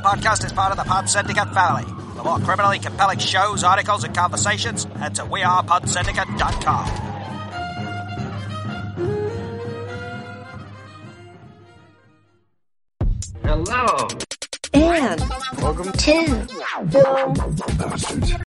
podcast is part of the Pod Syndicate family. For more criminally compelling shows, articles, and conversations, head to wearepodsyndicate.com. Hello. And Welcome two. I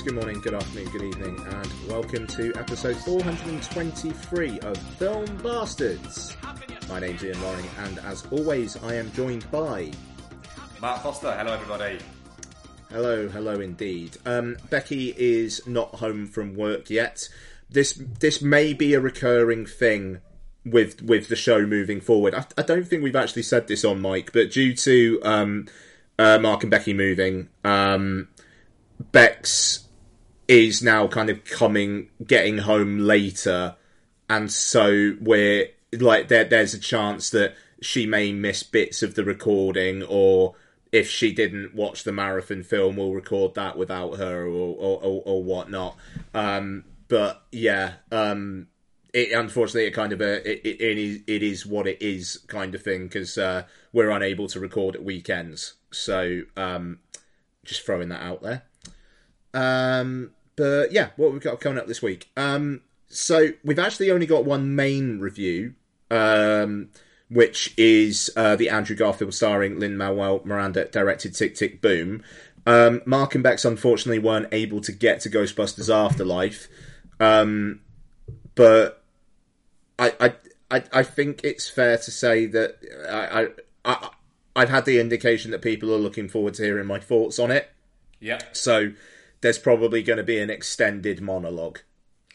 folks. Good morning, good afternoon, good evening, and welcome to episode 423 of Film Bastards. My name's Ian Loring, and as always, I am joined by. Mark Foster, hello everybody. Hello, hello indeed. Um, Becky is not home from work yet. This this may be a recurring thing with with the show moving forward. I, I don't think we've actually said this on mic, but due to um, uh, Mark and Becky moving, um, Bex is now kind of coming, getting home later, and so we're like there. There's a chance that she may miss bits of the recording, or if she didn't watch the marathon film, we'll record that without her, or or, or, or whatnot. Um, but yeah, um, it unfortunately it kind of a it, it, it is it is what it is kind of thing because uh, we're unable to record at weekends. So um, just throwing that out there. Um, but yeah, what we've got coming up this week. Um, so we've actually only got one main review, um, which is uh, the Andrew Garfield starring Lin Manuel Miranda directed Tick Tick Boom. Um, Mark and Bex unfortunately weren't able to get to Ghostbusters Afterlife, um, but I, I I I think it's fair to say that I, I I I've had the indication that people are looking forward to hearing my thoughts on it. Yeah, So there's probably going to be an extended monologue.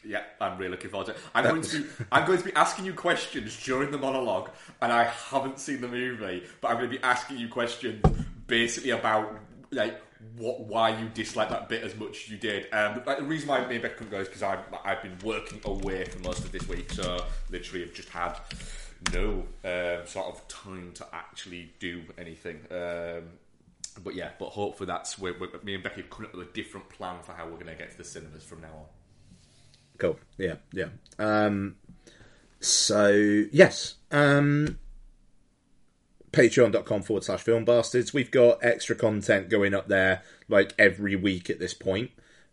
yeah, I'm really looking forward to it. I'm going to be I'm going to be asking you questions during the monologue, and I haven't seen the movie, but I'm going to be asking you questions basically about like what why you dislike that bit as much as you did. Um, like, the reason why me and Beck couldn't go is because I've I've been working away for most of this week, so literally I've just had no um, sort of time to actually do anything. Um, but yeah, but hopefully that's where, me and Becky have come up with a different plan for how we're going to get to the cinemas from now on. Cool. Yeah, yeah. Um, so yes, um, patreon.com forward slash film bastards. We've got extra content going up there like every week at this point.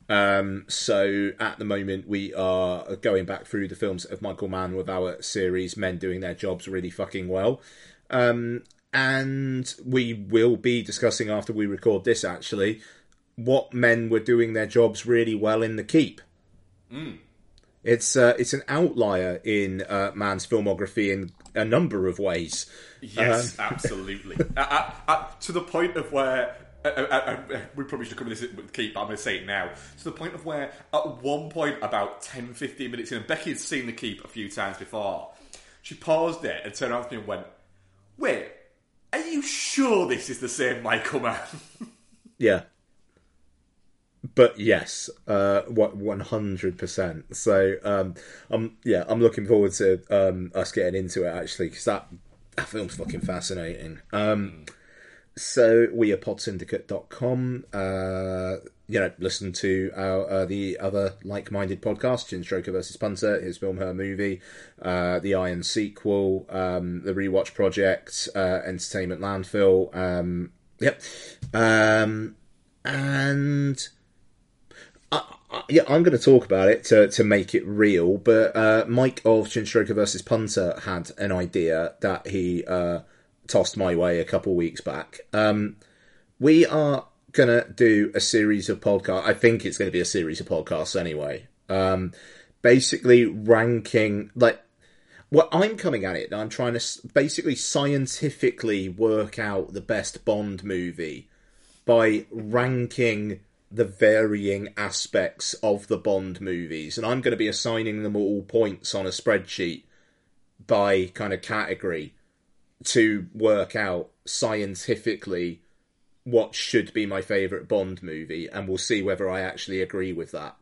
Um, so at the moment we are going back through the films of Michael Mann with our series Men Doing Their Jobs Really Fucking Well. Um, and we will be discussing after we record this actually what men were doing their jobs really well in the keep. It's uh, it's an outlier in uh, Mann's filmography in a number of ways. Yes, absolutely. uh, uh, uh, to the point of where. Uh, uh, uh, we probably should cover this with Keep, but I'm going to say it now. To the point of where, at one point, about 10 15 minutes in, and Becky had seen the Keep a few times before, she paused it and turned around to me and went, Wait, are you sure this is the same Michael Mann? Yeah. But yes, uh, what one hundred percent. So, um, I'm yeah, I'm looking forward to um, us getting into it actually because that that film's fucking fascinating. Um, so we are podsyndicate.com. Uh, you know, listen to our uh, the other like-minded podcast, Chin Stroker versus Punter, his film, her movie, uh, the Iron sequel, um, the Rewatch Project, uh, Entertainment Landfill. Um, yep, um, and I, I, Yeah, I'm going to talk about it to, to make it real. But uh, Mike of Chinstroker versus Punter had an idea that he uh, tossed my way a couple weeks back. Um, we are to do a series of podcasts. I think it's to be a series of podcasts anyway. Um, basically, ranking like well, I'm coming at it. I'm trying to basically scientifically work out the best Bond movie by ranking the varying aspects of the Bond movies, and I'm going to be assigning them all points on a spreadsheet by kind of category to work out scientifically what should be my favorite Bond movie, and we'll see whether I actually agree with that.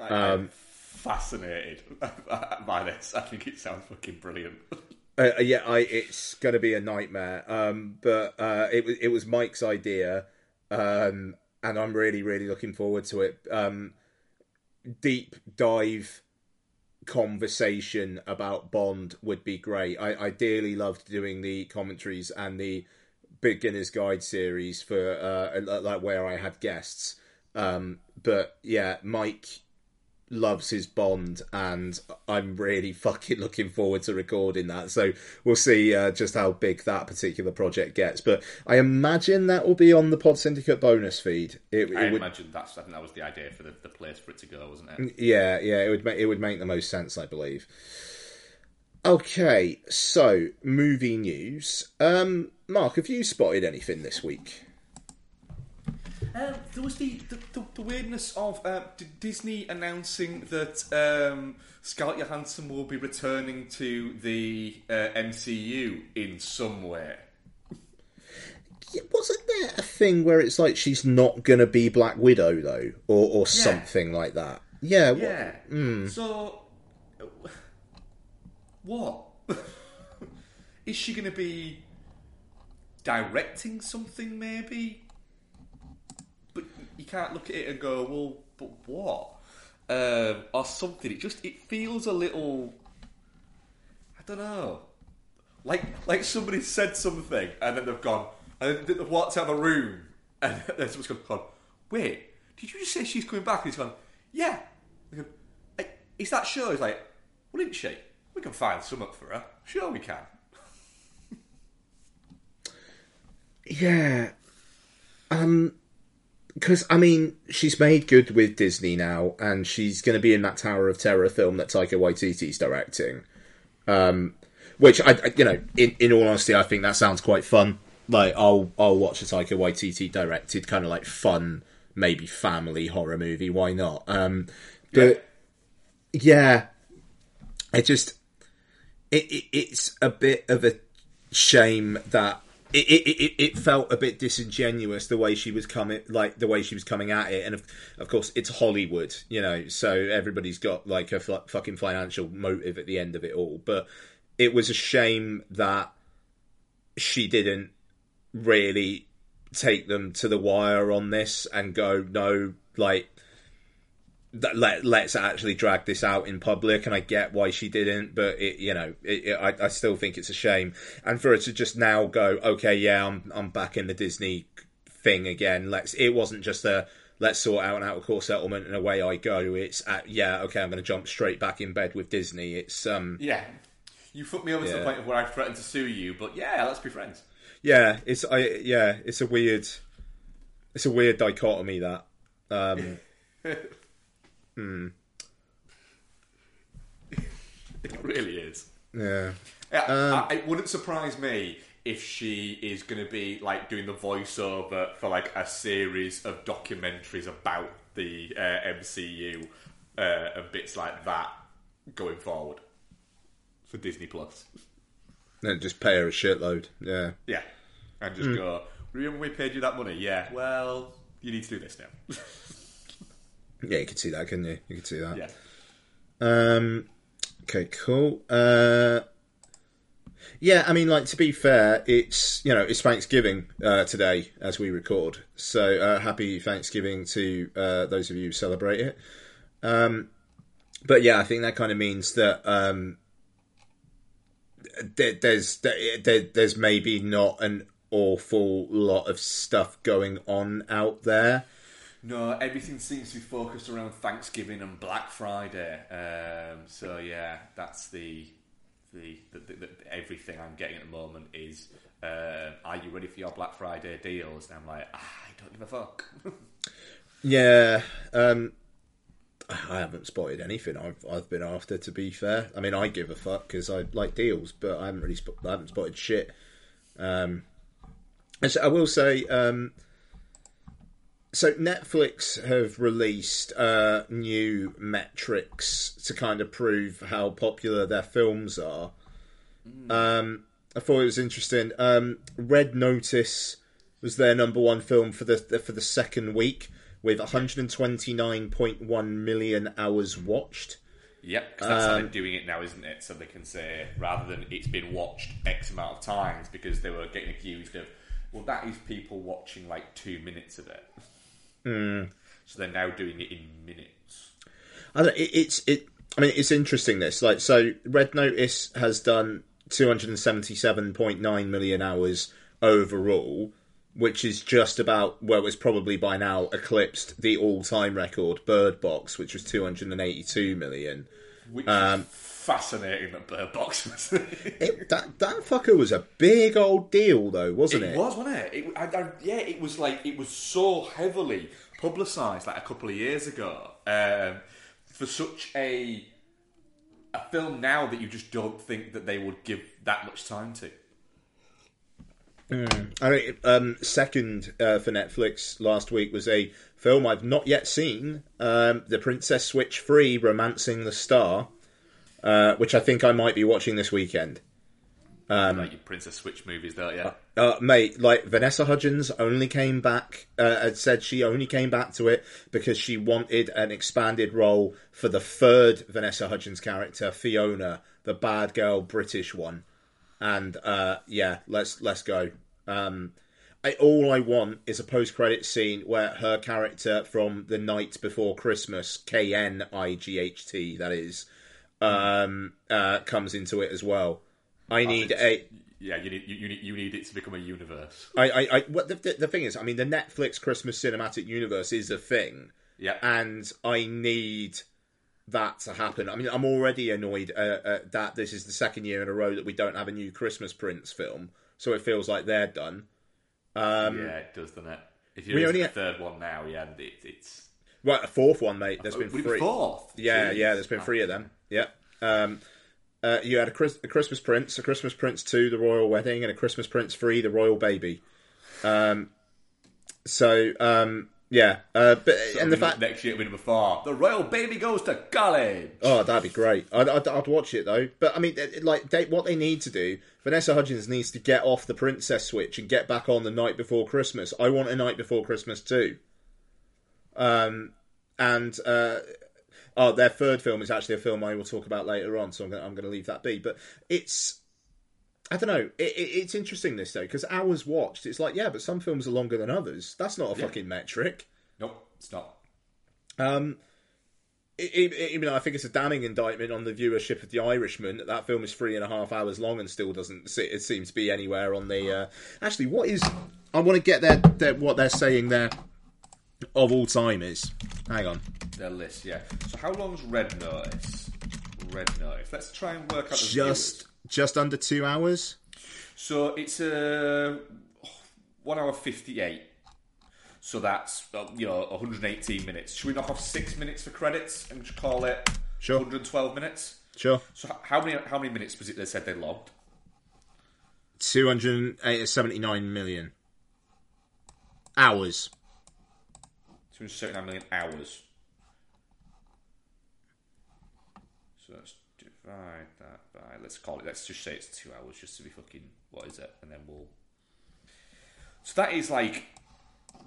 I'm fascinated by this. I think it sounds fucking brilliant. Uh, yeah, I it's going to be a nightmare. Um, but uh, it was it was Mike's idea, um, and I'm really really looking forward to it. Um, deep dive conversation about Bond would be great. I, I dearly loved doing the commentaries and the beginner's guide series for uh, like where I had guests. Um, but yeah, Mike loves his Bond, and I'm really fucking looking forward to recording that. So we'll see uh, just how big that particular project gets. But I imagine that will be on the Pod Syndicate bonus feed. It, it I would, imagine that's. I think that was the idea for the, the place for it to go, wasn't it? yeah, yeah, it would make it would make the most sense, I believe. Okay, so movie news. Um, Mark, have you spotted anything this week? Um, there was the, the, the, the weirdness of uh, D- Disney announcing that um, Scarlett Johansson will be returning to the uh, MCU in some way. Yeah, Wasn't there a thing where it's like she's not gonna be Black Widow though, or or something like that? Yeah, Yeah. So, uh, what is she going to be directing something? Maybe, but you can't look at it and go, "Well, but what?" Um, or something. It just it feels a little. I don't know. Like like somebody said something and then they've gone and then they've walked out of the room and then someone's gone, wait, did you just say she's coming back? And he's gone, yeah. They go, "Hey, Is that sure? He's like, well, isn't she? We can find something for her. Sure, we can. Yeah. Um because I mean, she's made good with Disney now, and she's going to be in that Tower of Terror film that Taika Waititi's directing. Um, which I, I- you know, in in all honesty, I think that sounds quite fun. Like, I'll I'll watch a Taika Waititi directed kind of like fun, maybe family horror movie. Why not? Um, but yeah, I just it, it it's a bit of a shame that it, it, it, it felt a bit disingenuous the way she was coming like the way she was coming at it. And of, of course it's hollywood you know so everybody's got like a f- fucking financial motive at the end of it all. But it was a shame that she didn't really take them to the wire on this and go no like let let's actually drag this out in public and I get why she didn't but it you know it, it, I, I still think it's a shame. And for her to just now go okay yeah I'm I'm back in the Disney thing again. Let's it wasn't just a let's sort out an out of court settlement and away I go. It's uh, yeah okay I'm going to jump straight back in bed with Disney. It's um Yeah. You put me over to the point of where I threatened to sue you, but yeah, let's be friends. yeah it's I yeah it's a weird it's a weird dichotomy that um It really is. yeah Yeah, I, it wouldn't surprise me if she is going to be like doing the voiceover for like a series of documentaries about the uh, MCU uh, and bits like that going forward for Disney Plus. Then just pay her a shitload yeah Yeah, and just go. Remember we paid you that money? Yeah. Well, you need to do this now. yeah you could see that couldn't you you could see that yeah. Um. Okay. Cool. Uh. Yeah, I mean, like to be fair, it's you know it's Thanksgiving uh, today as we record, so uh, happy Thanksgiving to uh, those of you who celebrate it. Um, but yeah, I think that kind of means that um, there, there's there, there- there's maybe not an awful lot of stuff going on out there. No, everything seems to be focused around Thanksgiving and Black Friday. Um, so yeah, that's the the, the, the, everything I'm getting at the moment is. Uh, are you ready for your Black Friday deals? And I'm like, ah, I don't give a fuck. Yeah, um, I haven't spotted anything I've I've been after. To be fair, I mean I give a fuck because I like deals, but I haven't really sp- I haven't spotted shit. Um, so I will say, um, so Netflix have released uh, new metrics to kind of prove how popular their films are. Um, I thought it was interesting. Um, Red Notice was their number one film for the for the second week with 129.1 million hours watched. Yep, 'cause that's how they're doing it now, isn't it? So they can say rather than it's been watched X amount of times because they were getting accused of, well, that is people watching like two minutes of it. So they're now doing it in minutes. I don't, it, it's it. I mean, it's interesting. This like so. Red Notice has done 277.9 million hours overall, which is just about well, it's probably by now eclipsed the all-time record Bird Box, which was 282 million. Which Um, is fascinating that Bird Box was. It, that that fucker was a big old deal, though, wasn't it? It was, wasn't it? it I, I, yeah, it was like it was so heavily publicised like a couple of years ago um, for such a a film now that you just don't think that they would give that much time to. I mean, um, second uh, for Netflix last week was a film I've not yet seen, um, The Princess Switch Free, Romancing the Star, uh, which I think I might be watching this weekend. like your Princess Switch movies, don't you? Uh, mate, like Vanessa Hudgens only came back, uh, had said she only came back to it because she wanted an expanded role for the third Vanessa Hudgens character, Fiona, the bad girl British one. And uh, yeah, let's let's go. Um, I, all I want is a post-credit scene where her character from the night before Christmas, K N I G H T, that is, um, uh, comes into it as well. I need a. Yeah, you need you, need you need it to become a universe. I, I, I what the, the, the thing is, I mean, the Netflix Christmas cinematic universe is a thing, Yeah, and I need that to happen. I mean, I'm already annoyed uh, uh, that this is the second year in a row that we don't have a new Christmas Prince film, so it feels like they're done. Um, yeah, it does, doesn't it? If we you only only a ha- third one now, yeah, it, it's Right, a fourth one, mate. There's been Would three. fourth. Yeah, Jeez. yeah. There's been three of them. Yeah. Um, uh, you had a, Chris, a Christmas Prince, a Christmas Prince Two, the Royal Wedding, and a Christmas Prince Three, the Royal Baby. Um, so um, yeah, uh, but and the fact, next year number four. The royal baby goes to college. oh, that'd be great. I'd, I'd, I'd watch it though. But I mean, it- like, they, what they need to do, Vanessa Hudgens needs to get off the princess switch and get back on the night before Christmas. I want a night before Christmas too. Um, and uh, oh, their third film is actually a film I will talk about later on, so I'm I'm to leave that be. But it's. I don't know. It, it, it's interesting this though because hours watched. It's like yeah, but some films are longer than others. That's not a fucking metric. Nope, it's not. Um, know, I think it's a damning indictment on the viewership of The Irishman that that film is three and a half hours long and still doesn't se- it seems to be anywhere on the. Uh... Actually, what is? I want to get their, their what they're saying there of all time is. Hang on, Their list, yeah. So how long's Red Notice? Red Notice. Let's try and work out the just viewers. just under two hours. So it's a one hour fifty eight. So that's uh, you know 118 minutes. Should we knock off six minutes for credits and just call it Sure. 112 minutes? Sure, So how many how many minutes was it they said they logged? two hundred seventy nine million hours. 279 million hours. So let's divide that by let's call it let's just say it's two hours just to be fucking what is it? And then we'll So that is like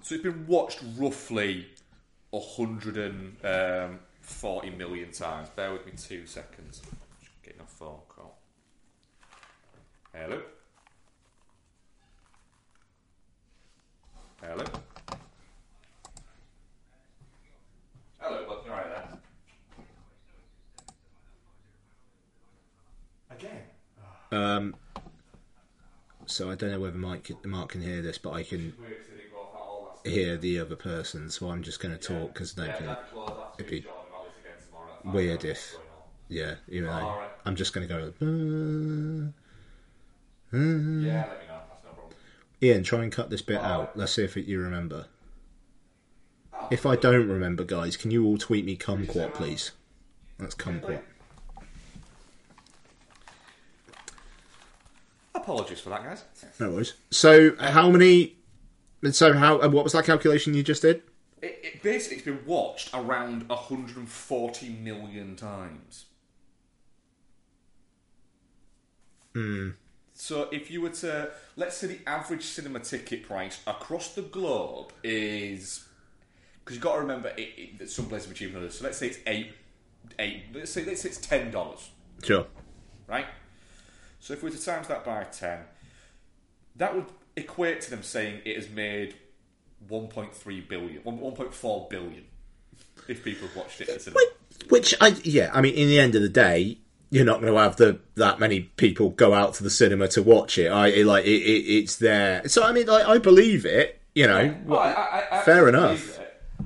so it's been watched roughly hundred and um, forty million times. Bear with me two seconds. Just getting a phone call. Hello? Hello, bud. You alright there? Again? Um, so I don't know whether Mike, Mark can hear this, but I can. Weird 'cause they didn't go off that all hear the other person, so I'm just going to talk because Yeah, nobody. that close, that's it'd be John Wallis again tomorrow. That's weird if- Yeah, you know, Alright. I'm just going to go. "Uh, Yeah, let me know. That's no problem. Ian, try and cut this bit out. Let's see if it, you remember. If I don't remember, guys, can you all tweet me kumquat, please? That's kumquat. Apologies for that, guys. No worries. So, how many? So, how? and What was that calculation you just did? It, it basically it's been watched around 140 million times. Hmm. So if you were to let's say the average cinema ticket price across the globe is because you've got to remember it, it, that some places are cheaper than others. So let's say it's eight, eight. Let's say let's say it's ten dollars, Sure. right? So if we were to times that by ten, that would equate to them saying it has made 1.3 billion, 1.4 billion if people have watched it at the cinema. Which, which I yeah, I mean, in the end of the day, you're not going to have the that many people go out to the cinema to watch it. I it, like it, it, it's there. So I mean, like, I believe it. You know, Well, I, I, fair enough.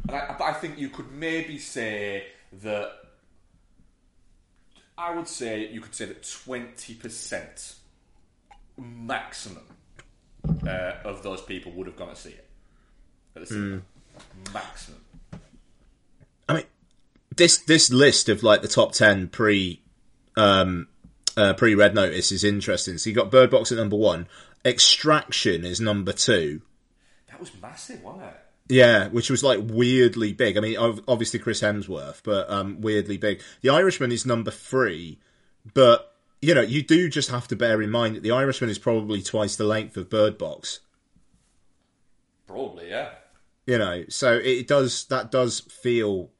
I, but I think you could maybe say that. I would say you could say that twenty percent maximum uh, of those people would have gone to see it at the. Hmm. Maximum. I mean, this this list of like the top ten pre um uh, pre red notice is interesting. So you got Bird Box at number one, Extraction is number two. That was massive, wasn't it? Yeah, which was like weirdly big. I mean, obviously Chris Hemsworth, but um, weirdly big. The Irishman is number three, but you know, you do just have to bear in mind that the Irishman is probably twice the length of Bird Box. Probably, yeah. You know, so it does that does feel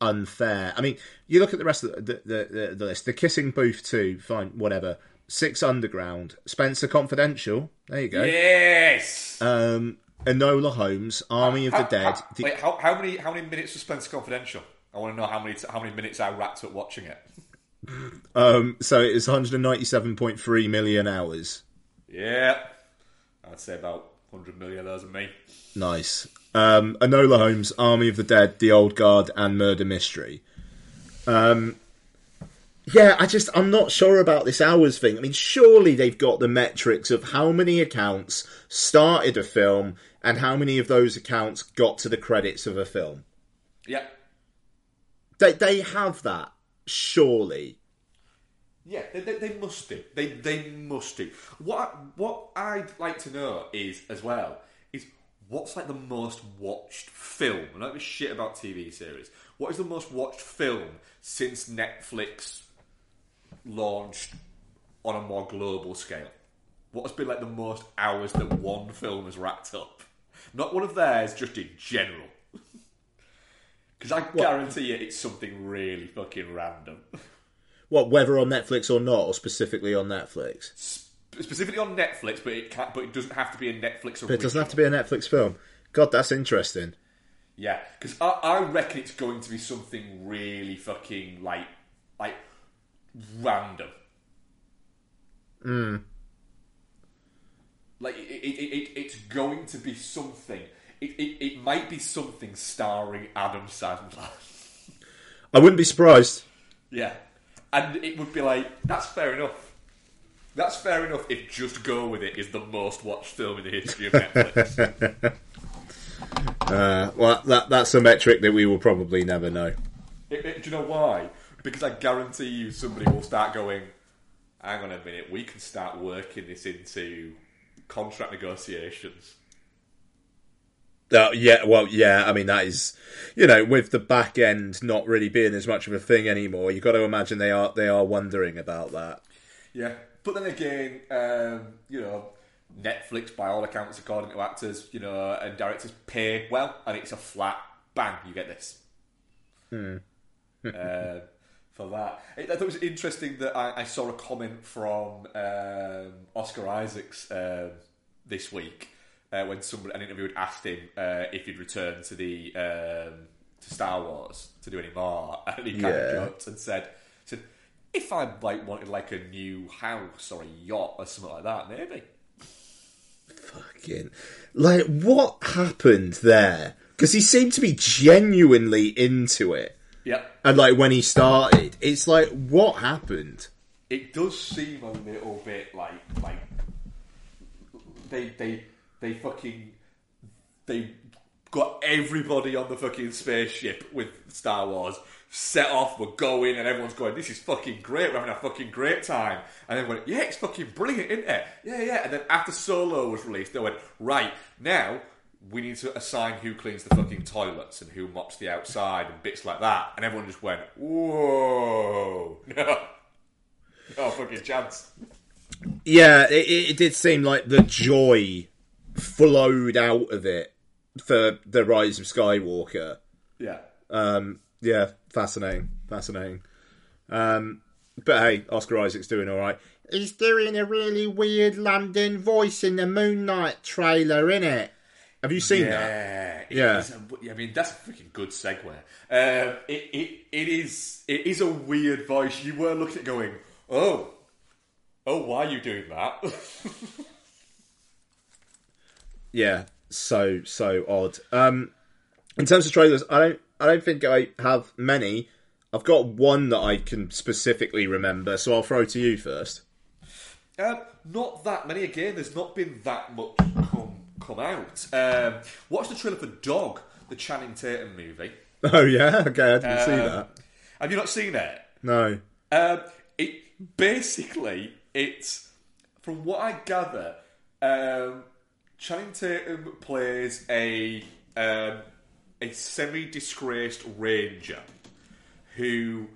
unfair. I mean, you look at the rest of the the, the, the list. The Kissing Booth two, fine, whatever. Six Underground, Spencer Confidential. There you go. Yes. Um, Enola Holmes, Army of the Dead. How, wait, how, how many how many minutes was Spencer Confidential? I want to know how many how many minutes I racked up watching it. Um, so it is 197.3 million hours. Yeah, I'd say about hundred million of those are me. Nice. Um, Enola Holmes, Army of the Dead, The Old Guard, and Murder Mystery. Um, yeah, I just I'm not sure about this hours thing. I mean, surely they've got the metrics of how many accounts started a film and how many of those accounts got to the credits of a film. Yeah, They they have that, surely. yeah, they, they, they must do. They they must do. What what I'd like to know is as well is what's like the most watched film. I don't give a shit about TV series. What is the most watched film since Netflix launched on a more global scale? What has been like the most hours that one film has racked up? Not one of theirs, just in general. Because I guarantee you it's something really fucking random. What whether on Netflix or not, or specifically on Netflix. Specifically on Netflix, but it can't, but it doesn't have to be a Netflix original. But it doesn't have to be a Netflix film. God, that's interesting. Yeah, because I, I reckon it's going to be something really fucking like like random. Hmm. Like it, it, it, it, it's going to be something. It, it, it might be something starring Adam Sandler. I wouldn't be surprised. yeah, and it would be like that's fair enough. That's fair enough if Just Go With It is the most watched film in the history of Netflix. Uh, well, that that's a metric that we will probably never know. It- it- do you know why? Because I guarantee you somebody will start going, hang on a minute, we can start working this into contract negotiations. Uh, yeah, well, yeah. I mean, that is, you know, with the back end not really being as much of a thing anymore. You've got to imagine they are they are wondering about that. Yeah. But then again, um, you know, Netflix, by all accounts, according to actors, you know, and directors, pay well, and it's a flat bang, you get this. uh, for that. It, I thought it was interesting that I, I saw a comment from um, Oscar Isaacs um, this week uh, when somebody, an interviewer had asked him uh, if he'd return to the um, to Star Wars to do any more, and he kind Yeah. of joked and said, said if I like wanted like a new house or a yacht or something like that, maybe. Fucking like what happened there? Because he seemed to be genuinely into it, Yeah. and like when he started, it's like what happened? it does seem a little bit like like they they they fucking they got everybody on the fucking spaceship with Star Wars set off, we're going, and everyone's going, this is fucking great, we're having a fucking great time. And then went, yeah, it's fucking brilliant, isn't it? Yeah, yeah. And then after Solo was released, they went, right, now we need to assign who cleans the fucking toilets and who mops the outside and bits like that. And everyone just went, whoa, no. No fucking chance. Yeah, it, it did seem like the joy flowed out of it for the Rise of Skywalker. Yeah. Um, yeah, fascinating, fascinating. Um, but hey, Oscar Isaac's doing all right. He's doing a really weird London voice in the Moon Knight trailer, innit? Have you seen that? Yeah, it Yeah. is a- I mean, that's a freaking good segue. Um, it, it, it is it is a weird voice. You were looking at going, oh, oh, why are you doing that? Yeah, so so odd. Um, in terms of trailers, I don't I don't think I have many. I've got one that I can specifically remember, so I'll throw to you first. um, not that many. Again, there's not been that much come come out. Um, watch the trailer for Dog, the Channing Tatum movie. Oh yeah, okay, I didn't see Um, that. Have you not seen it? No. Um, it basically it's from what I gather, um, Channing Tatum plays a um, a semi-disgraced ranger who,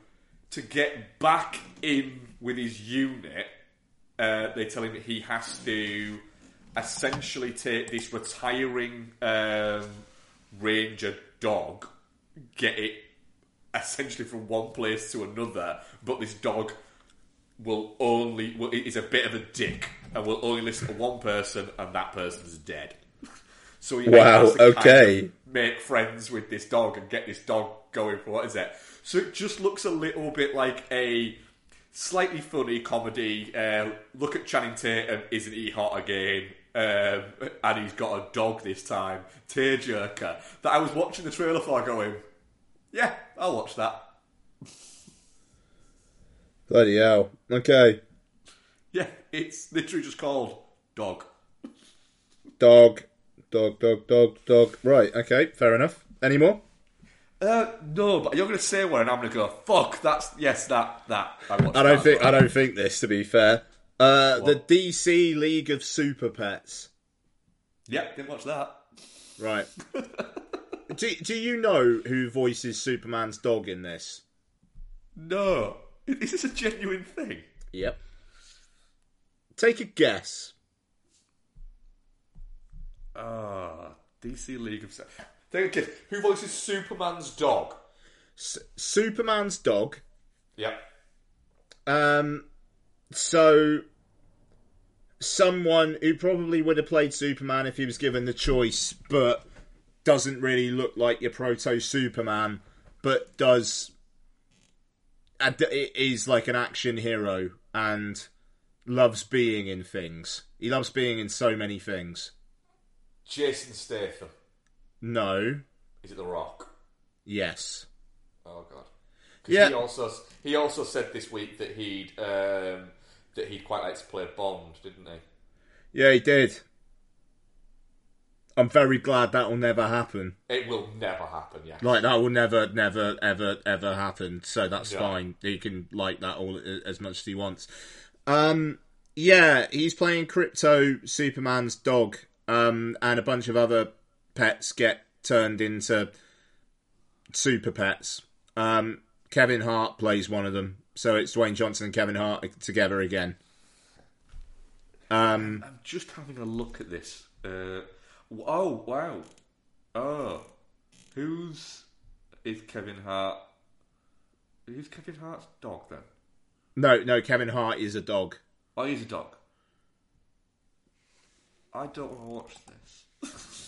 to get back in with his unit, uh, they tell him that he has to essentially take this retiring um, ranger dog, get it essentially from one place to another, but this dog will only will, is a bit of a dick and will only listen to one person, and that person's dead. So he Wow, to kind okay. of make friends with this dog and get this dog going for what is it? So it just looks a little bit like a slightly funny comedy. Uh, look at Channing Tatum, isn't he hot again? Um, and he's got a dog this time, tearjerker. That I was watching the trailer for, going, yeah, I'll watch that. Bloody hell. Okay. Yeah, it's literally just called Dog. Dog. Dog, dog, dog, dog. Right, okay, fair enough. Any more? Uh, no, but you're going to say one, and I'm going to go, fuck, that's, yes, that, that. I, I don't think I don't think this to be fair. Uh, the DC League of Super Pets. Yep, didn't watch that. Right. do, do you know who voices Superman's dog in this? No. Is this a genuine thing? Yep. Take a guess. Ah, DC League of... Take a guess. Who voices Superman's dog? S- Superman's dog. Yep. Um, so someone who probably would have played Superman if he was given the choice, but doesn't really look like your proto Superman, but does is like an action hero and loves being in things. He loves being in so many things. Jason Statham. No. Is it The Rock? Yes. Oh God. Yeah. He also he also said this week that he'd um, that he'd quite like to play Bond, didn't he? Yeah, he did. I'm very glad that will never happen. It will never happen. Yeah. Like that will never, never, ever, ever happen. So that's Yeah. fine. He can like that all as much as he wants. Um, yeah, he's playing Krypto Superman's dog, um, and a bunch of other pets get turned into super pets. Um, Kevin Hart plays one of them, so it's Dwayne Johnson and Kevin Hart together again. Um, I'm just having a look at this. Uh, oh wow. Oh, who's is Kevin Hart? Who's Kevin Hart's dog then? no, no, Kevin Hart is a dog. Oh, he's a dog. I don't want to watch this.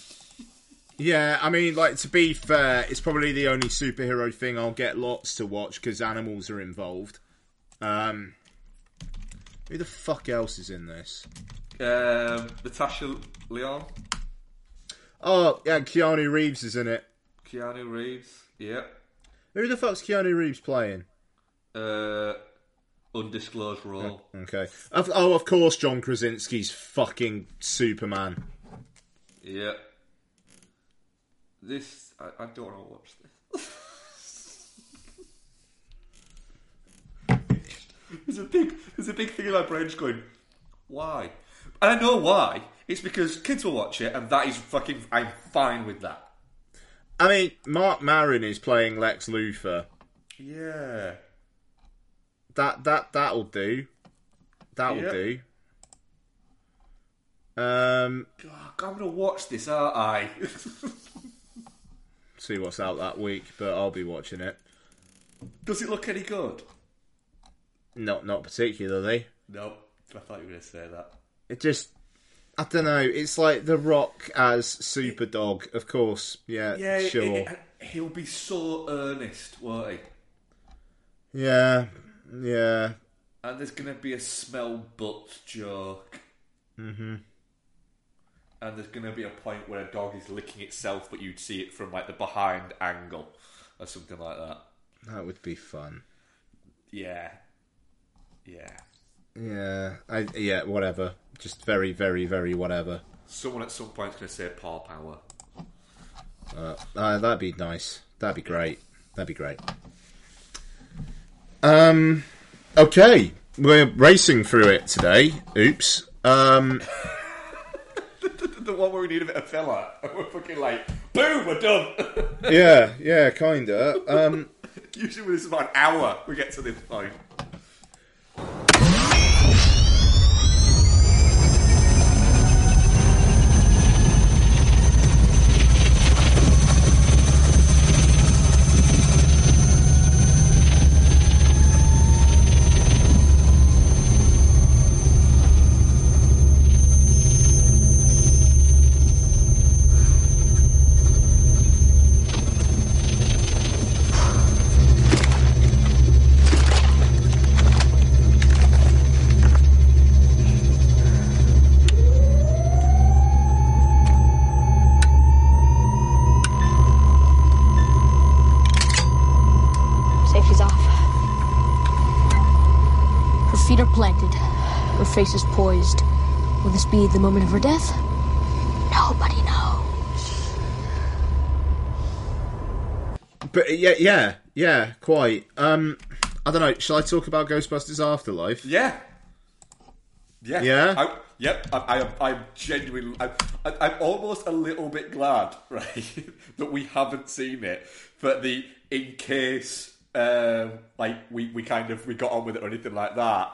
Yeah, I mean, like to be fair, it's probably the only superhero thing I'll get lots to watch because animals are involved. Um, who the fuck else is in this? Um, Natasha Lyonne, Oh, yeah, Keanu Reeves is in it. Keanu Reeves. Yeah. Who the fuck's Keanu Reeves playing? Uh, undisclosed role. Okay. Oh, of course, John Krasinski's fucking Superman. Yeah. This I, I don't want to watch this. there's a big there's a big thing in my brain just going, why? And I know why. It's because kids will watch it, and that is fucking. I'm fine with that. I mean, Marc Maron is playing Lex Luthor. Yeah. That that that'll do. That'll Yep. do. Um, God, I'm gonna watch this, aren't I? see what's out that week, but I'll be watching it. Does it look any good? Not not particularly. No. I thought you were gonna say that. It just, I don't know. It's like The Rock as Superdog. Of course, yeah, Yeah, it- sure, it- he'll be so earnest, won't he? yeah, yeah. And there's gonna be a smell butt joke. Mm-hmm. And there's gonna be a point where a dog is licking itself, but you'd see it from like the behind angle or something like that. That would be fun. Yeah, yeah. Yeah, I, yeah, whatever. Just very, very, very whatever. Someone at some point's gonna say paw power. Uh, uh, that'd be nice. That'd be great. That'd be great. Um, okay, we're racing through it today. Oops. Um, the one where we need a bit of filler. And we're fucking like, boom, we're done. yeah, yeah, kinda. Um, Usually when it's about an hour, we get to this point. Will be the moment of her death? Nobody knows. but yeah, yeah, yeah, quite. Um, I don't know. Shall I talk about Ghostbusters Afterlife? Yeah. Yeah. Yeah? I, yep. I, I, am- I'm genuinely. I, I, I'm almost a little bit glad, right, that we haven't seen it. But the in case, um, like we, we kind of we got on with it or anything like that,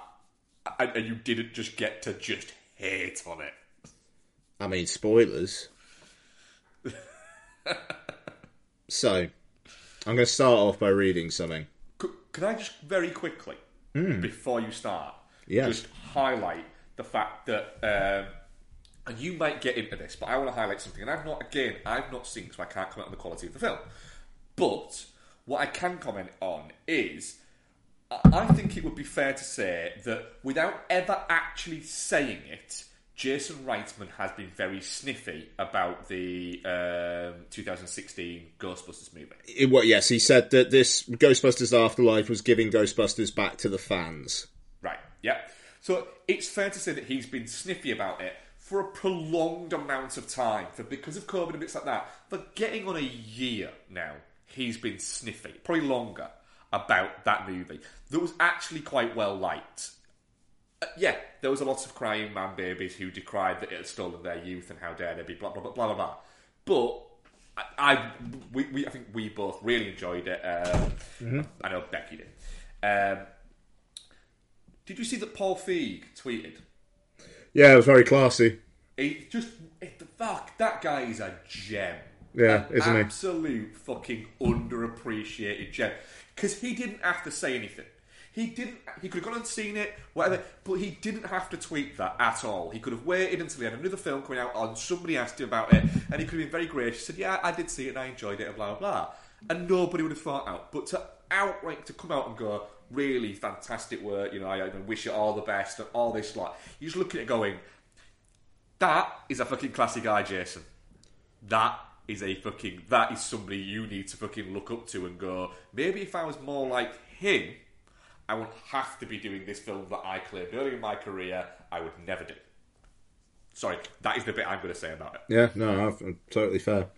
and, and you didn't just get to just hate on it. I mean, spoilers. so, I'm going to start off by reading something. Could, could I just very quickly, before you start, just highlight the fact that, um, and you might get into this, but I want to highlight something, and I've not, again, I've not seen, so I can't comment on the quality of the film. But what I can comment on is, I think it would be fair to say that without ever actually saying it, Jason Reitman has been very sniffy about the um, 2016 Ghostbusters movie. It, what? Yes, he said that this Ghostbusters Afterlife was giving Ghostbusters back to the fans. Right, yeah. So it's fair to say that he's been sniffy about it for a prolonged amount of time. For because of COVID and bits like that, for getting on a year now, he's been sniffy, probably longer, about that movie. That was actually quite well liked. Uh, yeah, there was a lot of crying man babies who decried that it had stolen their youth and how dare they be blah blah blah blah blah. blah. But I, I we, we I think we both really enjoyed it. Um, I know Becky did. Um, did you see that Paul Feig tweeted? Yeah, it was very classy. He just it, fuck that guy is a gem. Yeah, An isn't he? Absolute fucking underappreciated gem. Because he didn't have to say anything. He didn't. He could have gone and seen it, whatever. But he didn't have to tweet that at all. He could have waited until he had another film coming out on. Somebody asked him about it, and he could have been very gracious. Said, "Yeah, I did see it, and I enjoyed it," and blah blah blah. And nobody would have thought out. But to outright to come out and go, "Really fantastic work," you know, I, wish you all the best, and all this lot. You're just looking at it going, That is a fucking classy guy, Jason. That is a fucking. That is somebody you need to fucking look up to and go. Maybe if I was more like him, I wouldn't have to be doing this film that I claimed early in my career I would never do. Sorry, that is the bit I'm going to say about it. Yeah, no, I'm totally fair.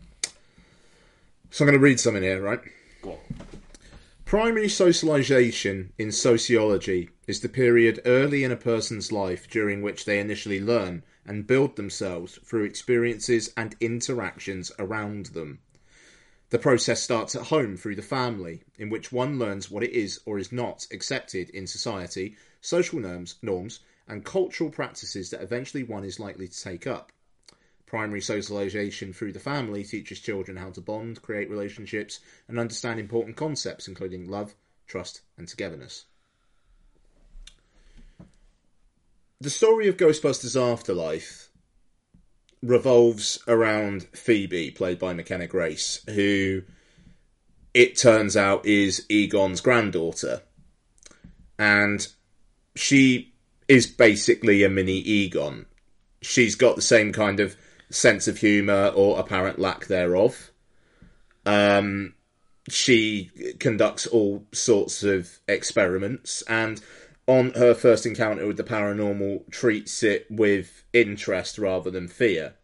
So I'm going to read something here, right? Go on. Primary socialization in sociology is the period early in a person's life during which they initially learn and build themselves through experiences and interactions around them. The process starts at home through the family, in which one learns what it is or is not accepted in society, social norms, norms, and cultural practices that eventually one is likely to take up. Primary socialization through the family teaches children how to bond, create relationships, and understand important concepts, including love, trust, and togetherness. The story of Ghostbusters Afterlife revolves around Phoebe, played by McKenna Grace, who it turns out is Egon's granddaughter. And she is basically a mini Egon. She's got the same kind of sense of humour or apparent lack thereof. Um, she conducts all sorts of experiments and on her first encounter with the paranormal treats it with interest rather than fear.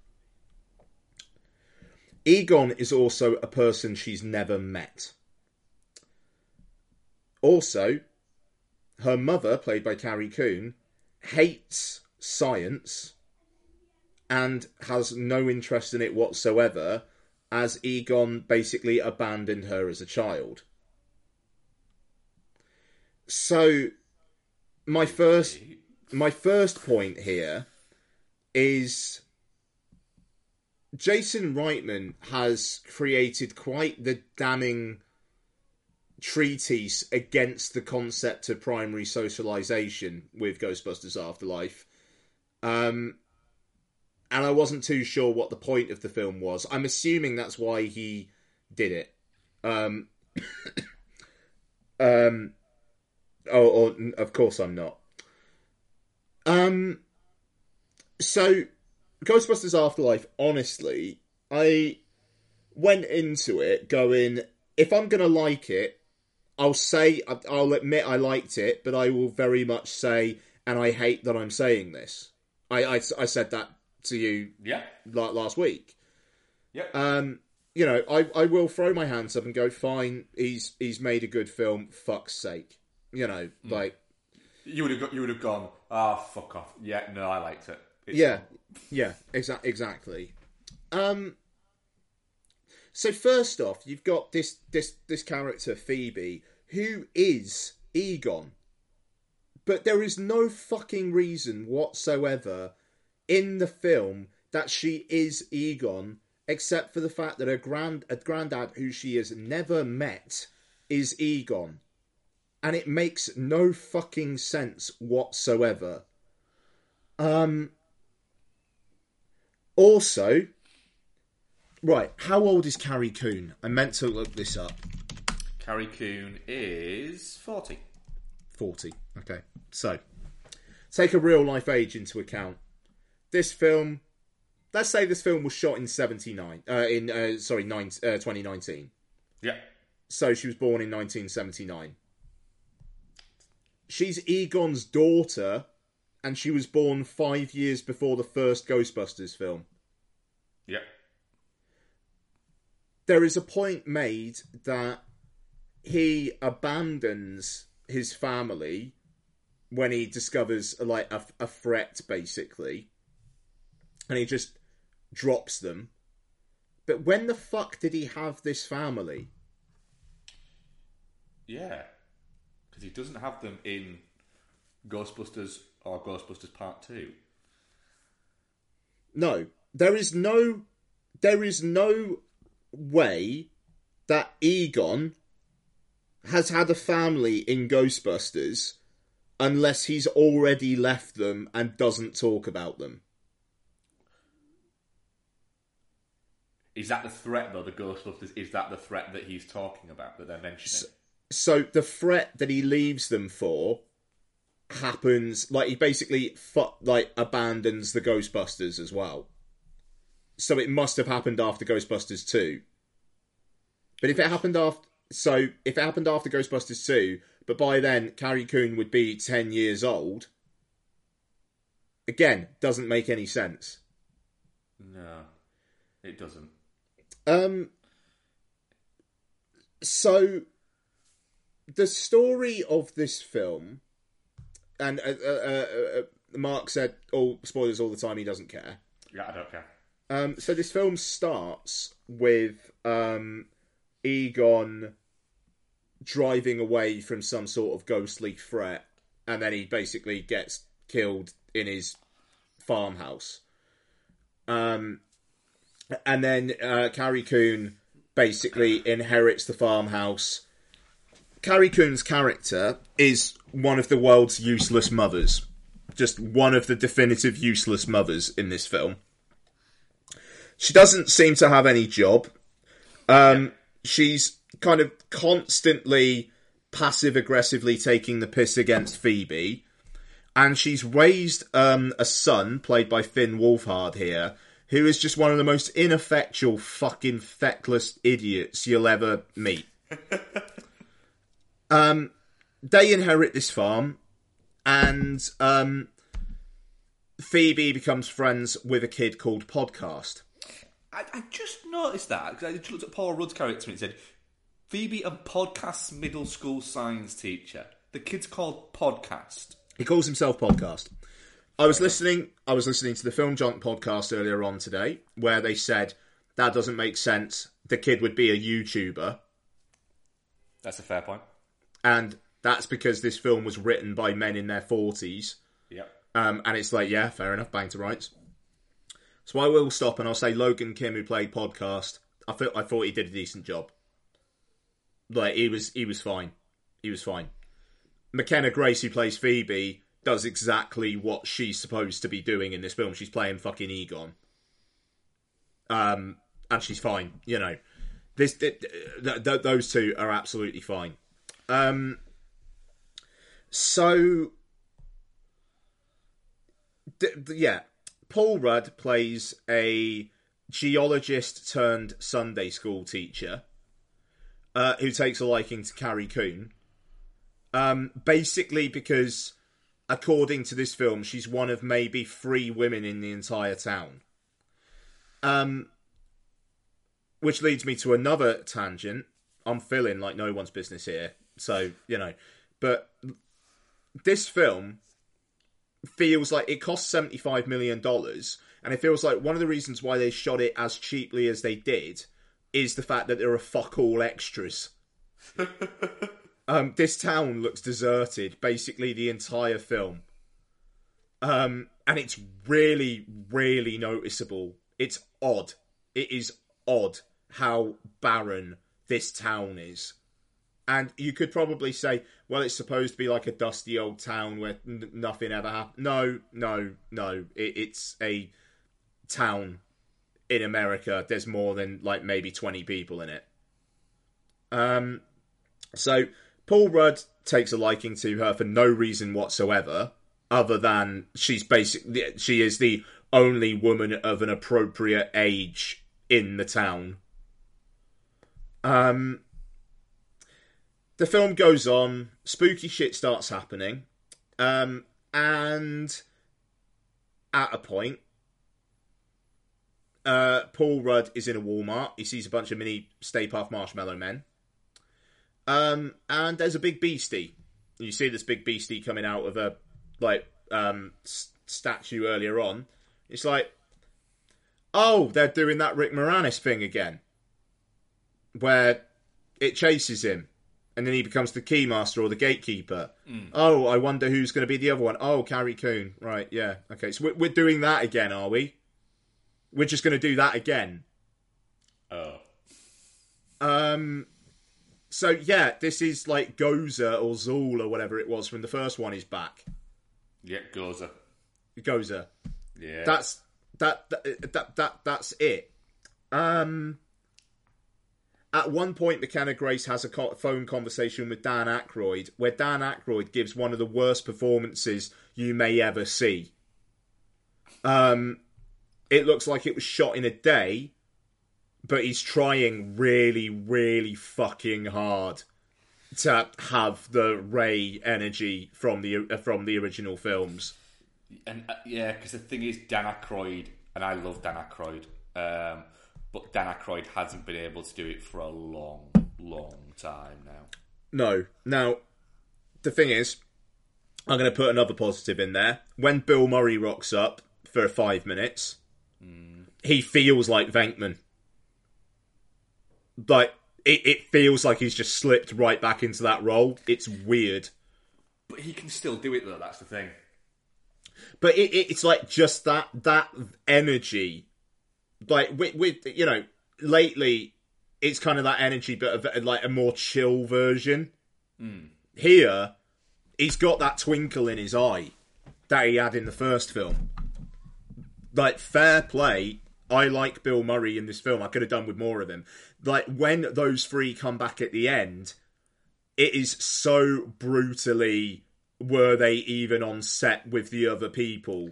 Egon is also a person she's never met. Also, her mother, played by Carrie Coon, hates science and has no interest in it whatsoever, as Egon basically abandoned her as a child. So, my first my first point here is Jason Reitman has created quite the damning treatise against the concept of primary socialization with Ghostbusters Afterlife. Um, and I wasn't too sure what the point of the film was. I'm assuming that's why he did it. Um, um, oh, or, of course I'm not. Um, so Ghostbusters Afterlife, honestly, I went into it going, if I'm gonna like it, I'll say, I'll admit I liked it, but I will very much say, and I hate that I'm saying this. I, I, I said that to you Yeah. like last week. Yep. Um, you know, I, I will throw my hands up and go, fine, he's he's made a good film, fuck's sake. You know, like you would have got, you would have gone. Ah, fuck off. Yeah, no, I liked it. It's Yeah, fun. yeah, exa- exactly. Um, so first off, you've got this this this character Phoebe, who is Egon, but there is no fucking reason whatsoever in the film that she is Egon, except for the fact that her grand a granddad who she has never met is Egon, and it makes no fucking sense whatsoever. Um. Also, right, how old is Carrie Coon? I meant to look this up. Carrie Coon is forty. 40. Okay. So, take a real life age into account. This film, let's say this film was shot in 79, uh, in, uh, sorry, nine, uh, 2019. Yeah. So she was born in 1979. She's Egon's daughter, and she was born five years before the first Ghostbusters film. Yeah. there is a point made that he abandons his family when he discovers like a, a threat basically and he just drops them but when the fuck did he have this family Yeah. He doesn't have them in Ghostbusters or Ghostbusters Part Two. no there is no there is no way that egon has had a family in ghostbusters unless he's already left them and doesn't talk about them Is that the threat though? The Ghostbusters is that the threat that he's talking about that they're mentioning? so the threat that he leaves them for happens like he basically fu- like abandons the Ghostbusters as well. So it must have happened after Ghostbusters 2. But if it happened after so if it happened after Ghostbusters 2, but by then Carrie Coon would be 10 years old, again, doesn't make any sense. No, it doesn't. Um so the story of this film and uh, uh, uh, uh, Mark said all spoilers all the time he doesn't care. Yeah, I don't care. Um, so this film starts with um, Egon driving away from some sort of ghostly threat, and then he basically gets killed in his farmhouse. Um, and then uh, Carrie Coon basically inherits the farmhouse. Carrie Coon's character is one of the world's useless mothers. Just one of the definitive useless mothers in this film. She doesn't seem to have any job. Um, She's kind of constantly passive aggressively taking the piss against Phoebe. And she's raised um, a son, played by Finn Wolfhard here, who is just one of the most ineffectual, fucking feckless idiots you'll ever meet. um, they inherit this farm, and um, Phoebe becomes friends with a kid called Podcast. I, I just noticed that because I just looked at Paul Rudd's character and it said Phoebe and Podcast's middle school science teacher. The kid's called Podcast. He calls himself Podcast. I was listening. I was listening to the Film Junk podcast earlier on today, where they said that doesn't make sense. The kid would be a YouTuber, That's a fair point. And that's because this film was written by men in their forties. Yep. Um, and it's like, yeah, fair enough, bang to rights. So I will stop and I'll say Logan Kim, who played podcast, I thought I thought he did a decent job. Like he was, he was fine. He was fine. McKenna Grace, who plays Phoebe, does exactly what she's supposed to be doing in this film. She's playing fucking Egon. Um, and she's fine. You know, this th- th- th- those two are absolutely fine. Um, so d- d- yeah, Paul Rudd plays a geologist turned Sunday school teacher uh, who takes a liking to Carrie Coon. Um, basically, because according to this film, she's one of maybe three women in the entire town. Um, which leads me to another tangent. I'm feeling like no one's business here, so you know. But this film feels like it cost seventy five million dollars, and it feels like one of the reasons why they shot it as cheaply as they did is the fact that there are fuck all extras. um, this town looks deserted basically the entire film, um, and it's really, really noticeable. It's odd. It is odd how barren this town is. And you could probably say, well, it's supposed to be like a dusty old town where n- nothing ever happened. No, no, no. It- it's a town in America. There's more than like maybe 20 people in it. Um, so Paul Rudd takes a liking to her for no reason whatsoever, other than she's basically she is the only woman of an appropriate age in the town. Um, the film goes on, spooky shit starts happening, um, and at a point, uh, Paul Rudd is in a Walmart. He sees a bunch of mini Stay Puft Marshmallow Men. Um, and there's a big beastie. You see this big beastie coming out of a like um, s- statue earlier on. It's like, oh, they're doing that Rick Moranis thing again, where it chases him, and then he becomes the keymaster or the gatekeeper. Oh, I wonder who's going to be the other one. Oh, Carrie Coon. Right, yeah, okay. So we're, we're doing that again, are we? We're just going to do that again. Oh. Um. So yeah, this is like Gozer or Zuul or whatever it was from the first one is back. Yeah, Gozer. Gozer. Yeah. That's that that that, that that's it. Um. At one point, McKenna Grace has a phone conversation with Dan Aykroyd, where Dan Aykroyd gives one of the worst performances you may ever see. Um, it looks like it was shot in a day, but he's trying really, really fucking hard to have the Ray energy from the uh, from the original films. And uh, yeah, because the thing is, Dan Aykroyd, and I love Dan Aykroyd, um, but Dan Aykroyd hasn't been able to do it for a long, long time now. No. Now, the thing is, I'm going to put another positive in there. When Bill Murray rocks up for five minutes, hmm. he feels like Venkman. Like, it, it feels like he's just slipped right back into that role. It's weird. But he can still do it though. That's the thing. But it, it, it's like just that that energy, like with, with you know, lately it's kind of that energy, but of, uh, like a more chill version. Hmm. Here, he's got that twinkle in his eye that he had in the first film. Like fair play, I like Bill Murray in this film. I could have done with more of him. Like when those three come back at the end, it is so brutally were they even on set with the other people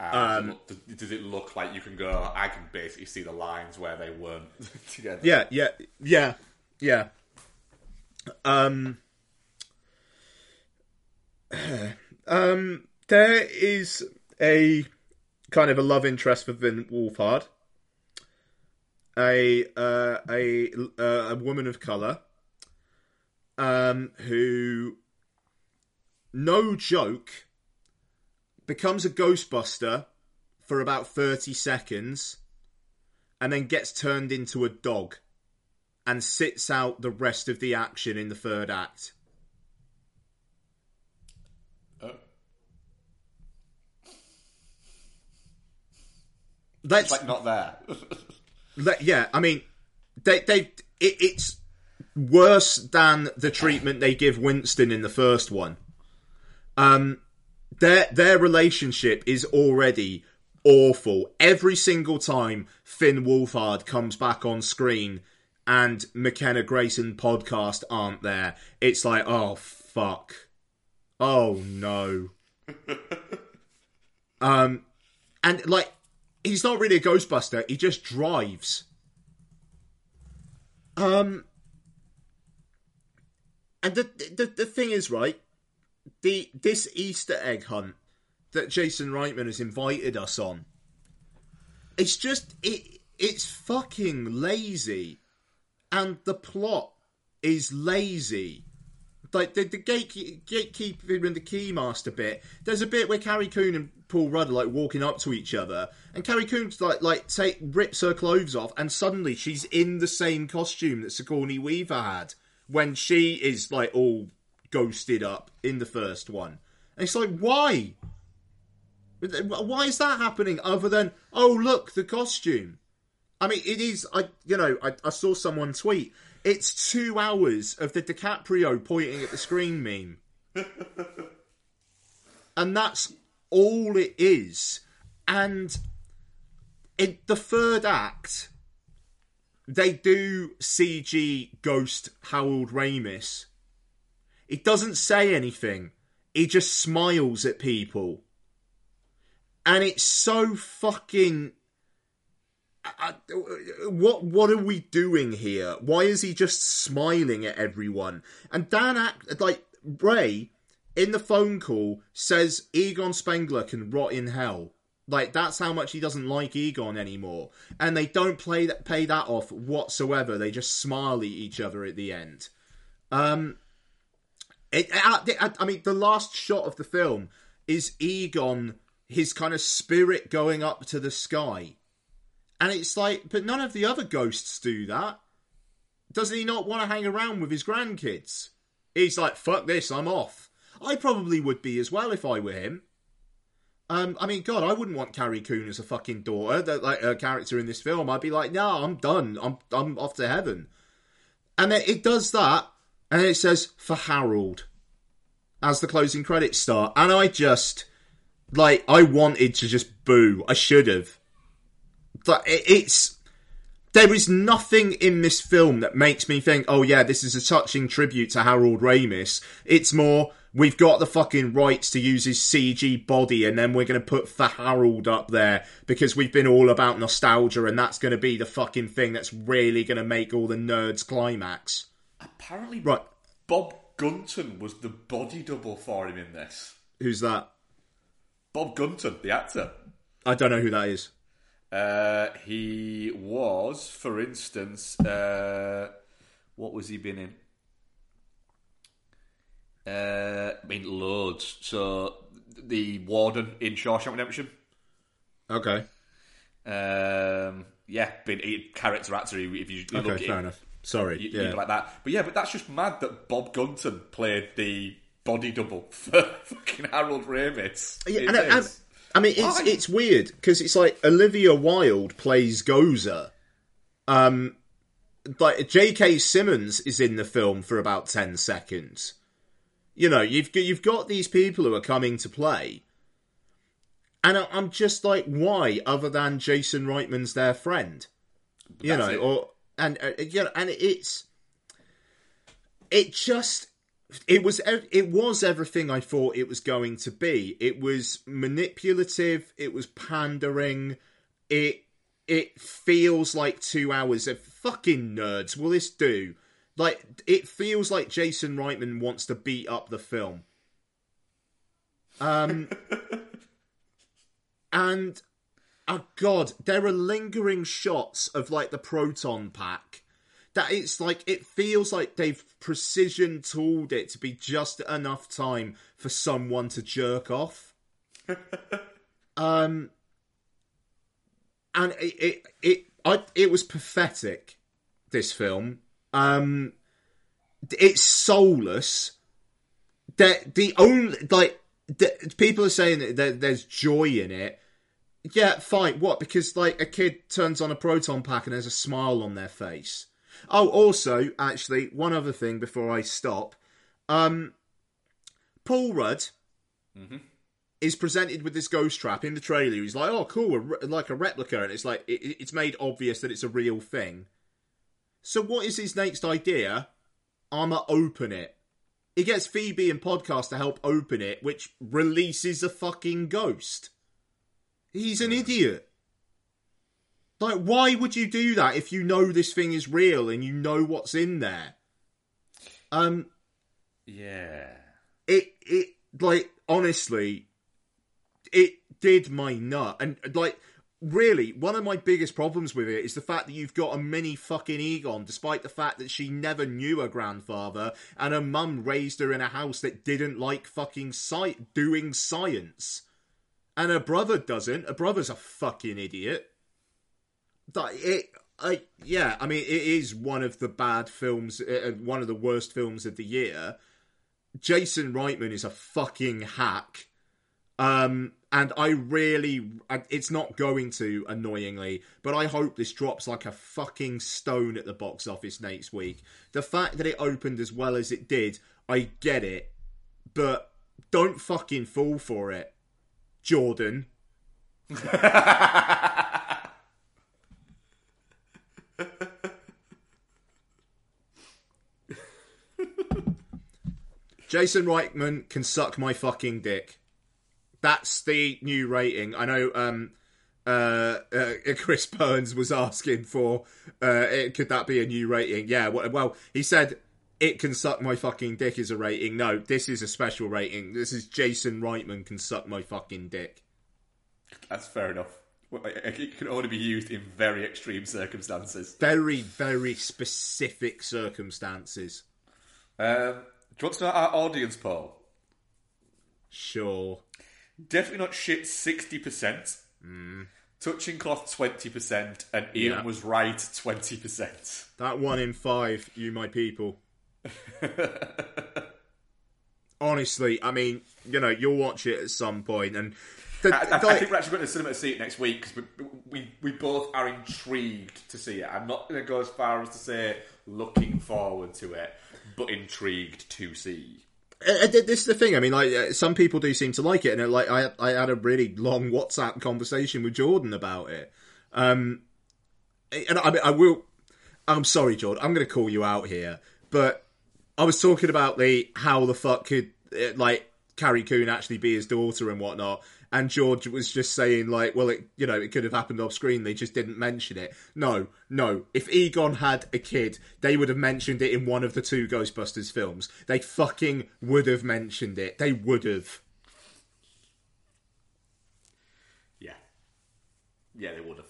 Um, does, it look, does, it look like you can go? I can basically see the lines where they weren't together. yeah yeah yeah yeah um um there is a kind of a love interest for Finn Wolfhard a uh, a uh, a woman of color um who no joke becomes a ghostbuster for about 30 seconds and then gets turned into a dog and sits out the rest of the action in the third act. Oh. Let's It's like not there. let, yeah, I mean, they they it, it's worse than the treatment they give Winston in the first one. Um, their their relationship is already awful. Every single time Finn Wolfhard comes back on screen and McKenna Grace and podcast aren't there, it's like, oh fuck, oh no. um, and like he's not really a Ghostbuster. He just drives. Um, and the the the thing is, right? The this Easter egg hunt that Jason Reitman has invited us on. It's just it. It's fucking lazy, and the plot is lazy. Like the, the gate, gatekeeper and the keymaster bit. There's a bit where Carrie Coon and Paul Rudd are like walking up to each other, and Carrie Coon's like like take rips her clothes off, and suddenly she's in the same costume that Sigourney Weaver had when she is like all ghosted up in the first one. And it's like why? Why is that happening? Other than oh look the costume. I mean, it is. I you know I, I saw someone tweet. It's two hours of the DiCaprio pointing at the screen meme, and that's all it is. And in the third act, they do CG ghost Harold Ramis. He doesn't say anything. He just smiles at people, and it's so fucking what what are we doing here? Why is he just smiling at everyone? And Dan act like Ray in the phone call says Egon Spengler can rot in hell. Like that's how much he doesn't like Egon anymore, and they don't play that pay that off whatsoever. They just smile at each other at the end. Um, it, I, I mean, the last shot of the film is Egon, his kind of spirit going up to the sky and it's like, but none of the other ghosts do that. Doesn't he not want to hang around with his grandkids? He's like, fuck this, I'm off. I probably would be as well if I were him. Um, I mean, God, I wouldn't want Carrie Coon as a fucking daughter, that like a character in this film. I'd be like, no, I'm done. I'm I'm off to heaven. And it does that, and then it says for Harold as the closing credits start, and I just like I wanted to just boo. I should have but it's there is nothing in this film that makes me think, oh yeah, this is a touching tribute to Harold Ramis. It's more, we've got the fucking rights to use his CG body and then we're going to put for Harold up there because we've been all about nostalgia and that's going to be the fucking thing that's really going to make all the nerds climax. Apparently, Right. Bob Gunton was the body double for him in this. Who's that? Bob Gunton, the actor. I don't know who that is. Uh, he was, for instance, uh, what was he been in? Uh, I mean, loads. So, the warden in Shawshank Redemption. Okay. Um, yeah, been a character actor. If you, you Okay, look fair enough. Sorry. you, yeah. like that. But yeah, but that's just mad that Bob Gunton played the body double for fucking Harold Ramis. Yeah, in and, and- I mean, it's it's weird because it's like Olivia Wilde plays Gozer. Um, like J.K. Simmons is in the film for about ten seconds. You know, you've got- you've got these people who are coming to play, and I'm just like, why? Other than Jason Reitman's their friend, you That's know, it. or and uh, you know, and it's it just it was it was everything I thought it was going to be. It was manipulative. It was pandering. It it feels like two hours of fucking nerds. Will this do? Like it feels like Jason Reitman wants to beat up the film. Um, and oh god, there are lingering shots of like the proton pack that it's like it feels like they've precision tooled it to be just enough time for someone to jerk off. um, and it it it I, it was pathetic. This film, um, it's soulless. That the only like the, people are saying that there's joy in it. Yeah, fine. What? Because like a kid turns on a proton pack and there's a smile on their face. Oh, also, actually, one other thing before I stop. Um, Paul Rudd is presented with this ghost trap in the trailer. He's like, "Oh, cool, a re- like a replica," and it's like it- it's made obvious that it's a real thing. So, what is his next idea? I'ma open it. He gets Phoebe and Podcast to help open it, which releases a fucking ghost. He's an idiot. Like, why would you do that if you know this thing is real and you know what's in there? Um, yeah. it it like honestly, it did my nut, and like really, one of my biggest problems with it is the fact that you've got a mini fucking Egon, despite the fact that she never knew her grandfather, and her mum raised her in a house that didn't like fucking sci- doing science, and her brother doesn't. Her brother's a fucking idiot. Like it. I yeah, I mean, it is one of the bad films, uh, one of the worst films of the year. Jason Reitman is a fucking hack. Um, and I really, it's not going to, annoyingly, but I hope this drops like a fucking stone at the box office next week. The fact that it opened as well as it did, I get it, but don't fucking fall for it, Jordan. Jason Reitman can suck my fucking dick. That's the new rating. I know um, uh, uh, Chris Burns was asking for uh, it, could that be a new rating? Yeah, well, he said it can suck my fucking dick is a rating. No, this is a special rating. This is Jason Reitman can suck my fucking dick. That's fair enough. It can only be used in very extreme circumstances. Very, very specific circumstances. Um, do you want to know our audience poll? Sure. Definitely not shit 60%. Touching cloth 20%. And Ian Yeah. was right 20%. That one in five, you my people. Honestly, I mean, you know, you'll watch it at some point, and the, I, I, I think we're actually going to cinema to see it next week because we, we, we both are intrigued to see it. I'm not going to go as far as to say looking forward to it, but intrigued to see. Uh, uh, this is the thing. I mean, like uh, some people do seem to like it, and uh, like I, I had a really long WhatsApp conversation with Jordan about it. Um, and I mean, I will. I'm sorry, Jordan. I'm going to call you out here, but I was talking about the how the fuck could uh, like Carrie Coon actually be his daughter and whatnot. And George was just saying, like, well, it you know, it could have happened off screen. They just didn't mention it. No, no. If Egon had a kid, they would have mentioned it in one of the two Ghostbusters films. They fucking would have mentioned it. They would have. Yeah. Yeah, they would have.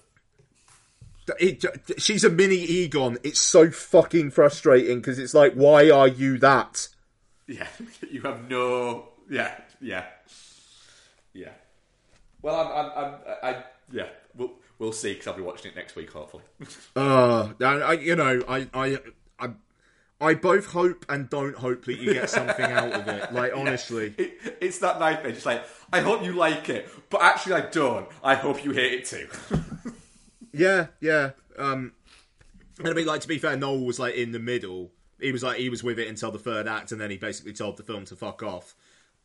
It, she's a mini Egon. It's so fucking frustrating because it's like, why are you that? Yeah, you have no. Yeah, yeah, yeah. Well, I'm, I'm, I'm I, yeah. We'll, we'll see because I'll be watching it next week, hopefully. Uh, I, I, you know, I, I, I, I both hope and don't hope that you get something out of it. Like, honestly. It, it's that nightmare. It's like I hope you like it, but actually I don't. I hope you hate it too. Yeah, yeah. Um, and I mean, like to be fair, Noel was like in the middle. He was like he was with it until the third act, and then he basically told the film to fuck off.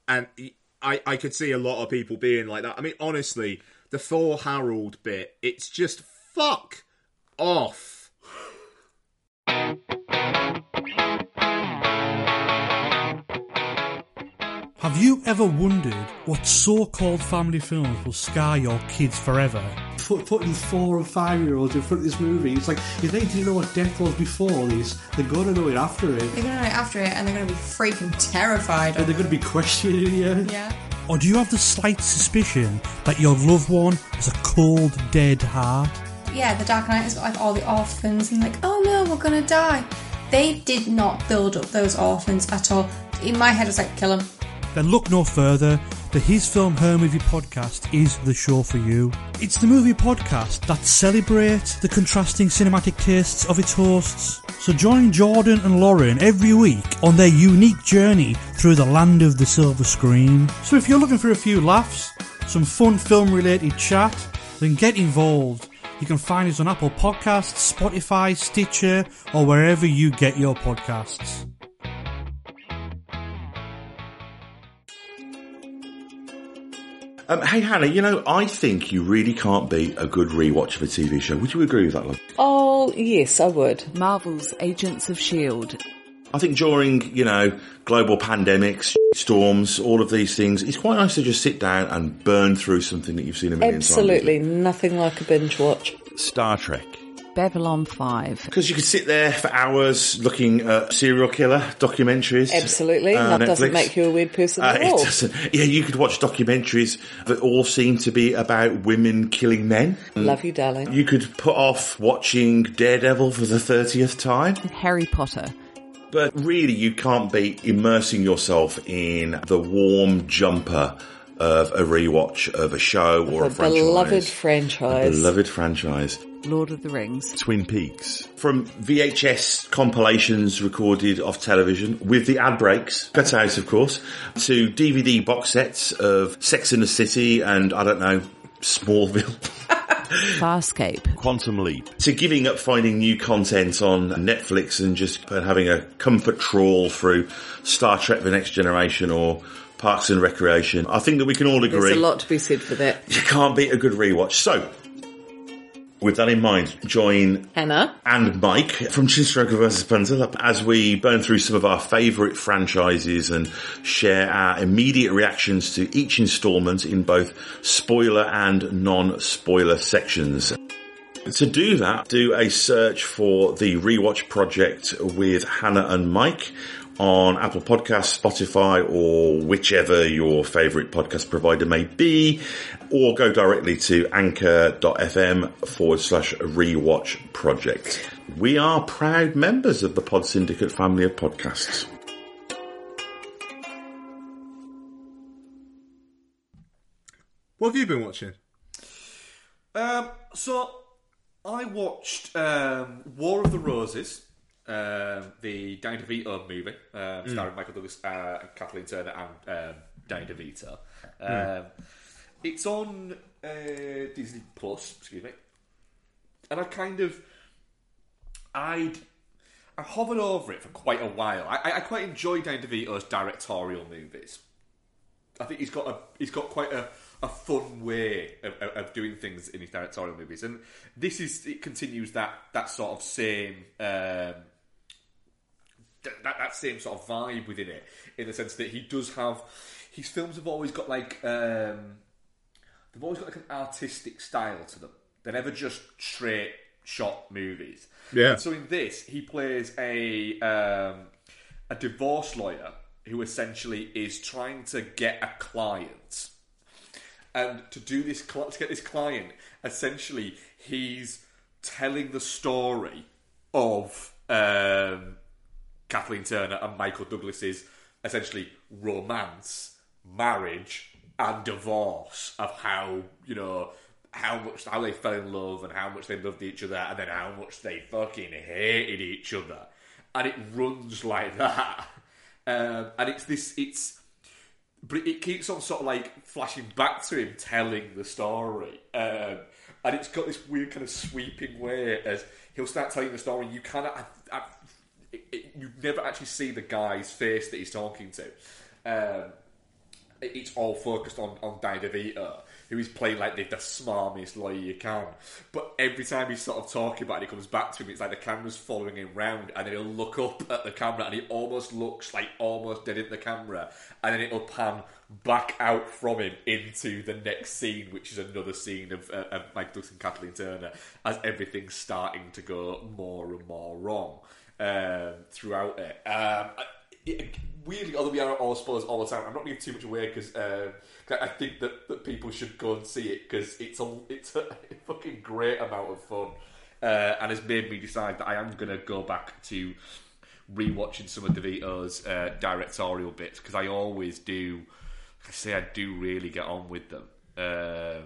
And he, I, I could see a lot of people being like that. I mean, honestly, the for Harold bit, it's just fuck off. Have you ever wondered what so-called family films will scar your kids forever? Put, putting four and five year olds in front of this movie, it's like if they didn't know what death was before this, they're going to know it after it. They're gonna know it after it, and they're gonna be freaking terrified. And they're going to be questioning you. yeah. Or do you have the slight suspicion that your loved one has a cold, dead heart? Yeah, the Dark Knight has got like all the orphans and like, oh no, we're gonna die. They did not build up those orphans at all. In my head, it's like, kill them. Then look no further. The His Film Her Movie podcast is the show for you. It's the movie podcast that celebrates the contrasting cinematic tastes of its hosts. So join Jordan and Lauren every week on their unique journey through the land of the silver screen. So if you're looking for a few laughs, some fun film related chat, then get involved. You can find us on Apple Podcasts, Spotify, Stitcher, or wherever you get your podcasts. Um, hey Hannah, you know, I think you really can't beat a good rewatch of a TV show. Would you agree with that, love? Oh, yes, I would. Marvel's Agents of S.H.I.E.L.D. I think during, you know, global pandemics, storms, all of these things, it's quite nice to just sit down and burn through something that you've seen a million Absolutely, nothing like a binge watch. Star Trek. Babylon 5. Because you could sit there for hours looking at serial killer documentaries. Absolutely, uh, that doesn't make you a weird person Uh, at it all. doesn't. Yeah, you could watch documentaries that all seem to be about women killing men. Love you, darling. You could put off watching Daredevil for the 30th time. Harry Potter. But really, you can't be immersing yourself in the warm jumper of a rewatch of a show or A a franchise. beloved A franchise. beloved franchise. Lord of the Rings. Twin Peaks. From VHS compilations recorded off television with the ad breaks, cut out of course, to DVD box sets of Sex in the City and, I don't know, Smallville. Farscape. Quantum Leap. To giving up finding new content on Netflix and just having a comfort trawl through Star Trek The Next Generation or Parks and Recreation. I think that we can all agree. There's a lot to be said for that. You can't beat a good rewatch. So, with that in mind, join Hannah, and Mike from Chinstroker vs. Punter as we burn through some of our favourite franchises and share our immediate reactions to each instalment in both spoiler and non-spoiler sections. To do that, do a search for the Rewatch Project with Hannah and Mike on Apple Podcasts, Spotify, or whichever your favourite podcast provider may be, or go directly to anchor.fm forward slash rewatch project. We are proud members of the Pod Syndicate family of podcasts. What have you been watching? Um, so I watched um, War of the Roses, um, the Danny DeVito movie, um, starring Michael Douglas, uh, and Kathleen Turner, and um, Danny DeVito. Um, It's on uh, Disney Plus. Excuse me, and I kind of I'd I hovered over it for quite a while. I, I- I quite enjoy Danny DeVito's directorial movies. I think he's got a he's got quite a, a fun way of, of, of doing things in his directorial movies, and this is it continues that that sort of same. That, that, that same sort of vibe within it, in the sense that he does have his films have always got like um, they've always got like an artistic style to them. They're never just straight shot movies. Yeah. And so in this, he plays a um, a divorce lawyer who essentially is trying to get a client, and to do this to get this client, essentially he's telling the story of um, Kathleen Turner and Michael Douglas's essentially romance, marriage, and divorce of how you know how much how they fell in love and how much they loved each other, and then how much they fucking hated each other, and it runs like that. Um, and it's this it's but it keeps on sort of like flashing back to him telling the story. Um, and it's got this weird kind of sweeping way as he'll start telling the story. And you kind of, it, it, you never actually see the guy's face that he's talking to. Um, it- it's all focused on on Danny DeVito, who is playing like the, the smarmiest lawyer you can. But every time he's sort of talking about it, he comes back to him. It's like the camera's following him round, and then he'll look up at the camera, and he almost looks like almost dead in the camera, and then it'll pan back out from him into the next scene, which is another scene of, uh, of Mike Douglas and Kathleen Turner, as everything's starting to go more and more wrong um, throughout it. Um, it, weirdly, although we are all spoilers all the time, I'm not give too much away because I think that, that people should go and see it because it's a it's a fucking great amount of fun uh, and it's made me decide that I am going to go back to rewatching some of DeVito's uh, directorial bits because I always do. I say I do really get on with them. Um,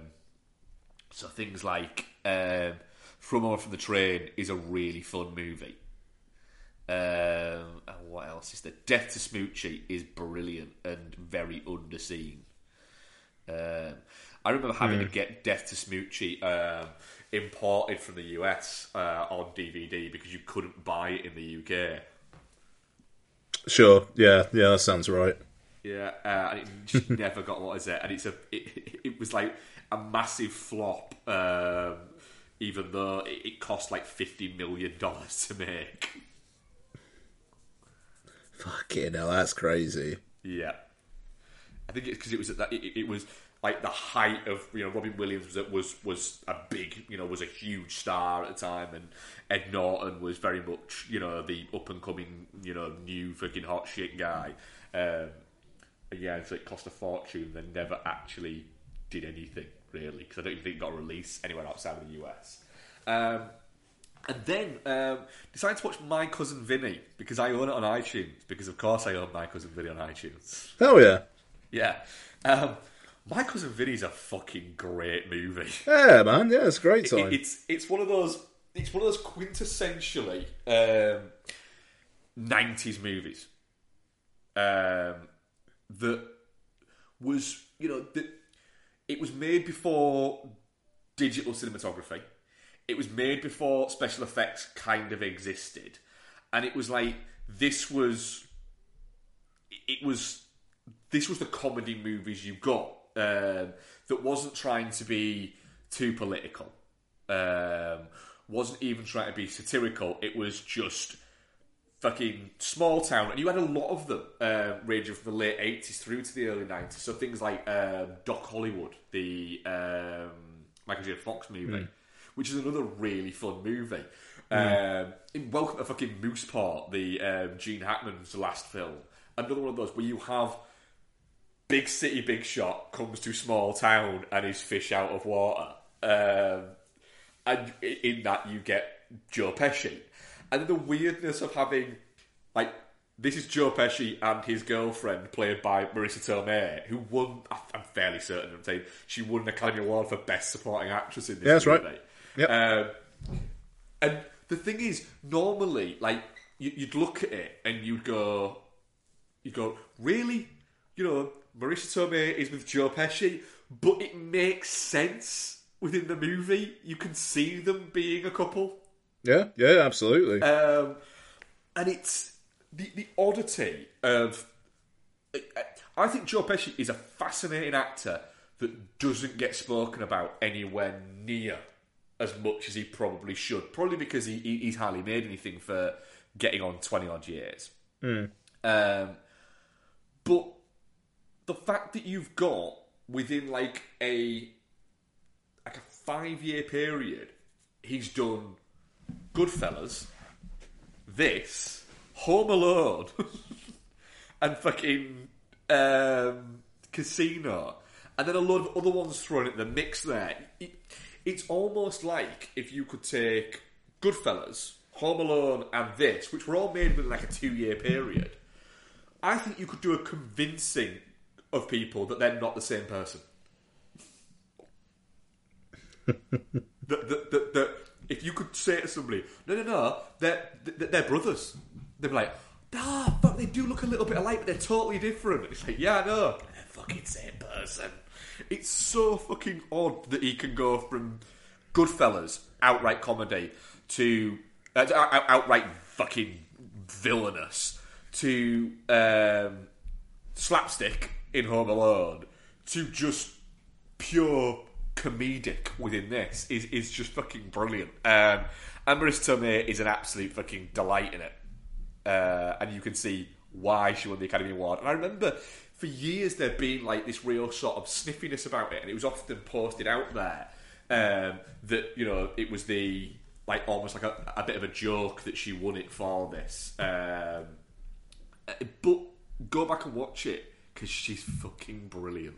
so things like um, Throw Momma From the Train is a really fun movie. Um, and what else is there? Death to Smoochy is brilliant and very underseen. Um, I remember having to get Death to Smoochy um, imported from the US uh, on DVD because you couldn't buy it in the UK. Sure. Yeah. Yeah. That sounds right. Yeah, uh, and it just never got what is it, and it's a it, it was like a massive flop. Um, even though it, it cost like fifty million dollars to make. Fucking hell, that's crazy. Yeah, I think it's because it was at that it, it was like the height of you know Robin Williams was was was a big you know was a huge star at the time, and Ed Norton was very much you know the up and coming you know new fucking hot shit guy. Um, and yeah, so it cost a fortune. Then never actually did anything really because I don't even think it got released anywhere outside of the US. Um, and then um, decided to watch My Cousin Vinny because I own it on iTunes. Because of course I own My Cousin Vinny on iTunes. Oh yeah. Yeah. Um, My Cousin Vinny's a fucking great movie. Yeah, man. Yeah, it's a great It- time. it's it's one of those it's one of those quintessentially um, 90s movies um, that was you know that it was made before digital cinematography it was made before special effects kind of existed. And it was like this was it was this was the comedy movies you got um, that wasn't trying to be too political um, wasn't even trying to be satirical. It was just fucking small town. And you had a lot of them um, ranging from the late 80s through to the early 90s so things like um, Doc Hollywood the um, Michael J. Fox movie which is another really fun movie. Um, in Welcome to fucking Moose Mooseport the um, Gene Hackman's last film. Another one of those where you have big city big shot comes to small town and is fish out of water. Um, and in that you get Joe Pesci. And the weirdness of having like this is Joe Pesci and his girlfriend played by Marisa Tomei who won I'm fairly certain I'm saying she won an Academy Award for Best Supporting Actress in this Yeah, that's right. Yep. um, and the thing is normally like you, you'd look at it and you'd go you go, really? You know, Marisa Tomei is with Joe Pesci, but it makes sense within the movie. You can see them being a couple. yeah. Yeah. Absolutely. Um, and it's the, the oddity of. I think Joe Pesci is a fascinating actor that doesn't get spoken about anywhere near as much as he probably should. Probably because he, he he's hardly made anything for getting on twenty odd years. Um, but the fact that you've got within like a like a five year period, he's done Goodfellas, this, Home Alone, and fucking um, Casino, and then a lot of other ones thrown in the mix there. It, it's almost like if you could take Goodfellas, Home Alone, and this, which were all made within like a two year period. I think you could do a convincing of people that they're not the same person. that, that, that, that if you could say to somebody, no, no, no, they're, they're, they're brothers, they'd be like, ah, fuck, they do look a little bit alike, but they're totally different. It's like, yeah, I know, they're fucking the same person. It's so fucking odd that he can go from Goodfellas, outright comedy, to uh, outright fucking villainous, to um, slapstick in Home Alone, to just pure comedic within this is is just fucking brilliant. Um, and Marisa Tomei is an absolute fucking delight in it, uh, and you can see why she won the Academy Award. And I remember for years there being like this real sort of sniffiness about it, and it was often posted out there um, that you know it was the like almost like a, a bit of a joke that she won it for this. Um, but go back and watch it because she's fucking brilliant,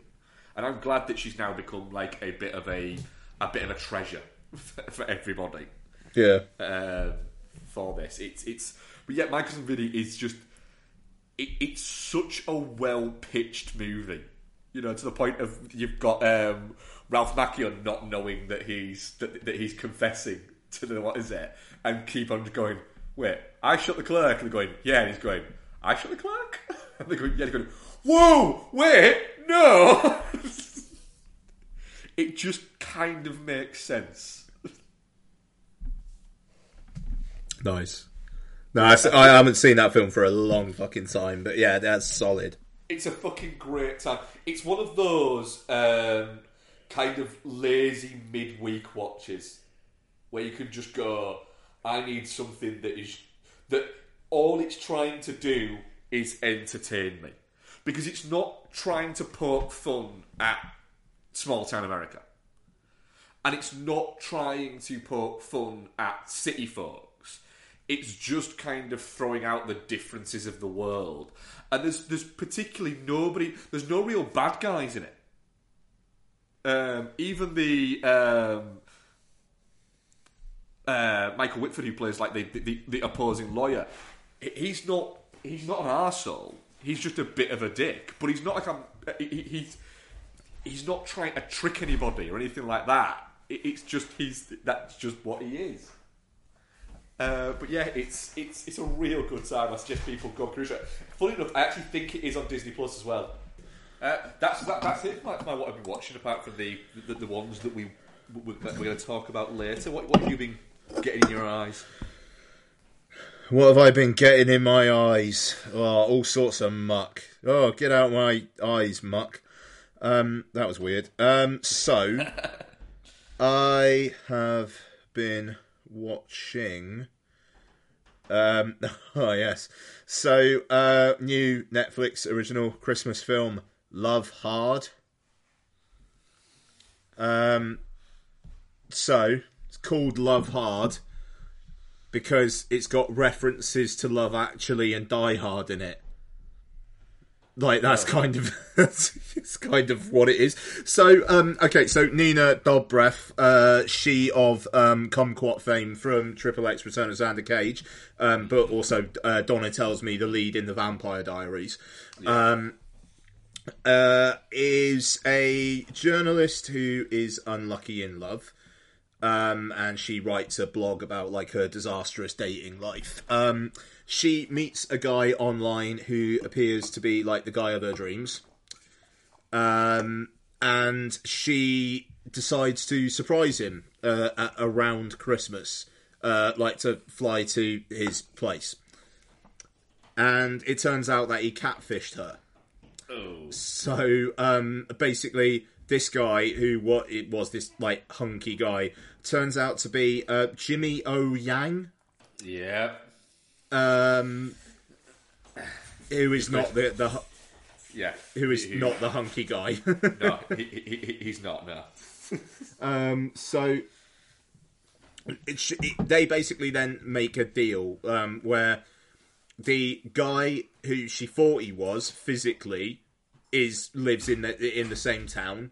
and I'm glad that she's now become like a bit of a a bit of a treasure for, for everybody Yeah. um, for this. It's it's but yet my cousin Vinny is just it, it's such a well pitched movie. You know, to the point of you've got um, Ralph Macchio not knowing that he's that, that he's confessing to the what is it, and keep on going. Wait, I shot the clerk, and they're going, yeah, and he's going, I shot the clerk, and they're going, yeah, they're going, whoa, wait, no. it just kind of makes sense. Nice. No, I, I haven't seen that film for a long fucking time, but yeah, that's solid. It's a fucking great time. It's one of those um, kind of lazy midweek watches where you can just go, I need something that is that all it's trying to do is entertain me. Because it's not trying to poke fun at small town America. And it's not trying to poke fun at city folks. It's just kind of throwing out the differences of the world. And there's there's particularly nobody there's no real bad guys in it. Um, even the um, uh, Michael Whitford, who plays like the, the, the opposing lawyer, he's not he's not an arsehole. He's just a bit of a dick, but he's not like I'm. He, he- he's he's not trying to trick anybody or anything like that. It, it's just he's that's just what he is. Uh, but yeah, it's it's it's a real good time. I suggest people go cruise it. Funny enough, I actually think it is on Disney Plus as well. Uh, that's that, that's it. My, my, what I've been watching, apart from the the, the ones that we we- that we're going to talk about later. What what have you been getting in your eyes? What have I been getting in my eyes? Oh, all sorts of muck. Oh, get out my eyes, muck. Um, that was weird. Um, so I have been watching. Um, oh yes. So uh, new Netflix original Christmas film, Love Hard. Um, so it's called Love Hard because it's got references to Love Actually and Die Hard in it. Like that's kind of it's kind of what it is. So um okay, so Nina Dobrev, uh she of um Kumquat fame from Triple X Return of Xander Cage, um but also uh, Donna tells me the lead in the Vampire Diaries. Um uh is a journalist who is unlucky in love um, and she writes a blog about like her disastrous dating life. Um, she meets a guy online who appears to be like the guy of her dreams, um, and she decides to surprise him uh, at, around Christmas, uh, like to fly to his place. And it turns out that he catfished her. Oh, So um, basically, this guy who what it was this like hunky guy turns out to be uh, Jimmy O Yang, Yeah. Um, who is not the the Yeah. who is He- not the hunky guy. No, he, he, he, he's not, no. Um, so it, it, they basically then make a deal um, where the guy who she thought he was physically is lives in the in the same town,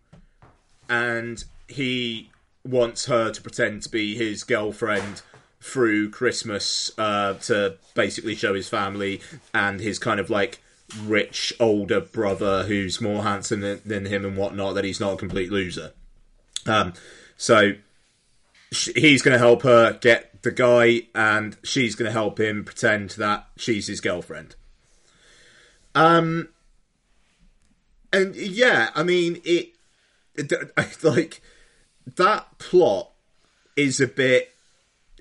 and he wants her to pretend to be his girlfriend through Christmas uh, to basically show his family and his kind of like rich older brother who's more handsome than, than him and whatnot that he's not a complete loser. Um, so he's going to help her get the guy, and she's going to help him pretend that she's his girlfriend. Um, and yeah, I mean it. it like that plot is a bit.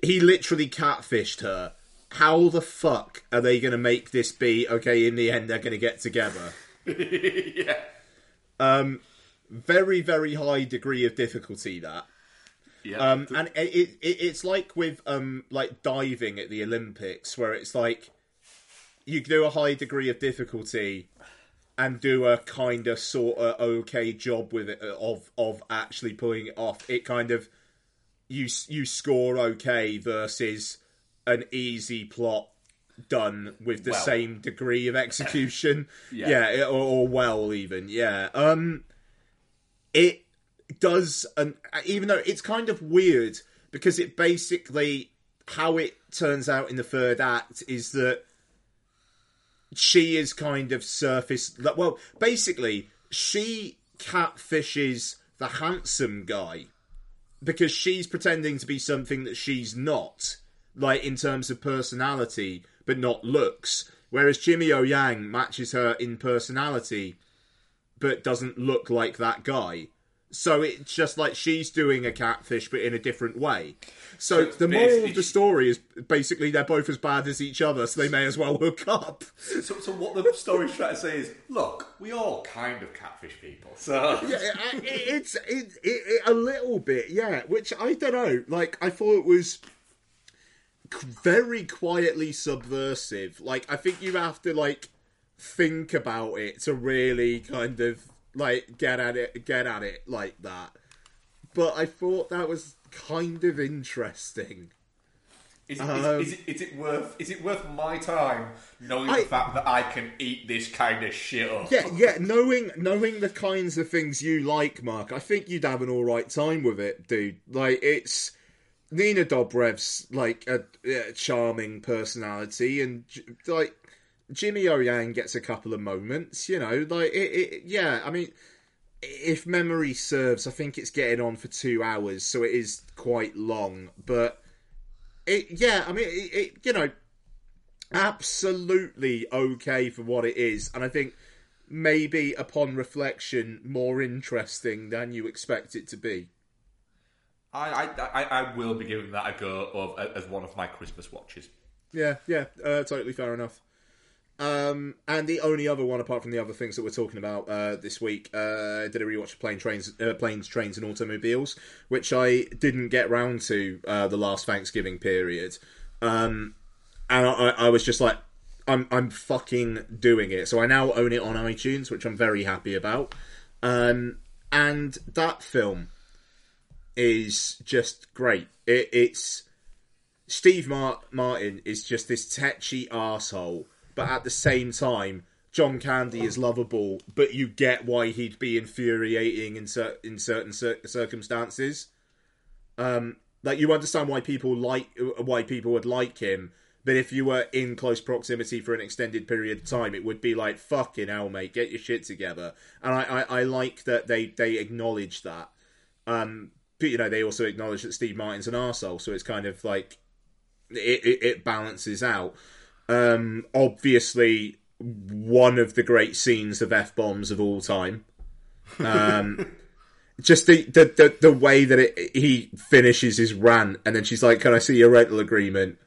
He literally catfished her. How the fuck are they going to make this be okay? In the end, they're going to get together. yeah. Um, very very high degree of difficulty that. Yeah. Um, and it, it it's like with um like diving at the Olympics where it's like you do a high degree of difficulty and do a kind of sort of okay job with it of of actually pulling it off. It kind of you you score okay versus an easy plot done with the Well. same degree of execution. Yeah. yeah, or, or well even. Yeah. Um it does and even though it's kind of weird because it basically how it turns out in the third act is that she is kind of surface well basically she catfishes the handsome guy because she's pretending to be something that she's not like in terms of personality but not looks whereas Jimmy Yang matches her in personality but doesn't look like that guy. So it's just like she's doing a catfish, but in a different way. So the moral of the story is basically they're both as bad as each other, so they may as well hook up. So, so what the story's trying to say is, look, we all kind of catfish people. So Yeah, it, it's it, it, it, a little bit, yeah. Which I don't know. Like I thought it was very quietly subversive. Like I think you have to like think about it to really kind of like get at it, get at it like that. But I thought that was kind of interesting. Is, Um, is, is, it, is it worth is it worth my time knowing I- the fact that I can eat this kind of shit up? Yeah, yeah. Knowing knowing the kinds of things you like, Mark, I think you'd have an all right time with it, dude. Like it's Nina Dobrev's like a, a charming personality, and like Jimmy O Yang gets a couple of moments. You know, like it. it yeah, I mean. If memory serves, I think it's getting on for two hours, so it is quite long. But it, yeah, I mean, it, it you know, absolutely okay for what it is, and I think maybe upon reflection, more interesting than you expect it to be. I, I, I, I will be giving that a go of, as one of my Christmas watches. Yeah, yeah, uh, totally fair enough. Um, and the only other one, apart from the other things that we're talking about uh, this week, uh, did a rewatch of Plane Trains, uh, Planes, Trains, and Automobiles, which I didn't get round to uh, the last Thanksgiving period. Um, and I, I was just like, I'm, I'm fucking doing it. So I now own it on iTunes, which I'm very happy about. Um, and that film is just great. It, it's Steve Mar- Martin is just this tetchy asshole, but at the same time, John Candy is lovable. But you get why he'd be infuriating in cer- in certain cir- circumstances. Um, like you understand why people like why people would like him. But if you were in close proximity for an extended period of time, it would be like fucking hell, mate, get your shit together. And I, I, I like that they they acknowledge that. Um, but you know, they also acknowledge that Steve Martin's an arsehole, so it's kind of like it, it, it balances out. Um, obviously, one of the great scenes of f bombs of all time. Um, just the, the the the way that it, he finishes his rant, and then she's like, "Can I see your rental agreement?"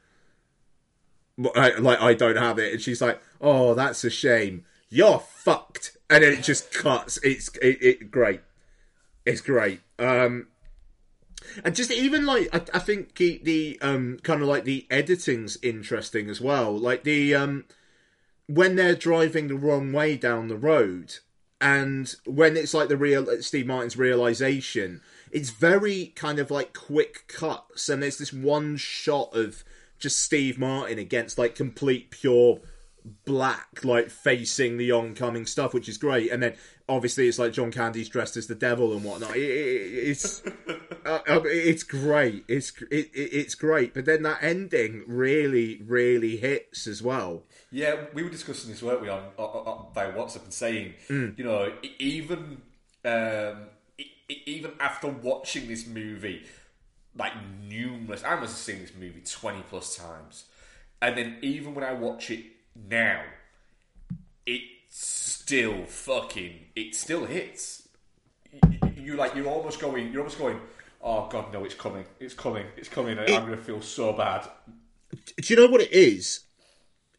I, like I don't have it, and she's like, "Oh, that's a shame. You're fucked." And then it just cuts. It's it, it great. It's great. Um, and just even like I, I think the, the um kind of like the editing's interesting as well. Like the um when they're driving the wrong way down the road, and when it's like the real Steve Martin's realization, it's very kind of like quick cuts, and there's this one shot of just Steve Martin against like complete pure black, like facing the oncoming stuff, which is great. And then obviously it's like John Candy's dressed as the devil and whatnot. It, it, it's uh, uh, it's great. It's it, it, it's great. But then that ending really, really hits as well. Yeah, we were discussing this, weren't we, on, on, on by WhatsApp and saying, Mm. you know, even um, even after watching this movie, like numerous, I must have seen this movie twenty plus times, and then even when I watch it now, it still fucking, it still hits. You, you like, you're almost going, you're almost going. Oh God, no! It's coming! It's coming! It's coming! I'm going to feel so bad. Do you know what it is?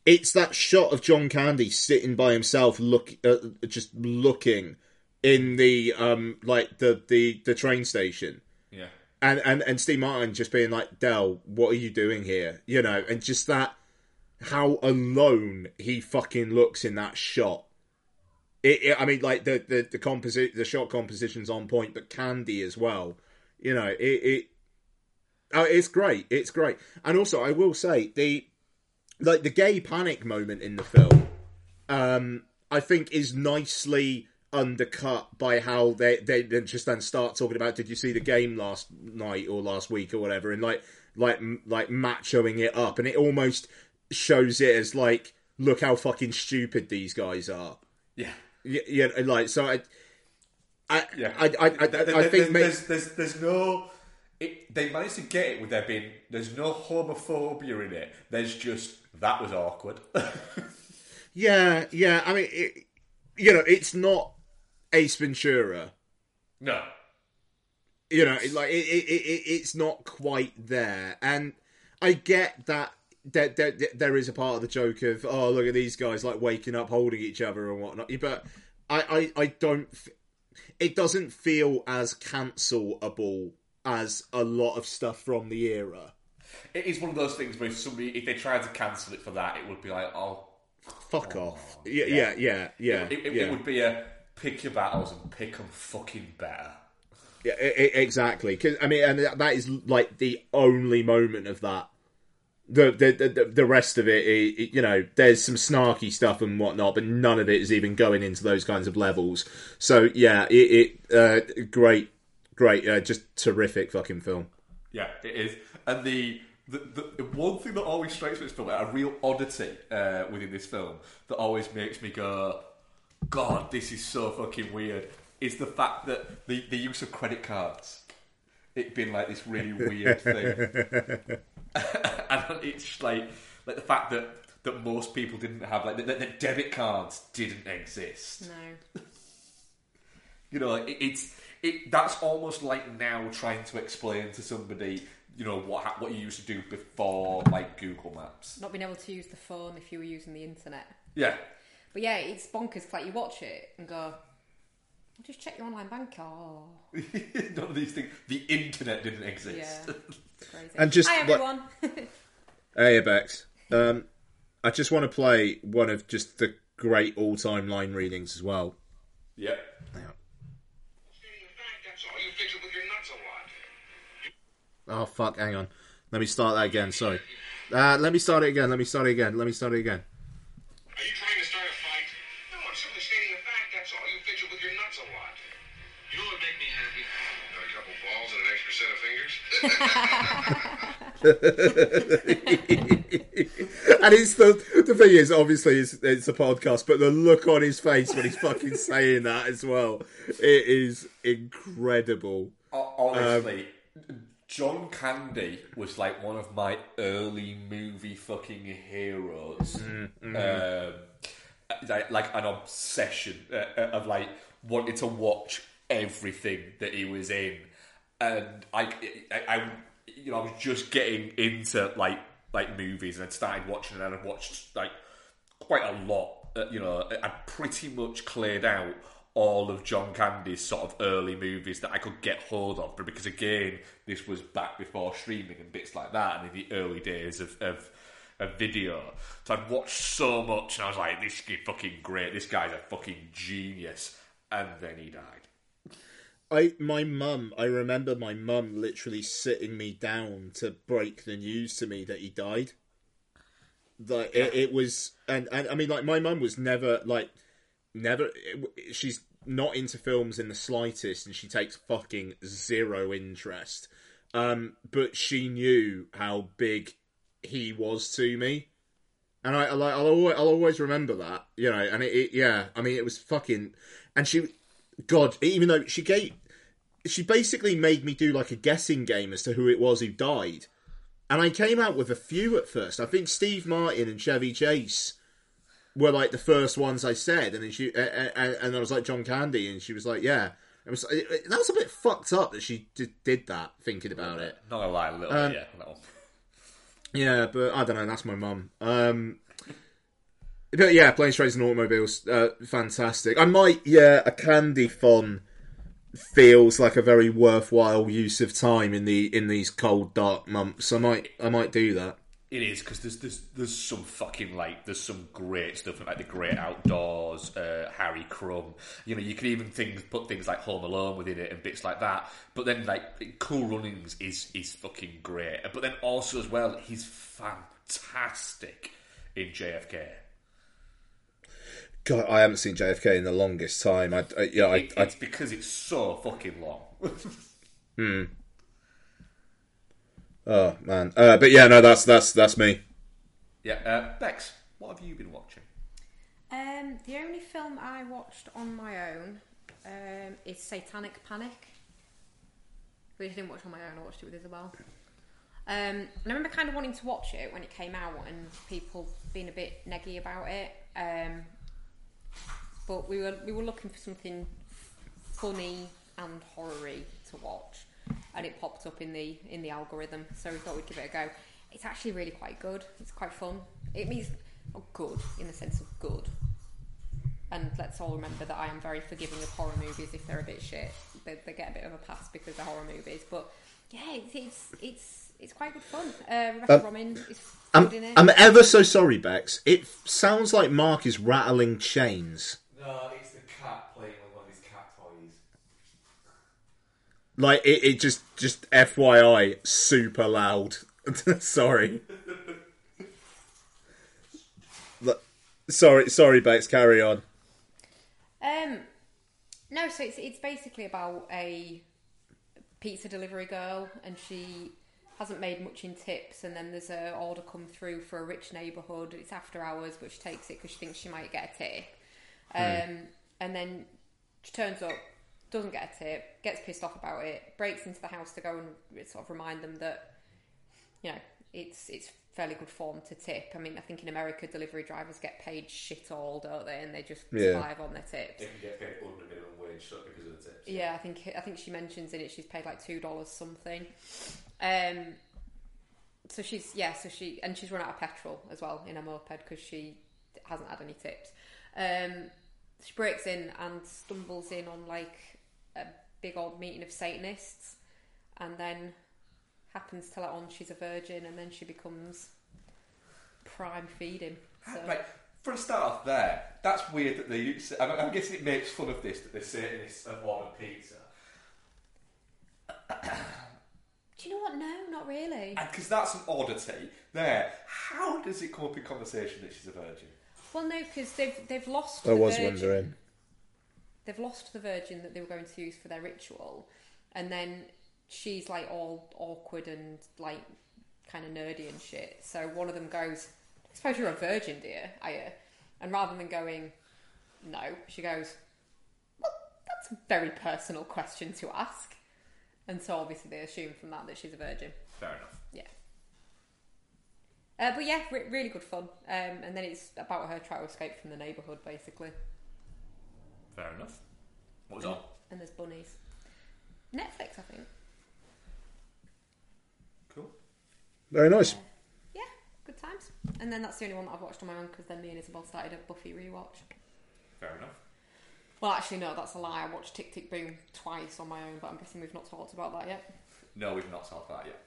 It's that shot of John Candy sitting by himself, look, uh, just looking in the um, like the the the train station. Yeah. and and and Steve Martin just being like, Dell, what are you doing here? You know, and just that how alone he fucking looks in that shot. It, it- I mean, like the the the composi- the shot composition's on point, but Candy as well. You know, it it oh, it's great. It's great, and also I will say the like the gay panic moment in the film. Um, I think is nicely undercut by how they they just then start talking about did you see the game last night or last week or whatever and like like like machoing it up and it almost shows it as like look how fucking stupid these guys are Yeah. Yeah, yeah like so I I Yeah, I I, I, There- I there- think ma- there's, there's there's no. It, they managed to get it with there being there's no homophobia in it. There's just that was awkward. yeah yeah I mean it, you know it's not Ace Ventura no, you know, it- like it, it, it, it's not quite there, and I get that there, there, there is a part of the joke of oh look at these guys like waking up holding each other and whatnot, but I, I, I don't. f- It doesn't feel as cancelable as a lot of stuff from the era. it is one of those things where if somebody if they tried to cancel it for that, it would be like oh Fuck oh, off. Yeah, yeah, yeah, yeah. It, it, yeah. it would be a pick your battles and pick them fucking better. Yeah, e- exactly. 'Cause, I mean, and that is like the only moment of that. The the the, rest of it, i- i- you know, there's some snarky stuff and whatnot, but none of it is even going into those kinds of levels. So yeah, it, it uh, great, great, uh, just terrific fucking film. Yeah, it is. And the the, the one thing that always strikes me this film, a real oddity uh, within this film that always makes me go, God, this is so fucking weird, is the fact that the, the use of credit cards. It being like this really weird thing. and it's like like the fact that that most people didn't have like that that debit cards didn't exist. No. You know, it, it's it. That's almost like now trying to explain to somebody, you know, what what you used to do before, like Google Maps. Not being able to use the phone if you were using the internet. Yeah, But yeah, it's bonkers. Like you watch it and go, "I'll just check your online bank. Oh, none of these things. The internet didn't exist. yeah, crazy. And just, hi like- everyone. Hey, Bex. Um, I just want to play one of just the great all-time line readings as well. Yep. Oh fuck! Hang on. Let me start that again. Sorry. Uh, let me start it again. Let me start it again. Let me start it again. Are you trying to and it's the the thing is obviously it's, it's a podcast, but the look on his face when he's fucking saying that as well, it is incredible. Ho- Honestly, John Candy was like one of my early movie fucking heroes. mm. Um, like, like an obsession uh, uh, of like wanting to watch everything that he was in, and I, I, I, you know, I was just getting into like like movies, and I'd started watching, and I'd watched like quite a lot. Uh, you know, I pretty much cleared out all of John Candy's sort of early movies that I could get hold of, but because again, this was back before streaming and bits like that, and in the early days of. of video, so I'd watched so much, and I was like, "This is fucking great. This guy's a fucking genius." And then he died. I my mum, I remember my mum literally sitting me down to break the news to me that he died. Like it, it was, and, and I mean, like my mum was never like, never. It, she's not into films in the slightest, and she takes fucking zero interest. Um, but she knew how big he was to me, and I like I'll always, I'll always remember that, you know. And it, it, yeah, I mean, it was fucking, and she, God, even though she gave, she basically made me do like a guessing game as to who it was who died, and I came out with a few at first. I think Steve Martin and Chevy Chase were like the first ones I said, and then she, and, and I was like John Candy, and she was like, yeah. It was it, it- that was a bit fucked up that she did, did that. Thinking about it, Not gonna lie, a little Um, bit, yeah. Yeah, but I don't know. That's my mum. Um, but yeah, planes, trains, and automobiles, uh, fantastic. I might, yeah, a candy fun feels like a very worthwhile use of time in the in these cold, dark months. I might, I might do that. It is because there's there's there's some fucking like there's some great stuff like the Great Outdoors, uh, Harry Crumb. You know, you can even things put things like Home Alone within it and bits like that. But then like Cool Runnings is is fucking great. But then also as well, he's fantastic in JFK. God, I haven't seen JFK in the longest time. I, I yeah, I, It- I, it's because it's so fucking long. hmm. Oh man, uh, but yeah, no, that's that's that's me. yeah, uh, Bex, what have you been watching? Um, the only film I watched on my own um, is Satanic Panic. Which I didn't watch on my own, I watched it with Isabel. Um, and I remember kind of wanting to watch it when it came out and people being a bit neggy about it. Um, but we were we were looking for something funny and horror-y to watch, and it popped up in the in the algorithm. So we thought we'd give it a go. It's actually really quite good. It's quite fun. It means oh, good in the sense of good. And let's all remember that I am very forgiving of horror movies if they're a bit shit. They, they get a bit of a pass because they're horror movies. But yeah, it's it's it's, it's quite good fun. Uh, Rebecca Um, is I'm, good in it. I'm ever so sorry, Bex. It sounds like Mark is rattling chains. No, it's the cat playing with one of his cat toys. Like it, it just just FYI, super loud. sorry. Sorry, sorry, Bex. Carry on. Um, no, so it's it's basically about a pizza delivery girl, and she hasn't made much in tips, and then there's a order come through for a rich neighbourhood. It's after hours, but she takes it because she thinks she might get a tip. Um, and then she turns up, doesn't get a tip, gets pissed off about it, breaks into the house to go and sort of remind them that you know it's it's fairly good form to tip. I mean, I think in America delivery drivers get paid shit all, don't they? And they just Yeah. survive on their tips. They can get paid under minimum wage so because of the tips. Yeah, I think I think she mentions in it she's paid like two dollars something. Um, so she's yeah, so she and she's run out of petrol as well in her moped because she hasn't had any tips. Um, she breaks in and stumbles in on like a big old meeting of Satanists, and then happens to let on she's a virgin, and then she becomes prime feeding. So. Right, for a start off there, that's weird that they use. I'm, I'm guessing it makes fun of this that they're Satanists have ordered pizza. Do you know what? No, not really. Because that's an oddity there. How does it come up in conversation that she's a virgin? Well, no, because they've they've lost. I the was virgin. wondering. they've lost the virgin that they were going to use for their ritual, and then she's like all awkward and like kind of nerdy and shit. So one of them goes, "I suppose you're a virgin, dear, are you?" And rather than going, "No," she goes, "Well, that's a very personal question to ask." And so obviously they assume from that that she's a virgin. Fair enough. Yeah. Uh, but yeah, re- really good fun. Um, and then it's about her trying to escape from the neighbourhood, basically. Fair enough. What was on? And there's bunnies. Netflix, I think. Cool. Very nice. Yeah, good times. And then that's the only one that I've watched on my own because then me and Isabel started a Buffy rewatch. Fair enough. Well, actually, no, that's a lie. I watched Tick Tick Boom twice on my own, but I'm guessing we've not talked about that yet. No, we've not talked about that yet.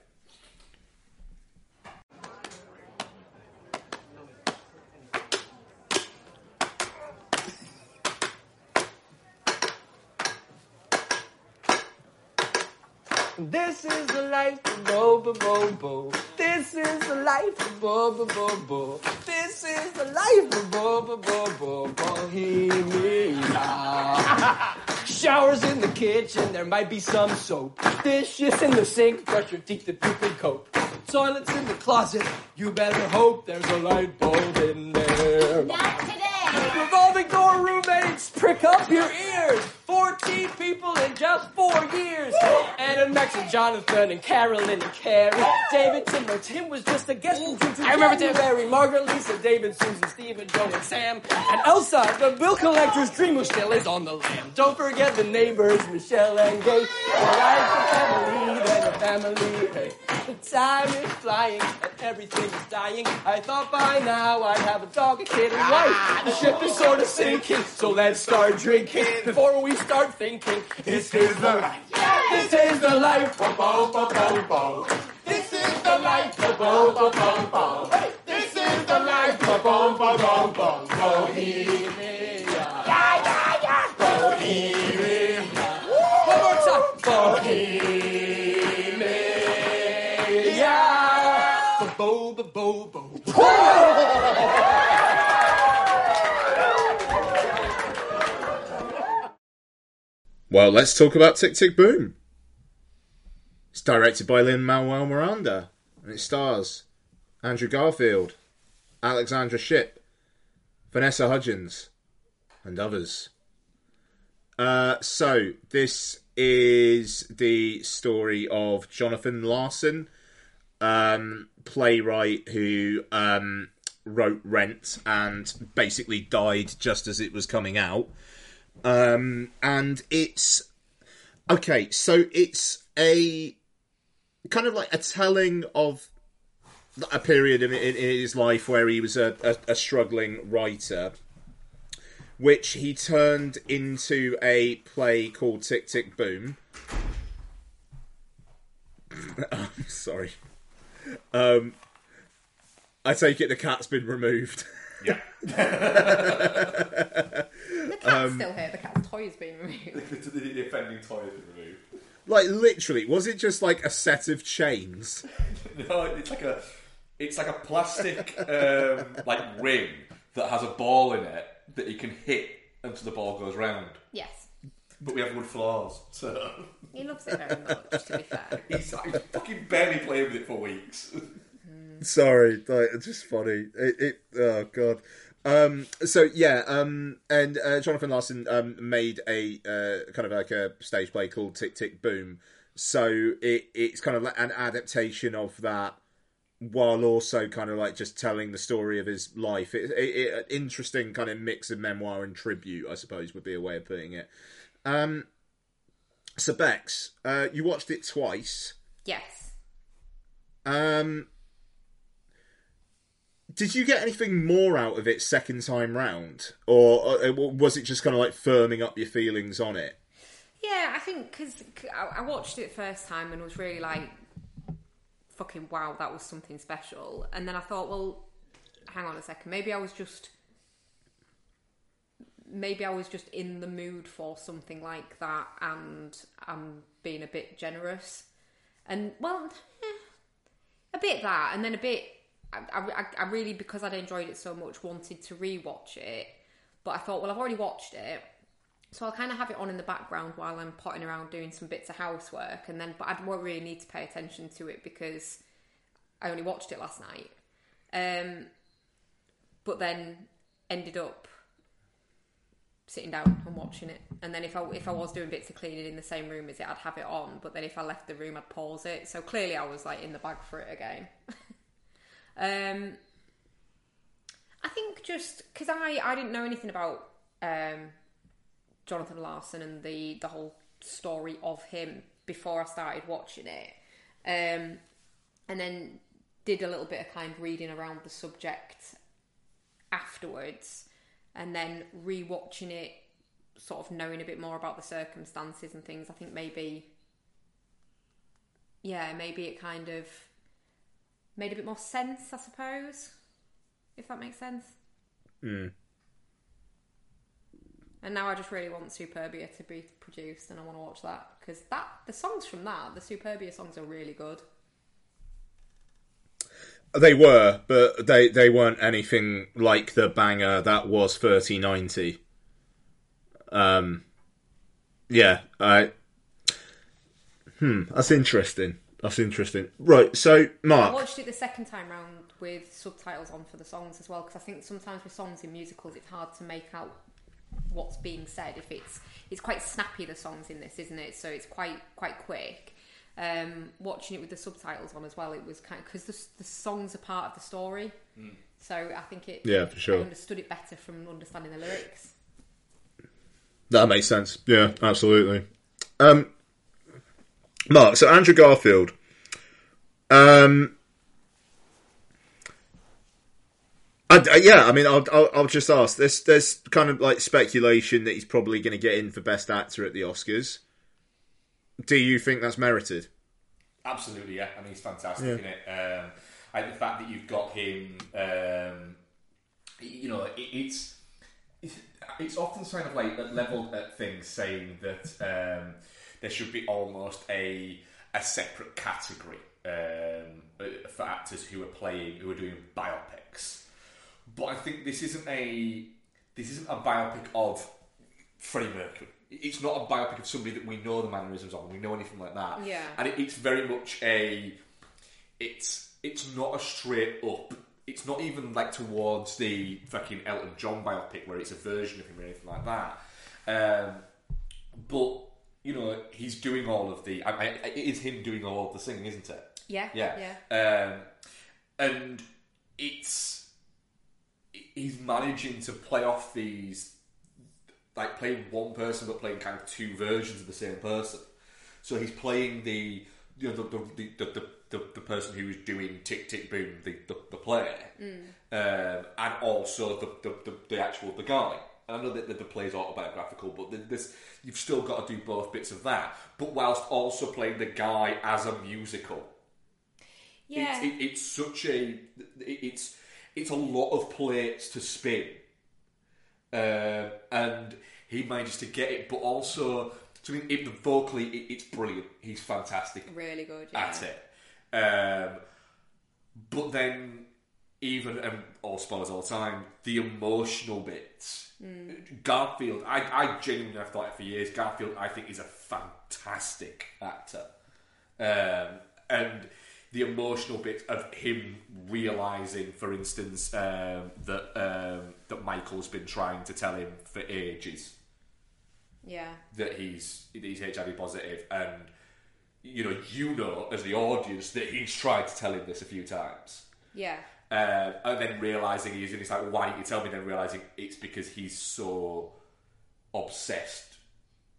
This is the life of Bo Bo Bo Bo. This is the life of Bo Bo Bo Bo. This is the life of Bo Bo Bo Bo Bohemia. Showers in the kitchen, there might be some soap. Dishes in the sink, brush your teeth if you can cope. Toilets in the closet, you better hope there's a light bulb in there. Not today. Revolving door roommates, prick up your ears. 14 people in just four years. Anna, Max, and Jonathan, and Carolyn, and Carrie. David Timber, Tim was just a guest June. I remember January. Margaret, Lisa, David, Susan, Stephen, Joe, and Sam. And Elsa, the bill collector's dream who still is on the lam. Don't forget the neighbors, Michelle and Gay. The Alright, the family, then a family. Hey, the time is flying, and everything is dying. I thought by now I'd have a dog, a kid, and wife. The ship is sort of sinking, so let's start drinking before we start thinking. This is the life. This is the life. This is the life. This is the life. Bo. Bohemia. Yeah, yeah, yeah. Bohemia. One more time. Bohemia. Bo, bo, bo, bo, bo. Well, let's talk about Tick Tick Boom. It's directed by Lin Manuel Miranda, and it stars Andrew Garfield, Alexandra Shipp, Vanessa Hudgens, and others. Uh, so this is the story of Jonathan Larson, um, playwright who um, wrote Rent and basically died just as it was coming out. Um, and it's okay. So it's a kind of like a telling of a period in, in, in his life where he was a, a, a struggling writer, which he turned into a play called Tick Tick Boom. I'm sorry. Um, I take it the cat's been removed. Yeah. The cat's Um, still here. The cat's toy's been removed. the, the offending toy has been removed. Like literally, was it just like a set of chains? No, it's like a, it's like a plastic um, like ring that has a ball in it that you can hit until the ball goes round. Yes. But we have wood floors, so He loves it very much, to be fair. he's, he's fucking barely played with it for weeks. Sorry, like, it's just funny. It, it oh god. Um, so yeah, um, and uh, Jonathan Larson um, made a uh, kind of like a stage play called Tick Tick Boom. So it it's kind of like an adaptation of that, while also kind of like just telling the story of his life. It, it, it an interesting kind of mix of memoir and tribute, I suppose, would be a way of putting it. Um, so Bex, uh, you watched it twice. Yes. Um, did you get anything more out of it second time round, or uh, was it just kind of like firming up your feelings on it? Yeah, I think because I, I watched it first time and was really like, fucking wow, that was something special. And then I thought, well, hang on a second, maybe I was just, maybe I was just in the mood for something like that, and I'm being a bit generous. And well, eh, a bit that, and then a bit. I, I, I really, because I'd enjoyed it so much, wanted to rewatch it. But I thought, well, I've already watched it, so I'll kind of have it on in the background while I'm potting around doing some bits of housework, and then, but I won't really need to pay attention to it because I only watched it last night. Um, but then ended up sitting down and watching it. And then if I if I was doing bits of cleaning in the same room as it, I'd have it on. But then if I left the room, I'd pause it. So clearly, I was like in the bag for it again. um, I think just because I I didn't know anything about um, Jonathan Larson and the the whole story of him before I started watching it, um, and then did a little bit of kind of reading around the subject afterwards, and then rewatching it sort of knowing a bit more about the circumstances and things, I think maybe, yeah, maybe it kind of made a bit more sense, I suppose, if that makes sense. Mm. And now I just really want Superbia to be produced, and I want to watch that because that the songs from that, the Superbia songs, are really good. They were, but they they weren't anything like the banger that was thirty ninety. Um, yeah, I. Hmm, that's interesting. That's interesting. Right, so Mark. I watched it the second time round with subtitles on for the songs as well because I think sometimes with songs in musicals it's hard to make out what's being said if it's it's quite snappy the songs in this isn't it so it's quite quite quick um, watching it with the subtitles on as well it was kind of because the, the songs are part of the story Mm. so I think it Yeah, for sure. I understood it better from understanding the lyrics that makes sense. Yeah, absolutely. Um, Mark, so Andrew Garfield. Um, I, I- yeah, I mean, I'll, I'll, I'll just ask. There's, there's kind of like speculation that he's probably going to get in for Best Actor at the Oscars. Do you think that's merited? Absolutely, yeah. I mean, he's fantastic Yeah. in it. Um, I the fact that you've got him, um, you know, it, it's it's often kind of like leveled at things, saying that um, there should be almost a a separate category um, for actors who are playing who are doing biopics. But I think this isn't a this isn't a biopic of Freddie Mercury. It's not a biopic of somebody that we know the mannerisms of, we know anything like that. Yeah. and it, it's very much a it's it's not a straight up. It's not even like towards the fucking Elton John biopic where it's a version of him or anything like that. Um, but you know, he's doing all of the. I, I, it is him doing all of the singing, isn't it? Yeah, yeah. Um, and it's he's managing to play off these like playing one person but playing kind of two versions of the same person. So he's playing the you know the the, the, the, the, the person who is doing Tick Tick Boom the the, the play, Mm. um, and also the, the, the, the actual the guy. I know that the, the play is autobiographical, but the, this you've still got to do both bits of that. But whilst also playing the guy as a musical, Yeah. it's, it, it's such a it- it's it's a lot of plates to spin, um, and he manages to get it. But also, to me, it, vocally, it, it's brilliant. He's fantastic really good yeah. at it. Um, but then, even and all spoilers all the time, the emotional bits. Mm. Garfield, I, I genuinely have thought it for years. Garfield, I think, is a fantastic actor, um, and the emotional bit of him realizing, for instance, um, that um, that Michael's been trying to tell him for ages yeah that he's he's HIV positive, and you know, you know, as the audience, that he's tried to tell him this a few times. yeah Um, and then realizing he's and he's like, why didn't you tell me? Then realizing it's because he's so obsessed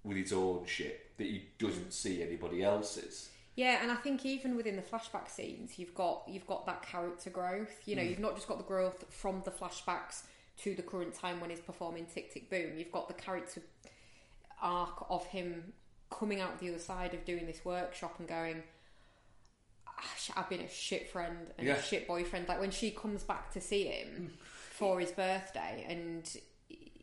with his own shit that he doesn't see anybody else's. Yeah, and I think even within the flashback scenes, you've got you've got that character growth. You know, Mm. you've not just got the growth from the flashbacks to the current time when he's performing Tick Tick Boom. You've got the character arc of him coming out the other side of doing this workshop and going, "Ah, sh- "I've been a shit friend and Yeah. a shit boyfriend." Like when she comes back to see him mm. for his birthday, and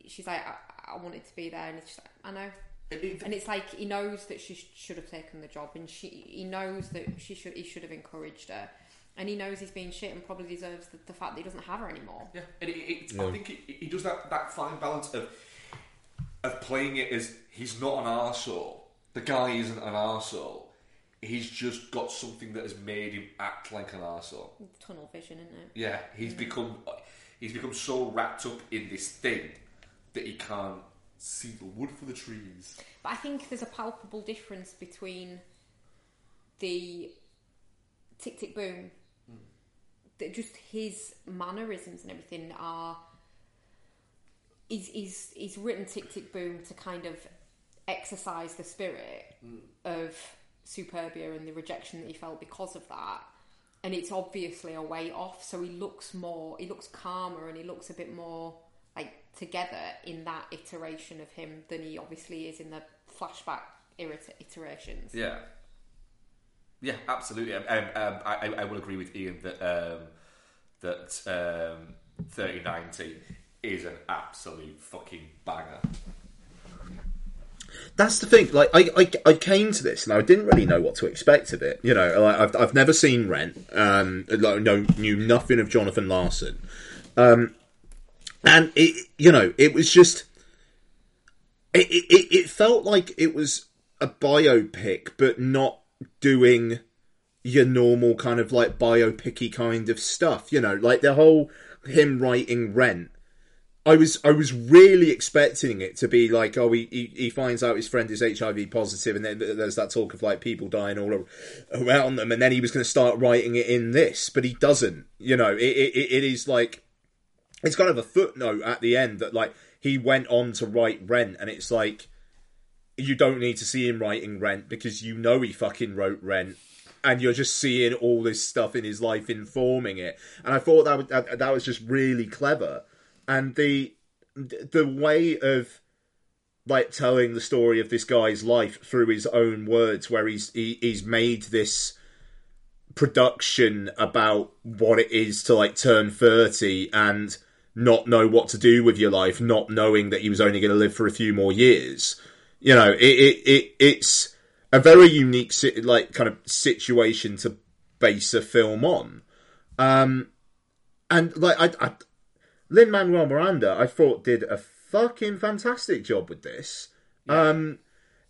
she's like, "I, I wanted to be there," and it's just like, "I know." and it's like he knows that she sh- should have taken the job, and she he knows that she should he should have encouraged her, and he knows he's being shit and probably deserves the, the fact that he doesn't have her anymore. Yeah, and it, it, Yeah. I think he, he does that, that fine balance of of playing it as he's not an arsehole. The guy isn't an arsehole. He's just got something that has made him act like an arsehole. Tunnel vision, isn't it? Yeah, he's become he's become so wrapped up in this thing that he can't see the wood for the trees. But I think there's a palpable difference between the Tick Tick Boom, that just his mannerisms and everything are. He's, he's, he's written Tick Tick Boom to kind of exercise the spirit Mm. of Superbia and the rejection that he felt because of that. And it's obviously a way off, so he looks more, he looks calmer and he looks a bit more like together in that iteration of him than he obviously is in the flashback iterations. Yeah. Yeah, absolutely. Um, um, um, I, I will agree with Ian that um, that um, thirty ninety is an absolute fucking banger. That's the thing. Like, I, I, I came to this and I didn't really know what to expect of it. You know, like, I've, I've never seen Rent. Um, like, no, knew nothing of Jonathan Larson. Um, and it, you know, it was just, it, it, it felt like it was a biopic, but not doing your normal kind of like biopicy kind of stuff. You know, like the whole him writing Rent. I was I was really expecting it to be like oh he, he finds out his friend is HIV positive and then there's that talk of like people dying all around them and then he was going to start writing it in this but he doesn't you know it, it it is like it's kind of a footnote at the end that like he went on to write Rent and it's like you don't need to see him writing Rent because you know he fucking wrote Rent and you're just seeing all this stuff in his life informing it. And I thought that was, that, that was just really clever and the the way of like telling the story of this guy's life through his own words where he's he, he's made this production about what it is to like turn 30 and not know what to do with your life not knowing that he was only going to live for a few more years. You know it it, it it's a very unique like kind of situation to base a film on. Um and like i, I Lin Manuel Miranda, I thought did a fucking fantastic job with this. Um,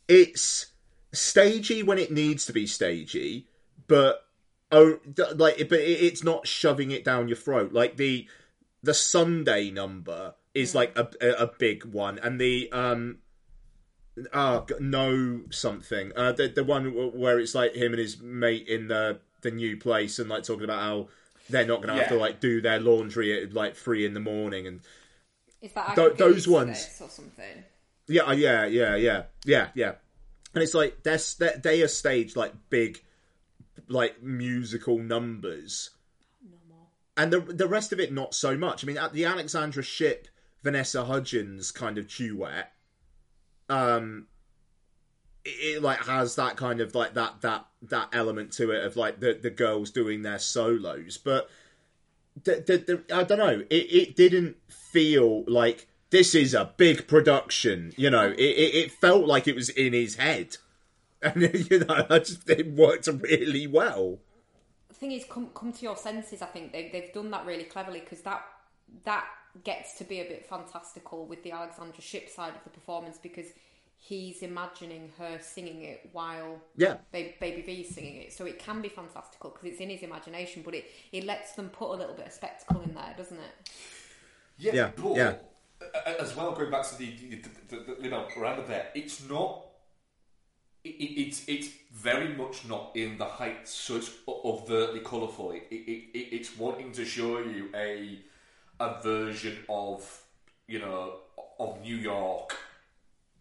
it's stagey when it needs to be stagey, but oh, like, but it's not shoving it down your throat. Like the the Sunday number is like a, a a big one, and the um. Ah, g- no something. Uh, the the one where it's like him and his mate in the the new place, and like talking about how they're not going to have to like do their laundry at like three in the morning, and Is that Tho- Agatha those ones. or something? yeah, uh, yeah, yeah, yeah, yeah, yeah. And it's like they're st- they are staged like big, like musical numbers, and the the rest of it not so much. I mean, at the Alexandra Shipp, Vanessa Hudgens kind of duet, um, it, like has that kind of like that that that element to it of like the the girls doing their solos, but the, the, the, I don't know. It, it didn't feel like this is a big production. You know, it, it, it felt like it was in his head, and you know, I just it worked really well. The thing is, come come to your senses. I think they they've done that really cleverly because that that gets to be a bit fantastical with the Alexandra Shipp side of the performance because he's imagining her singing it while Yeah. Ba- Baby V's singing it. So it can be fantastical because it's in his imagination, but it it lets them put a little bit of spectacle in there, doesn't it? Yeah, Yeah, but yeah. a- a- as well, going back to the, the, the, the you know around there, it's not. It, it, it's it's very much not in the heights so it's overtly colourful. It, it, it, it's wanting to show you a a version of you know of New York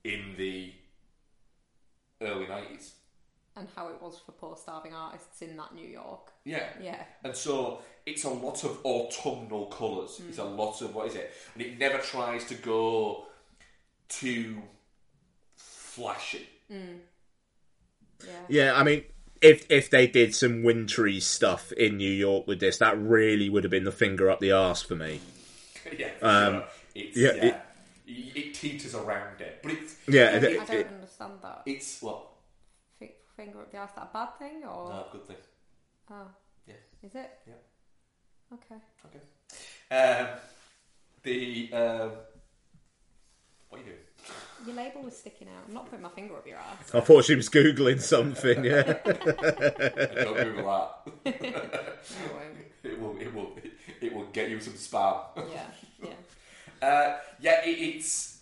in the early nineties. And how it was for poor starving artists in that New York. Yeah. Yeah. And so it's a lot of autumnal colours. It's a lot of what is it? And it never tries to go too flashy. Mm. Yeah. Yeah, I mean, if if they did some wintry stuff in New York with this, that really would have been the finger up the arse for me. yeah, for Um, sure. It's, yeah, yeah, it- it, teeters around it, but it's Yeah, I it- don't it- understand that. it's what Fi- Finger up the arse, that a bad thing or? no good thing. Oh. Yeah. Is it? Yeah. Okay. Okay. Um, the um, what are you doing? Your label was sticking out. I'm not putting my finger up your ass. I thought she was googling something. Yeah. Don't Google that. won't. it will. It will. It will get you some spam. Yeah. Yeah. Uh, yeah, it, it's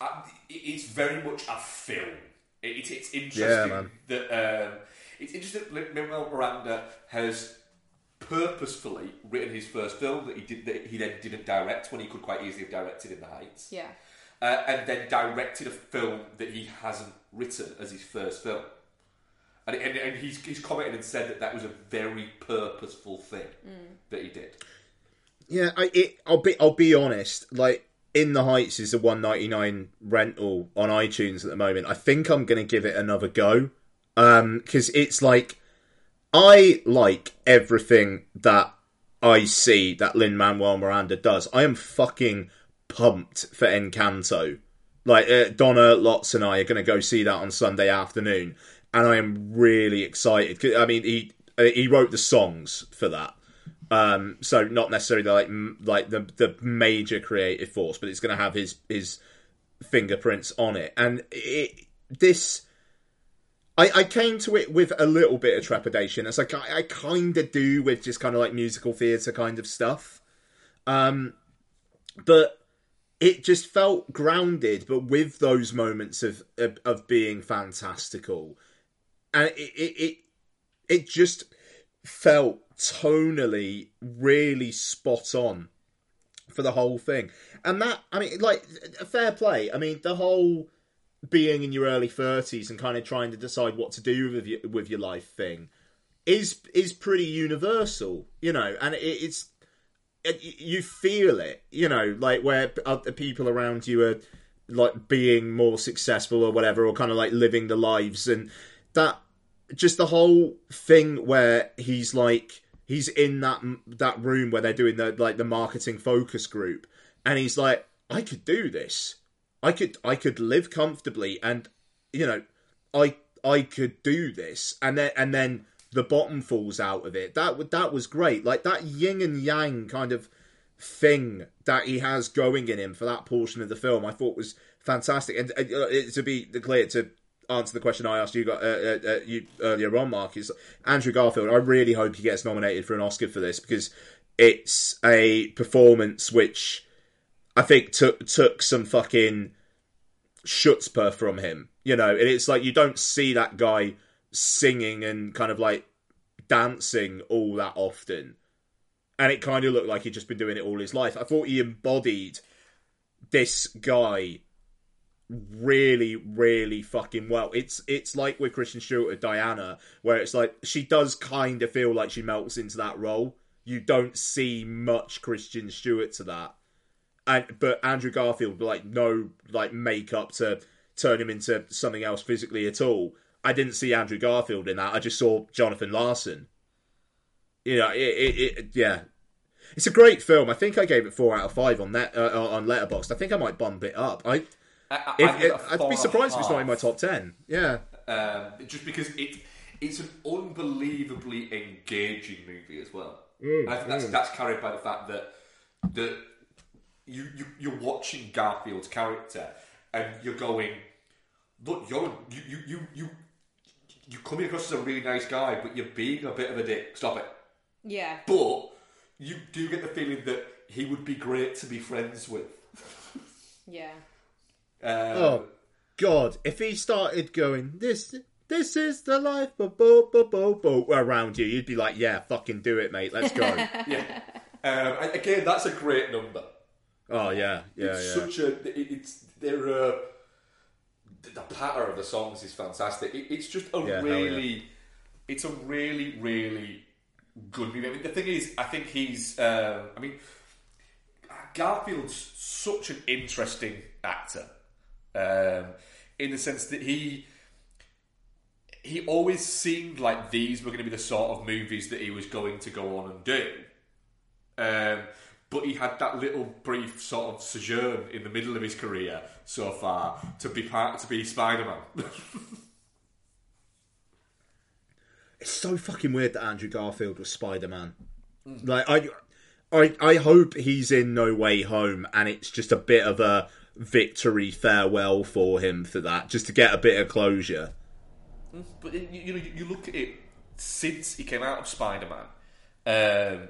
uh, it- it's very much a film. It, it's it's interesting Yeah, that um, it's interesting that Manuel Miranda has purposefully written his first film that he did that he then didn't direct when he could quite easily have directed In the Heights. Yeah. Uh, and then directed a film that he hasn't written as his first film. And, and, and he's, he's commented and said that that was a very purposeful thing Mm. that he did. Yeah, I, it, I'll be I'll be honest. Like In the Heights is a one ninety nine rental on iTunes at the moment. I think I'm going to give it another go because it's like I like everything that I see that Lin Manuel Miranda does. I am fucking pumped for Encanto. Like uh, Donna Lots and I are going to go see that on Sunday afternoon, and I am really excited. I mean, he uh, he wrote the songs for that, um, so not necessarily the, like like the the major creative force, but it's going to have his his fingerprints on it. And it, this, I, I came to it with a little bit of trepidation, as like I, I kind of do with just kind of like musical theatre kind of stuff. Um, but it just felt grounded, but with those moments of of, of being fantastical, and it, it it it just felt tonally really spot on for the whole thing. And that, I mean, like, fair play. I mean, the whole being in your early 30s and kind of trying to decide what to do with your, with your life thing is is pretty universal, you know, and it, it's it, you feel it, you know, like where other people around you are like being more successful or whatever, or kind of like living the lives, and that just the whole thing where he's like he's in that that room where they're doing the like the marketing focus group, and he's like, I could do this, I could I could live comfortably, and you know, I I could do this, and then and then the bottom falls out of it. That that was great, like that yin and yang kind of thing that he has going in him for that portion of the film. I thought was fantastic, and uh, uh, to be clear to answer the question I asked you got uh, uh, uh, you earlier on, Mark, is Andrew Garfield. I really hope he gets nominated for an Oscar for this because it's a performance which I think took took some fucking chutzpah from him. You know, and it's like you don't see that guy singing and kind of like dancing all that often. And it kind of looked like he'd just been doing it all his life. I thought he embodied this guy really, really fucking well. It's it's like with Kristen Stewart Diana, where it's like she does kind of feel like she melts into that role. You don't see much Kristen Stewart to that, and but Andrew Garfield like no like makeup to turn him into something else physically at all. I didn't see Andrew Garfield in that. I just saw Jonathan Larson. You know, it, it, it yeah. It's a great film. I think I gave it four out of five on that uh, on Letterboxd. I think I might bump it up. I I, I, if, I'd it a I'd be and a surprised if it's not in my top ten. Yeah. Um, just because it it's an unbelievably engaging movie as well. Mm, and I think that's mm. that's carried by the fact that that you, you you're watching Garfield's character and you're going, look, you're you you you you you're coming across as a really nice guy, but you're being a bit of a dick. Stop it. Yeah. But you do get the feeling that he would be great to be friends with. Yeah. Um, oh God! If he started going this. This is the life, bo bo bo bo bo around you. You'd be like, "Yeah, fucking do it, mate. Let's go." yeah. Um, again, that's a great number. oh yeah, yeah, it's yeah. such a it's they're uh, the patter of the songs is fantastic. It, it's just a Yeah, hell really, it's a really really good movie. I mean, the thing is, I think he's. Um, I mean, Garfield's such an interesting actor, um, in the sense that he. He always seemed like these were going to be the sort of movies that he was going to go on and do. Um, but he had that little brief sort of sojourn in the middle of his career so far to be part to be Spider Man. It's so fucking weird that Andrew Garfield was Spider Man. Like I, I, I hope he's in No Way Home, and it's just a bit of a victory farewell for him for that, just to get a bit of closure. but you, know, you look at it since he came out of Spider Man, um,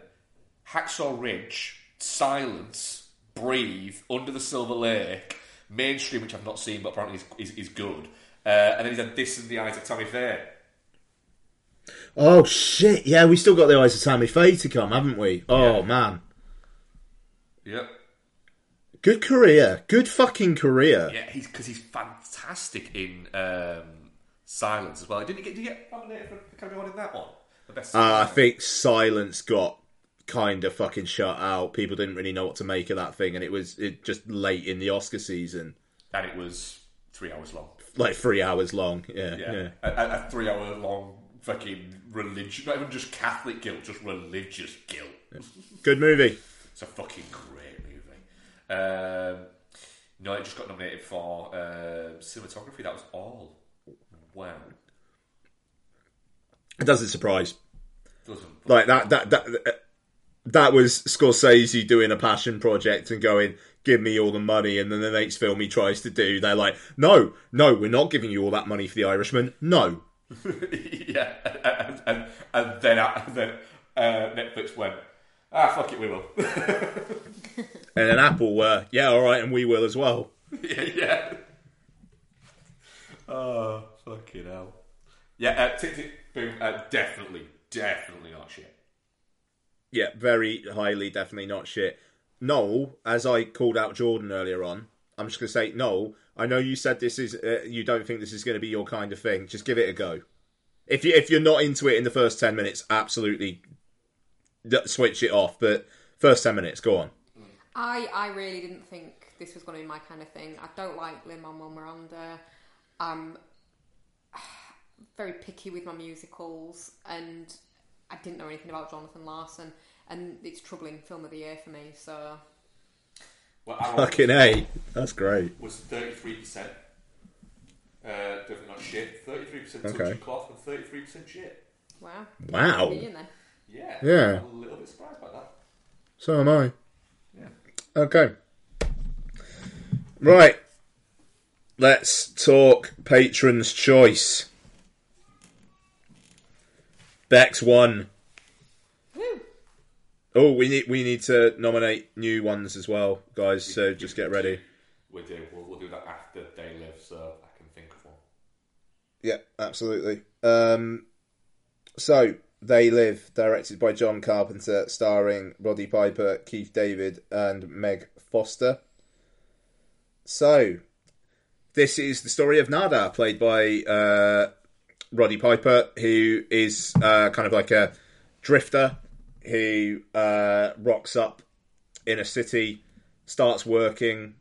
Hacksaw Ridge, Silence, Breathe, Under the Silver Lake, Mainstream, which I've not seen but apparently is, is, is good, uh, and then he's had this in the eyes of Tammy Faye. Oh shit! Yeah, we still got the eyes of Tammy Faye to come, haven't we? Oh man, Yep. Good career, good fucking career. Yeah, he's because he's fantastic in um, Silence as well. Didn't he get? Did he get nominated for Academy Award in that one? The best. Uh, I think Silence got kind of fucking shut out. People didn't really know what to make of that thing, and it was it just late in the Oscar season, and it was three hours long. like three hours long. Yeah, Yeah, yeah. A, a, a three-hour long fucking religion, not even just Catholic guilt, just religious guilt. Good movie. It's a fucking great. Um, no, it just got nominated for uh, cinematography. That was all. Wow. It doesn't surprise. Doesn't. Like that that that that was Scorsese doing a passion project and going, "Give me all the money," and then the next film he tries to do, they're like, "No, no, we're not giving you all that money for the Irishman. No." yeah, and, and, and then uh, then uh, Netflix went, ah, fuck it, we will. And then Apple were, "Yeah, all right, and we will as well." yeah, yeah. Oh, fucking hell. Yeah, uh, Tick Tick Boom, uh, definitely, definitely not shit. Yeah, very highly, definitely not shit. Noel, as I called out Jordan earlier on, I'm just gonna say, Noel, I know you said this is uh, you don't think this is going to be your kind of thing. Just give it a go. If you if you're not into it in the first ten minutes, absolutely switch it off. But first ten minutes, go on. I, I really didn't think this was going to be my kind of thing. I don't like Lin Manuel Miranda. I'm very picky with my musicals, and I didn't know anything about Jonathan Larson, and it's troubling film of the year for me. So Well, Fucking a, that's great. was thirty-three percent. Uh, definitely not shit. Thirty-three percent Okay. touching cloth and thirty-three percent shit. wow, Wow. Yeah, Yeah. I'm a little bit surprised by that. So am I. Yeah. Okay. Right. Let's talk Patron's Choice. Bex won. Oh, we need we need to nominate new ones as well, guys. So just get ready. We do. We'll, we'll do that after they live, so I can think of one. Yeah, absolutely. Um, so they live, directed by John Carpenter, starring Roddy Piper, Keith David, and Meg Foster. So this is the story of Nada, played by uh, Roddy Piper, who is uh, kind of like a drifter who uh, rocks up in a city, starts working,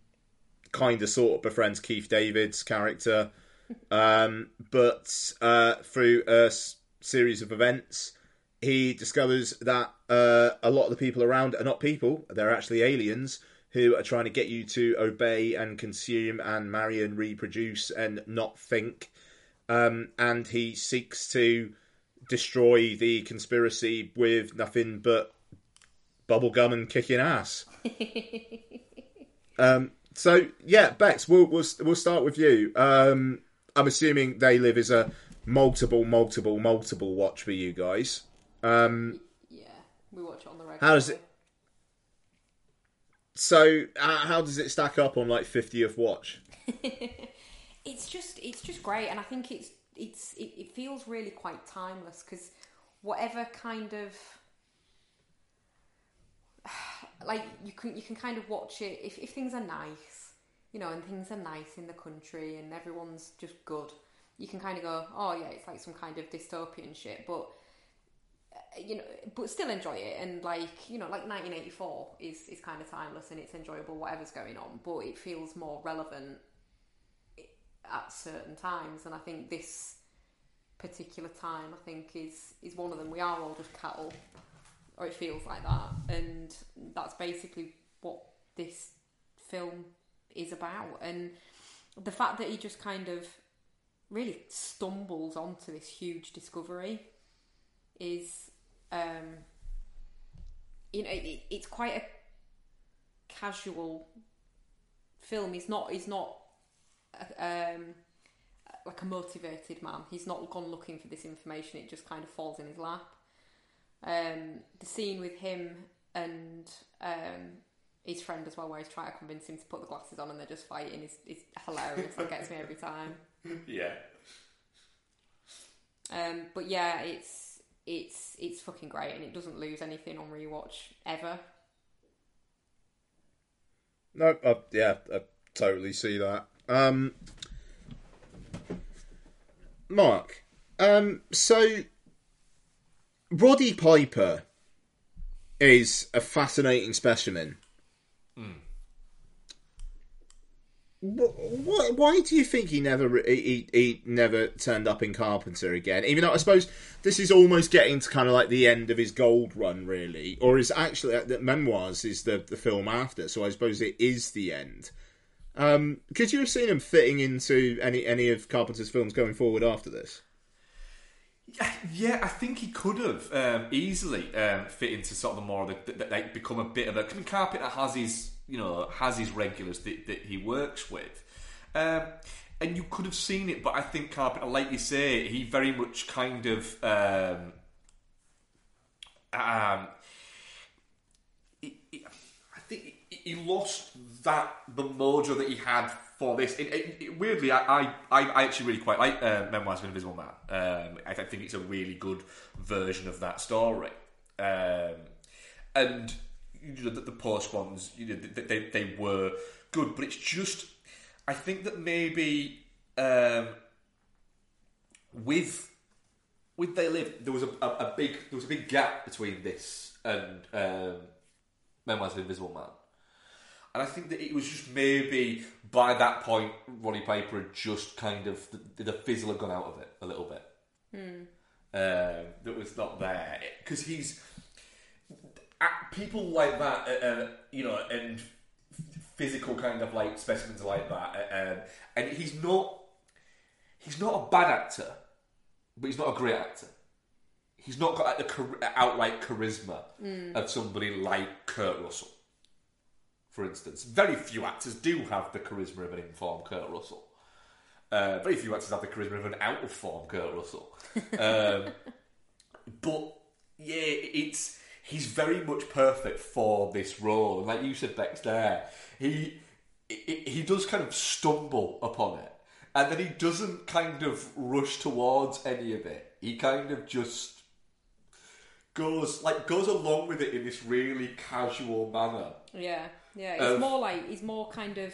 kind of sort of befriends Keith David's character, um, but uh, through a s- series of events, he discovers that uh, a lot of the people around are not people; they're actually aliens who are trying to get you to obey and consume and marry and reproduce and not think. Um, and he seeks to destroy the conspiracy with nothing but bubblegum and kicking ass. Um, so yeah, Bex, we'll we'll we'll start with you. Um, I'm assuming They Live is a multiple, multiple, multiple watch for you guys. Um, Yeah, we watch it on the regular. how does it? So uh, how does it stack up on like 50th watch? it's just it's just great and i think it's it's it, it feels really quite timeless because whatever kind of like you can you can kind of watch it if, if things are nice you know and things are nice in the country and everyone's just good you can kind of go oh yeah it's like some kind of dystopian shit but uh, you know but still enjoy it. And like you know like 1984 is is kind of timeless and it's enjoyable whatever's going on but it feels more relevant at certain times. And I think this particular time I think is is one of them. We are all just cattle or it feels like that. And that's basically what this film is about. And the fact that he just kind of really stumbles onto this huge discovery is um you know it, it's quite a casual film he's not he's not um, like a motivated man. He's not gone looking for this information. It just kind of falls in his lap. Um, the scene with him and um, his friend as well, where he's trying to convince him to put the glasses on and they're just fighting, is, is hilarious. it gets me every time. Yeah. Um, but yeah, it's it's it's fucking great, and it doesn't lose anything on rewatch ever. No, uh, yeah, I totally see that. Um, Mark, um, so Roddy Piper is a fascinating specimen. Wh- wh- Why do you think he never he, he never turned up in Carpenter again? Even though I suppose this is almost getting to kind of like the end of his gold run, really, or is actually uh, the memoirs is the the film after. So I suppose it is the end. Um, could you have seen him fitting into any any of Carpenter's films going forward after this? Yeah, I think he could have um, easily um, fit into sort of the more of the, that like become a bit of a. I mean, Carpenter has his you know has his regulars that, that he works with, um, and you could have seen it. But I think Carpenter, like you say, he very much kind of um, um, he- he- I think he- lost that the mojo that he had for this. It, it, it- weirdly, I, I, I actually really quite like uh, Memoirs of an Invisible Man. Um, I, I think it's a really good version of that story. Um, and you know, the, the post ones, you know, they, they, they were good, but it's just, I think that maybe um, with with They Live, there was a, a, a big there was a big gap between this and um, Memoirs of Invisible Man. And I think that it was just maybe by that point, Roddy Piper had just kind of the, the fizzle had gone out of it a little bit. Hmm. Um, that was not there because he's people like that, uh, uh, you know, and physical kind of like specimens like that, uh, um, and he's not he's not a bad actor, but he's not a great actor. He's not got like, the outright charisma Mm. of somebody like Kurt Russell, for instance. Very few actors do have the charisma of an informed Kurt Russell. Uh, very few actors have the charisma of an out of form Kurt Russell. Um, but yeah, it's he's very much perfect for this role. And like you said, Bex, there he he he does kind of stumble upon it, and then he doesn't kind of rush towards any of it. He kind of just goes like goes along with it in this really casual manner. Yeah, yeah. It's Of- more like he's more kind of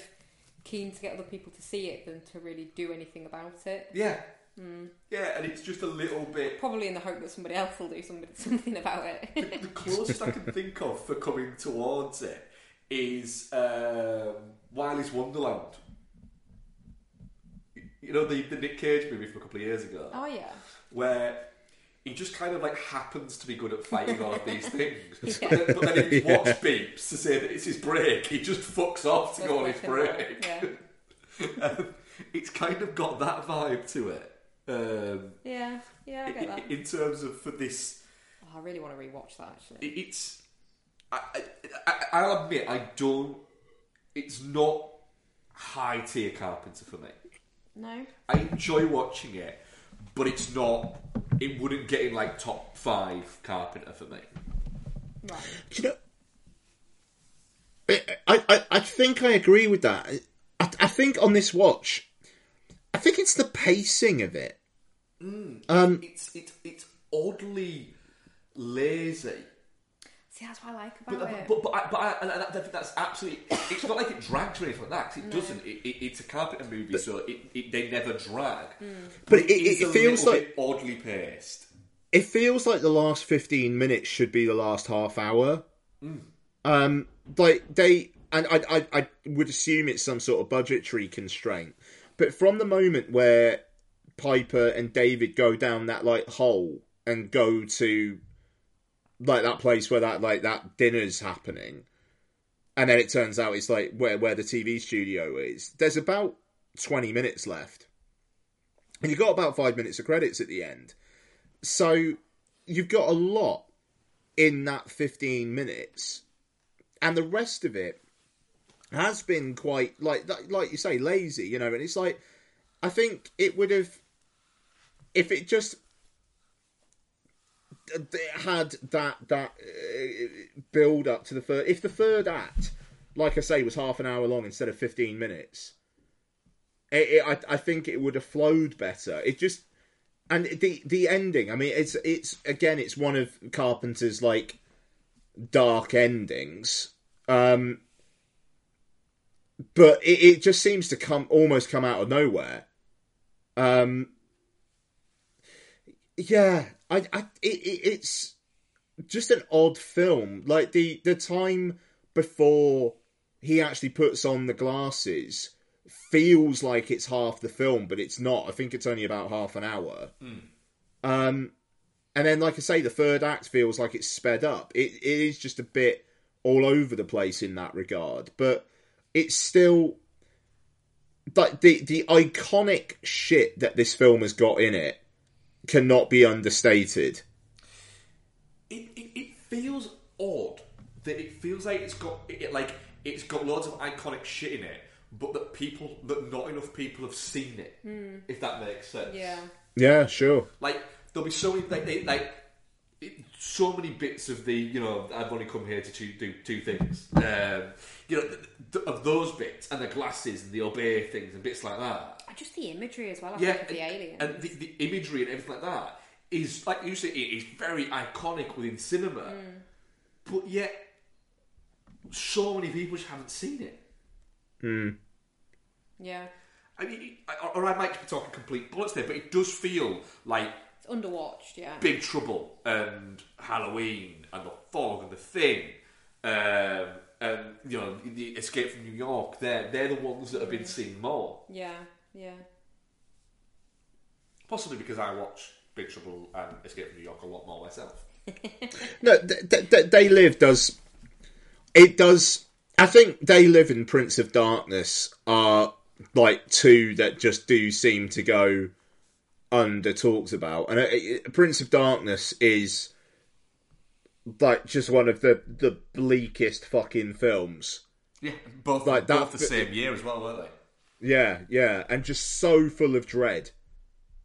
keen to get other people to see it than to really do anything about it. Yeah. Mm. Yeah, and it's just a little bit. Probably in the hope that somebody else will do somebody, something about it. the closest I can think of for coming towards it is um, Willy's Wonderland. You know the, the Nick Cage movie from a couple of years ago, oh yeah. where he just kind of like happens to be good at fighting all of these things, Yeah. but, then, but then if his Yeah. watch beeps to say that it's his break, he just fucks off to Just go on his break. yeah. um, it's kind of got that vibe to it. Um, Yeah, yeah, I get in- that. in terms of for this Oh, I really want to rewatch that actually. it's I, I, I, I'll admit I don't it's not high tier Carpenter for me No. I enjoy watching it but it's not it wouldn't get in like top five Carpenter for me Right. Do you know? I, I, I think I agree with that. I, I think on this watch, I think it's the pacing of it. Um, it's it's it's oddly lazy See, that's what I like But, about it. but, but, I, but I, and I, I think that's absolutely. It's not like it drags or anything like that. 'cause it No. doesn't. It, it, it's a Carpenter movie, so it, it, they never drag. But it- is it a feels little like- bit oddly paced. it feels like the last 15 minutes should be the last half hour. Um, like they, and I, I, I would assume it's some sort of budgetary constraint. But from the moment where Piper and David go down that like hole and go to like that place where that like that dinner's happening, and then it turns out it's like where where the TV studio is. There's about 20 minutes left, and you've got about five minutes of credits at the end. So you've got a lot in that 15 minutes, and the rest of it has been quite like like- you say lazy, you know. And it's like I think it would have if it just had that that uh, build up to the third. If the third act, like I say, was half an hour long instead of 15 minutes, it, it, I, I think it would have flowed better. It just and the the ending. I mean, it's it's again, it's one of Carpenter's like dark endings. Um, but it, it just seems to come almost come out of nowhere. Um, yeah, I, I it, it, it's just an odd film. Like the the time before he actually puts on the glasses feels like it's half the film, but it's not. I think it's only about half an hour. Um, and then, like I say, the third act feels like it's sped up. It, it is just a bit all over the place in that regard, but it's still like the the iconic shit that this film has got in it cannot be understated. it, it, it feels odd that it feels like it's got it, like it's got loads of iconic shit in it, but that people that not enough people have seen it. Hmm. If that makes sense. Yeah. Yeah, sure. Like there'll be so many like they, like it, so many bits of the you know I've only come here to two, do two things. Um, you know th- th- of those bits and the glasses and the obey things and bits like that. Just the imagery as well. I Yeah, think, of the alien. and the, the imagery and everything like that is like you say it is very iconic within cinema, Hmm. but yet so many people just haven't seen it. Hmm. yeah. I mean, I- or I might be talking complete bullets there, but it does feel like It's underwatched, yeah. Big Trouble and Halloween and The Fog and The Thing, um, and you know the Escape from New York. They're they're the ones that have been mm. seen more. Yeah, yeah. Possibly because I watch Big Trouble and Escape from New York a lot more myself. No, th- th- th- They Live does. It does. I think They Live and Prince of Darkness are like two that just do seem to go under talks about, and uh, it, Prince of Darkness is like just one of the the bleakest fucking films. Yeah, both Like both that- the same year as well, weren't they? Yeah, yeah, and just so full of dread.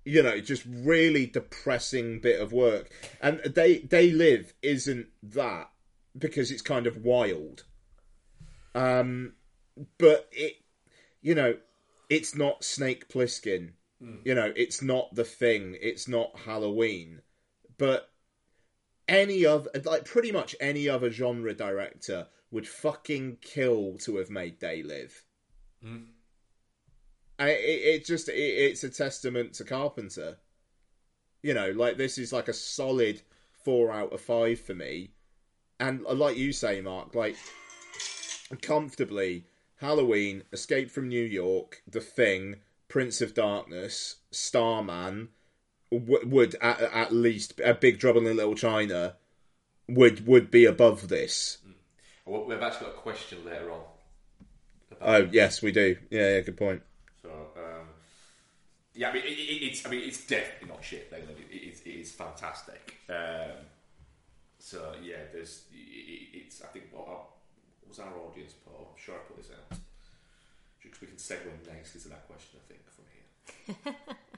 You know, just really depressing bit of work. And they they live isn't that because it's kind of wild. Um, but it, you know, it's not Snake Plissken. Mm. You know, it's not the thing. It's not Halloween. But any of like pretty much any other genre director would fucking kill to have made They Live. Mm. I, it, it just it, it's a testament to Carpenter. You know, like this is like a solid four out of five for me, and uh, like you say, Mark, like comfortably, Halloween, Escape from New York, The Thing, Prince of Darkness, Starman w- would at, at least a Big Trouble in Little China would would be above this. Well, We've actually got a question later on. Oh yes, we do. Yeah, yeah, good point. So, um, yeah, I mean, it, it, it's I mean, it's definitely not shit. Then it, it, is- it is fantastic. Um, so yeah, there's it, it- it's I think what, what was our audience poll? I'm sure I put this out because we can segue nicely to that question. I think from here.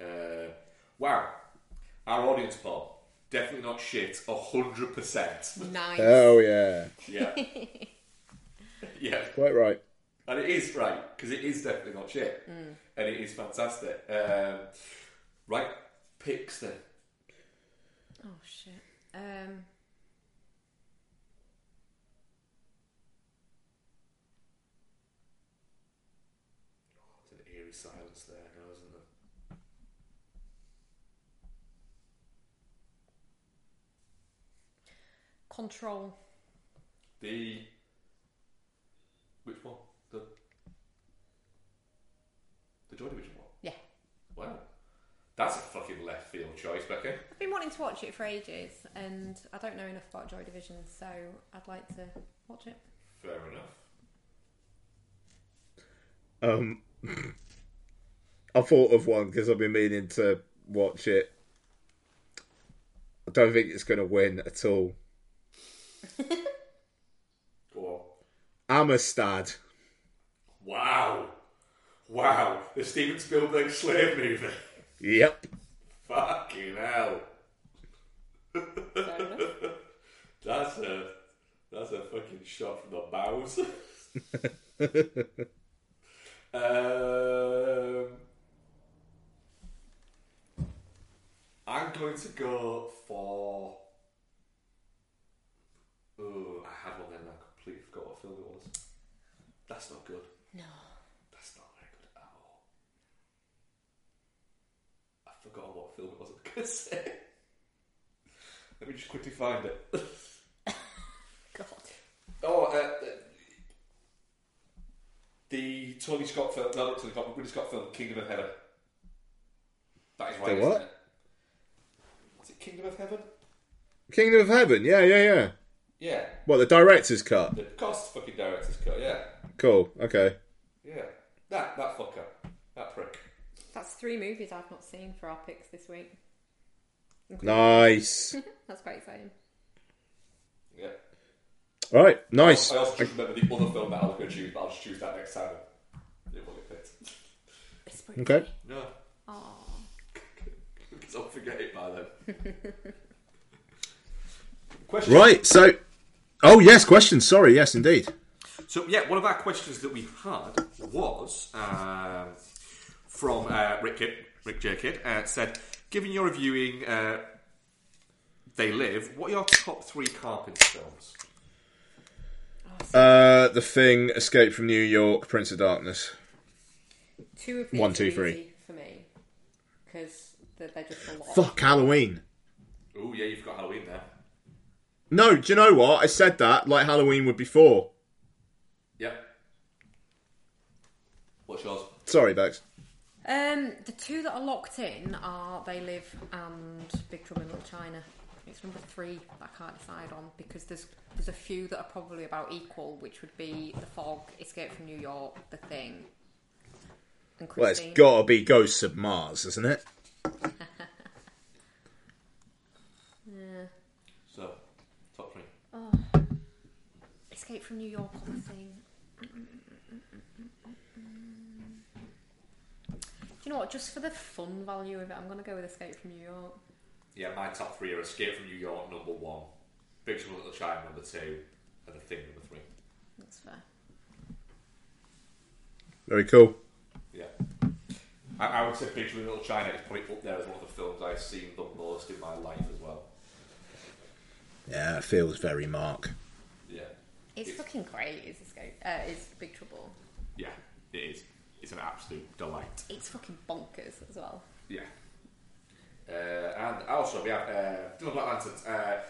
uh, wow, our audience poll definitely not shit. hundred percent. Nice. Oh yeah, Yeah. Yeah. quite right. And it is right because it is definitely not shit, Mm. and it is fantastic. Um, right, picks then. Oh shit. Um. There's an eerie silence there now, isn't there? Control. The which one? The the Joy Division one. Yeah. Wow, that's a fucking left field choice, Becky. I've been wanting to watch it for ages, and I don't know enough about Joy Division, so I'd like to watch it. Fair enough. Um, I thought of one because I've been meaning to watch it. I don't think it's going to win at all. Go Amistad. Wow, wow, the Steven Spielberg slave movie. Yep. Fucking hell. that's a that's a fucking shot from the bows. um, I'm going to go for. Oh, I had one then. I completely forgot what film it was. That's not good. No. That's not very good at all. I forgot what film it was I was going to say. Let me just quickly find it. God. Oh, uh, uh, the Tony Scott film, no, not Tony Scott, Ridley Scott film, Kingdom of Heaven. That is right. The isn't what? it? Is it Kingdom of Heaven? Kingdom of Heaven. Yeah, yeah, yeah. Yeah. What the director's cut? The cost fucking director's cut. Yeah. Cool. Okay. Yeah. That that fucker. That prick. That's three movies I've not seen for our picks this week. Nice. That's quite exciting. Yeah. All right. Nice. I also just remember the other film that I was going to choose, but I'll just choose that next time. It won't get picked. Okay. No. Aww. Because I'll forget it by then. Question. Right. So. Oh yes. Questions. Sorry. Yes, indeed. So yeah, one of our questions that we had was um, from uh, Rick Kidd, Rick J. Kidd, uh, said, "Given you're reviewing uh, They Live, what are your top three Carpenter films?" Uh, the Thing, Escape from New York, Prince of Darkness. Two of these One, two, are three. easy for me because they're, they're just a lot. Fuck Halloween. Oh yeah, you've got Halloween there. No, do you know what? I said that like Halloween would be four. Yep. What's yours? Sorry, Bex. Um, the two that are locked in are They Live and Big Trouble in Little China. It's number three that I can't decide on because there's there's a few that are probably about equal, which would be The Fog, Escape from New York, The Thing, and Well, it's Christine. got to be Ghosts of Mars, isn't it? yeah. So, top three. Oh. Escape from New York or The Thing. Do you know what? Just for the fun value of it, I'm going to go with Escape from New York. Yeah, my top three are Escape from New York, number one, Big Trouble Little China, number two, and The Thing, number three. That's fair. Very cool. Yeah. I, I would say Big Trouble in Little China is probably up there as one of the films I've seen the most in my life as well. Yeah, it feels very Mark. It's fucking great. Is Escape? Uh, is Big Trouble? Yeah, it is. It's an absolute delight. It's fucking bonkers as well. Yeah. Uh, and also, we have uh, Dylan Black Lanterns. Uh,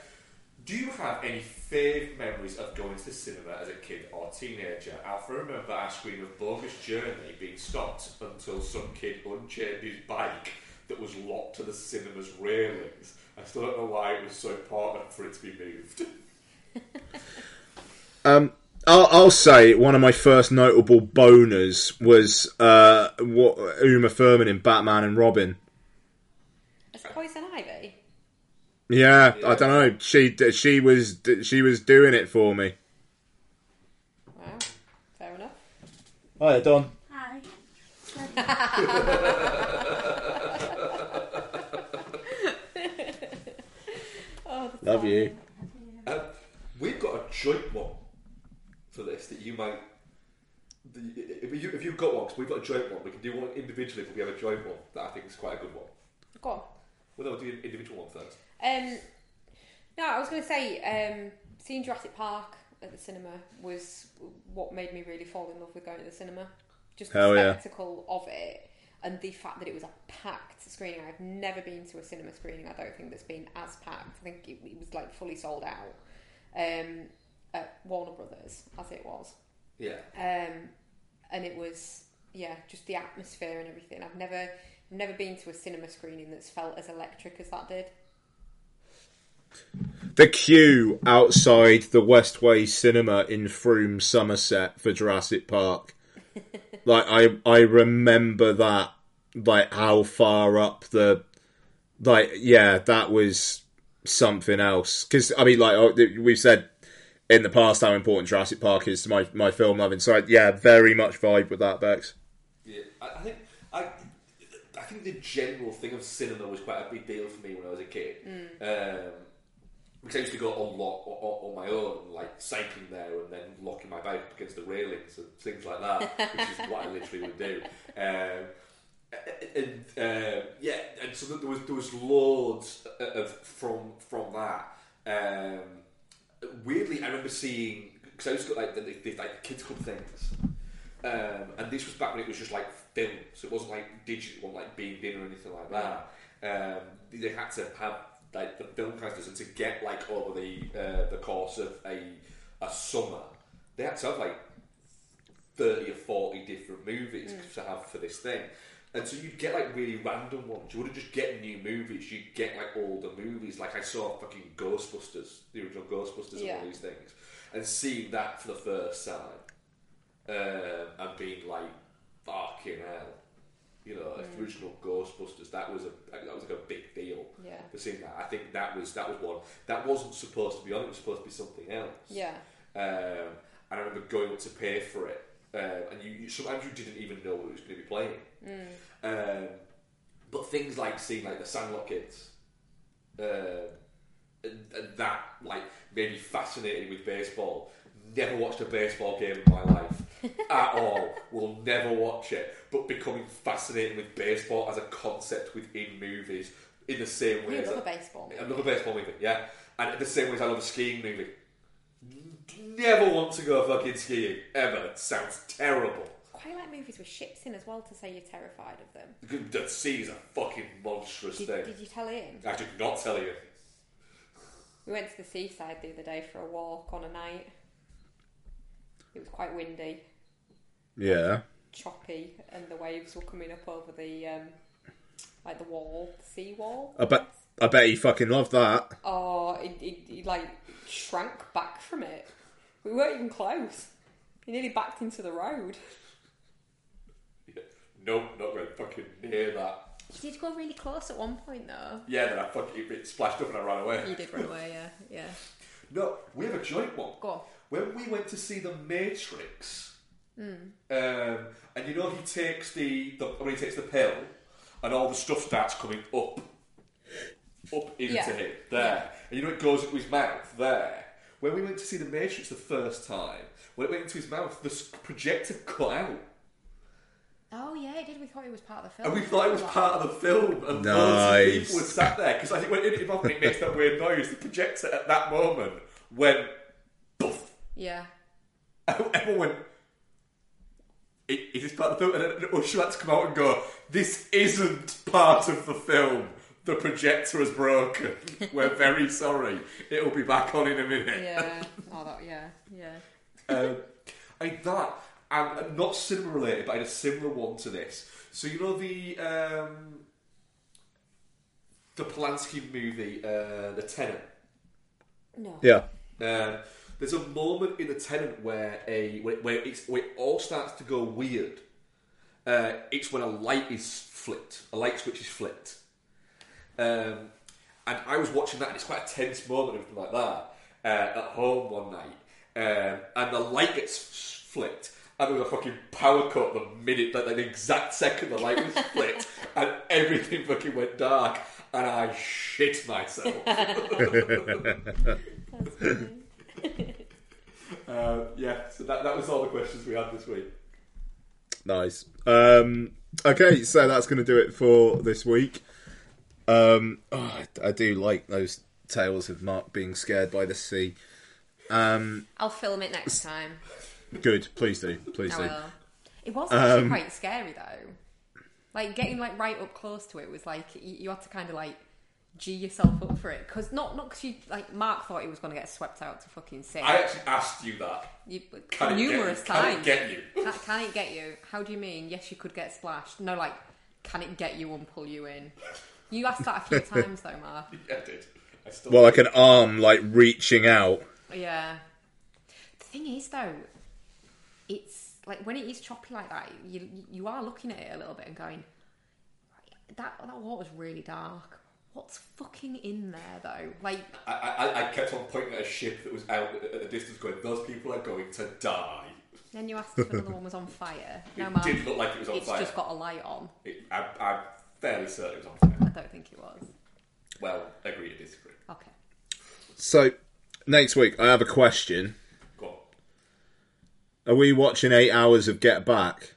do you have any fave memories of going to the cinema as a kid or teenager? I remember our screen of Bogus Journey being stopped until some kid unchained his bike that was locked to the cinema's railings. I still don't know why it was so important for it to be moved. Um, I'll, I'll say one of my first notable boners was uh, what Uma Thurman in Batman and Robin. It's Poison Ivy. Yeah, I don't know. She she was she was doing it for me. Wow. Fair enough. Hi, Don. Hi. oh, that's Love you. Um, we've got a joint one for this that you might. The, if, you, if you've got one, because we've got a joint one, we can do one individually, but we have a joint one that I think is quite a good one. Go on. Well, no, we'll do an individual one first. Um, no, I was going to say, um, seeing Jurassic Park at the cinema was what made me really fall in love with going to the cinema. Just the Hell yeah. spectacle of it and the fact that it was a packed screening. I've never been to a cinema screening, I don't think, that's been as packed. I think it, it was like fully sold out um, at Warner Brothers, as it was. Yeah. Um, and it was, yeah, just the atmosphere and everything. I've never, never been to a cinema screening that's felt as electric as that did. The queue outside the Westway Cinema in Frome, Somerset for Jurassic Park. like I I remember that like how far up the like yeah that was something else because I mean like oh, we've said in the past how important Jurassic Park is to my my film loving so I, yeah very much vibe with that Bex. Yeah, I, I think I, I think the general thing of cinema was quite a big deal for me when I was a kid. Um, because I used to go a lot on, on my own, like cycling there and then locking my bike up against the railings and things like that, which is what I literally would do. Um, and uh, yeah, and so there was there was loads of from from that. Um, weirdly, I remember seeing because I used to go like the, the, the like kids club things. Um, and this was back when it was just like film, so it wasn't like digital, wasn't like being in or anything like that. Um, they had to have like the film casters, and to get like over the uh, the course of a a summer, they had to have like thirty or forty different movies Mm. to have for this thing. And so you'd get like really random ones. You wouldn't just get new movies. You'd get like older movies. Like I saw fucking Ghostbusters, the original Ghostbusters, and Yeah. all these things, and seeing that for the first time, um, and being like, "Fucking hell," you know, Mm. original Ghostbusters. That was a that was like a big deal. Yeah. For seeing that, I think that was that was one that wasn't supposed to be on. It was supposed to be something else. Yeah. Um, and I remember going up to pay for it, um, and you, you sometimes you didn't even know what it was going to be playing. Mm. Um, but things like seeing like the Sandlot kids, uh, and, and that like made me fascinated with baseball. Never watched a baseball game in my life at all. Will never watch it. But becoming fascinated with baseball as a concept within movies in the same way You as love I- a baseball movie. Another baseball movie, yeah. And the same way as I love a skiing movie. Never want to go fucking skiing ever. It sounds terrible. Quite like movies with ships in as well to say you're terrified of them. The sea is a fucking monstrous Did, thing. did you tell Ian? I did not tell you. We went to the seaside the other day for a walk on a night. It was quite windy, Yeah. choppy, and the waves were coming up over the um, like the wall, the sea wall. I bet. I bet he fucking loved that. Oh, he, he, he like shrank back from it. We weren't even close. He nearly backed into the road. Nope, not going fucking near that. You did go really close at one point though. Yeah, then I fucking it splashed up and I ran away. You did run away, yeah, yeah. No, we have a joint one. Go on. When we went to see The Matrix, Mm. um, and you know he takes the, the when he takes the pill, and all the stuff starts coming up, up into Yeah. him there, and you know it goes into his mouth there. When we went to see The Matrix the first time, when it went into his mouth, the projector cut out, Oh yeah, it did. We thought it was part of the film. and we thought it was part of the film. And loads of people were sat there because I think when it, it it makes that weird noise, the projector at that moment went Yeah. Everyone went, is this part of the film? And then Usher had to come out and go, this isn't part of the film. The projector is broken. We're very sorry. It'll be back on in a minute. Yeah. Oh, that, yeah, yeah. um, I had that, and and not cinema related, but I had a similar one to this. So you know the um, the Polanski movie, uh, The Tenant. No. Yeah. Uh, there's a moment in the tenant where a where, where, it's, where it all starts to go weird. Uh, it's when a light is flipped, a light switch is flipped. Um, and I was watching that, and it's quite a tense moment, everything like that, uh, at home one night. Um, and the light gets f- flipped, and there was a fucking power cut the minute, like, like the exact second the light was flipped, and everything fucking went dark, and I shit myself. uh, yeah, so that, that was all the questions we had this week. Nice. Um, okay, so that's going to do it for this week. Um, oh, I, I do like those tales of Mark being scared by the sea. Um, I'll film it next time. Good, please do, please I do. will. It was actually Um, quite scary though. Like getting like right up close to it was like you, you had to kind of like g yourself up for it because not not because you like Mark thought he was going to get swept out to fucking sea. I actually asked you that. You, Can it get numerous you? Can it times. get you? Can, can it get you? How do you mean? Yes, you could get splashed. No, like, can it get you and pull you in? You asked that a few times though, Mark. Yeah, I did. I still Well, like an arm, like reaching out. Yeah. The thing is, though, it's like when it is choppy like that, you you are looking at it a little bit and going, that that water's really dark. What's fucking in there though? Like, I, I, I kept on pointing at a ship that was out at a distance going, those people are going to die. then you asked if another one was on fire. No, It Mark, did look like it was on it's fire. It's just got a light on. It, I, I'm fairly certain it was on fire. I don't think it was. Well, agree to disagree. Okay. So, next week, I have a question. Go on. Are we watching eight hours of Get Back?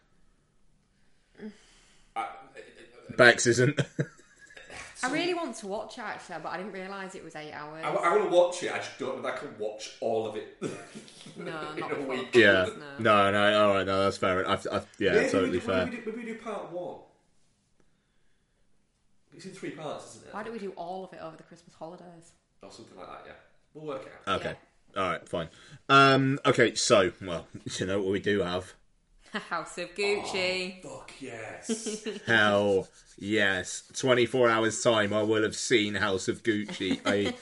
Bex isn't. I really want to watch it actually, but I didn't realise it was eight hours. I, I want to watch it, I just don't know if I can watch all of it. No, in not a week. yeah. No, no, all right, no, that's fair. I've, I've, yeah, totally we do, fair. Maybe we, do, maybe we do part one. It's in three parts, isn't it? Why don't we do all of it over the Christmas holidays? Or something like that, yeah. We'll work it out. Okay. All right. Fine. Um, okay. So, well, you know what we do have. House of Gucci. Fuck yes. Hell yes. 24 hours time, I will have seen House of Gucci. I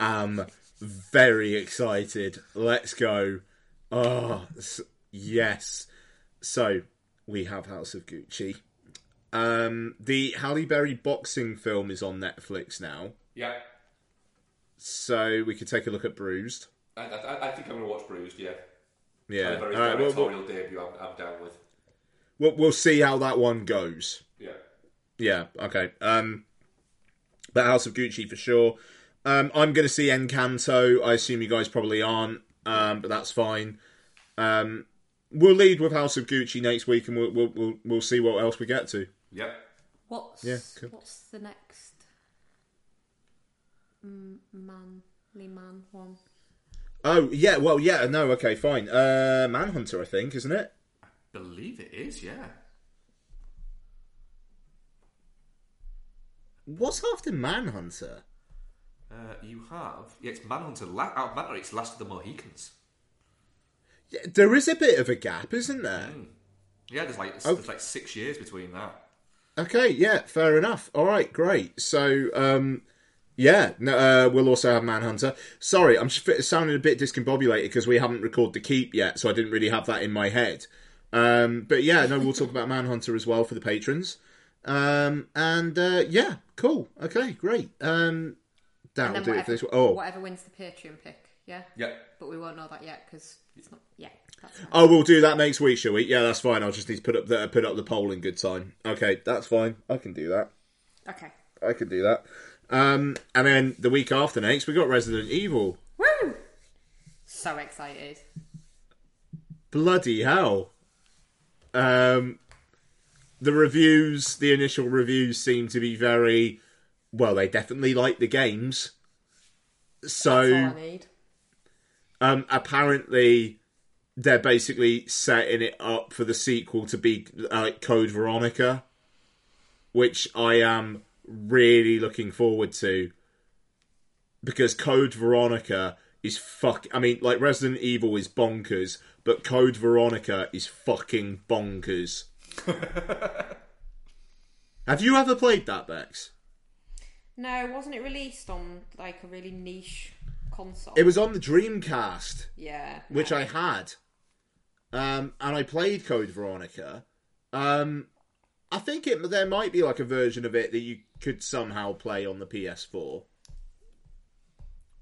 am very excited. Let's go. Oh, yes. So, we have House of Gucci. Um, the Halle Berry boxing film is on Netflix now. yeah. So, we could take a look at Bruised. I, I, I think I'm going to watch Bruised, yeah. Yeah. Halle Berry's All right, well, directorial debut, I'm, I'm down with. We'll, we'll see how that one goes. Yeah. Yeah, okay. Um, but House of Gucci for sure. Um, I'm going to see Encanto. I assume you guys probably aren't, um, but that's fine. Um, we'll lead with House of Gucci next week, and we'll we'll we'll, we'll see what else we get to. Yep. What's Yeah, cool. what's the next mm, manly man one? Oh yeah, well yeah, no, okay, fine. Uh, Manhunter, I think, isn't it? I believe it is, yeah. What's after Manhunter? Uh, you have. Yeah, it's Manhunter. La- out of Manhunter, it's Last of the Mohicans. Yeah, there is a bit of a gap, isn't there? Yeah, there's like, Oh. there's like six years between that. Okay, yeah, fair enough. All right, great. So, um, yeah, no, uh, we'll also have Manhunter. Sorry, I'm just sounding a bit discombobulated because we haven't recorded the keep yet, so I didn't really have that in my head. Um, but yeah, no, we'll talk about Manhunter as well for the patrons. Um, and uh, yeah, cool. Okay, great. Um, that'll do whatever, it for this one. Oh, whatever wins the Patreon pick, yeah. Yeah. But we won't know that yet because it's not. Yeah. That's. Oh, we'll do that next week, shall we? Yeah, that's fine. I'll just need to put up the put up the poll in good time. Okay, that's fine. I can do that. Okay. I can do that. Um, and then the week after next, we got Resident Evil. Woo! So excited. Bloody hell! Um, the reviews, the initial reviews, seem to be very well. They definitely like the games. So That's all I need. um, apparently they're basically setting it up for the sequel to be uh, like Code Veronica, which I am really looking forward to because Code Veronica is fuck. I mean, like Resident Evil is bonkers, but Code Veronica is fucking bonkers. Have you ever played that, Bex? No, wasn't it released on like a really niche console? It was on the Dreamcast. Yeah. which I had, um, and I played Code Veronica. Um, I think it there might be like a version of it that you could somehow play on the PS4.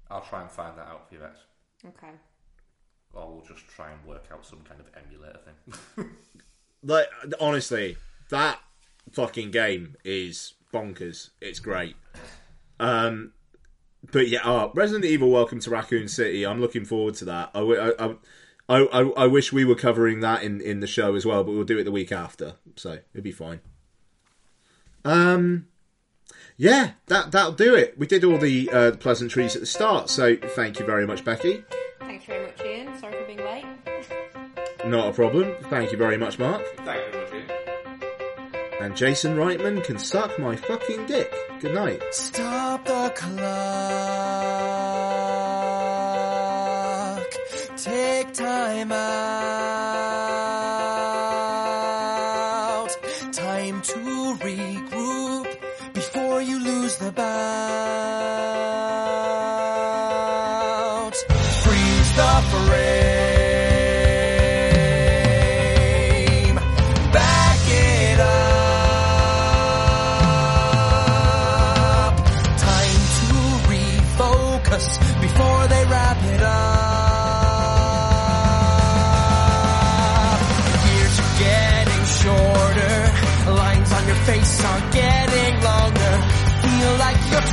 I'll try and find that out for you, Bex. Okay. Or we'll just try and work out some kind of emulator thing. Like honestly, that fucking game is bonkers. It's great. Um, but yeah, uh, Resident Evil: Welcome to Raccoon City. I'm looking forward to that. I, wi- I, I, I, I wish we were covering that in, in the show as well, but we'll do it the week after, so it'll be fine. Um, yeah, that that'll do it. We did all the uh, pleasantries at the start, so thank you very much, Becky. Thanks very much, Ian. Sorry for being late. Not a problem. Thank you very much, Mark. Thank you very much, Ian. And Jason Reitman can suck my fucking dick. Good night. Stop the clock. Take time out. Time to regroup before you lose the bout. Freeze the frame.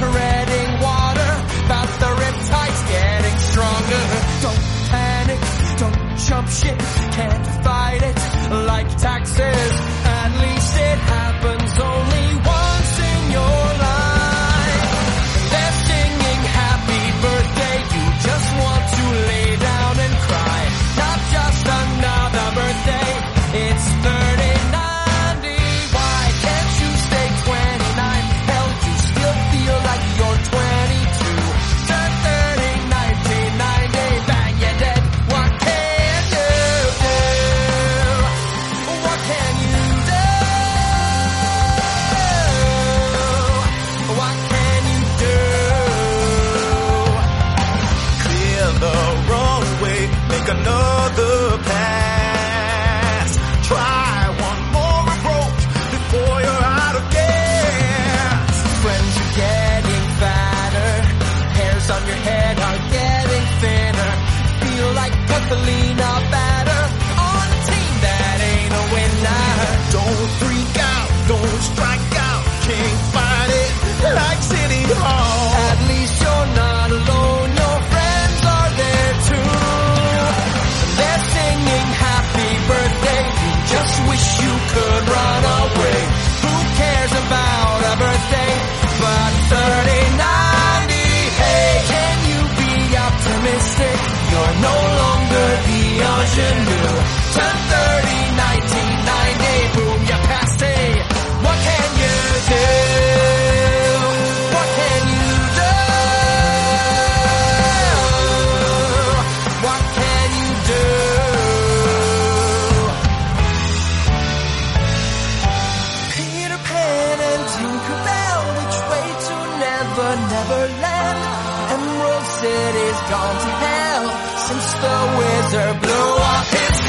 Treading water. About the riptides getting stronger. Don't panic. Don't jump ship. Can't fight it like taxes. version new. Turn 1990, boom, you're past. What can you do? What can you do? What can you do? Peter Pan and Tinkerbell, which way to never, never land? Emerald City's gone to hell since the wizard blew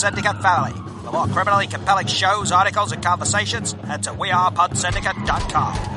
Syndicate family. For more criminally compelling shows, articles, and conversations, head to wearepodsyndicate.com.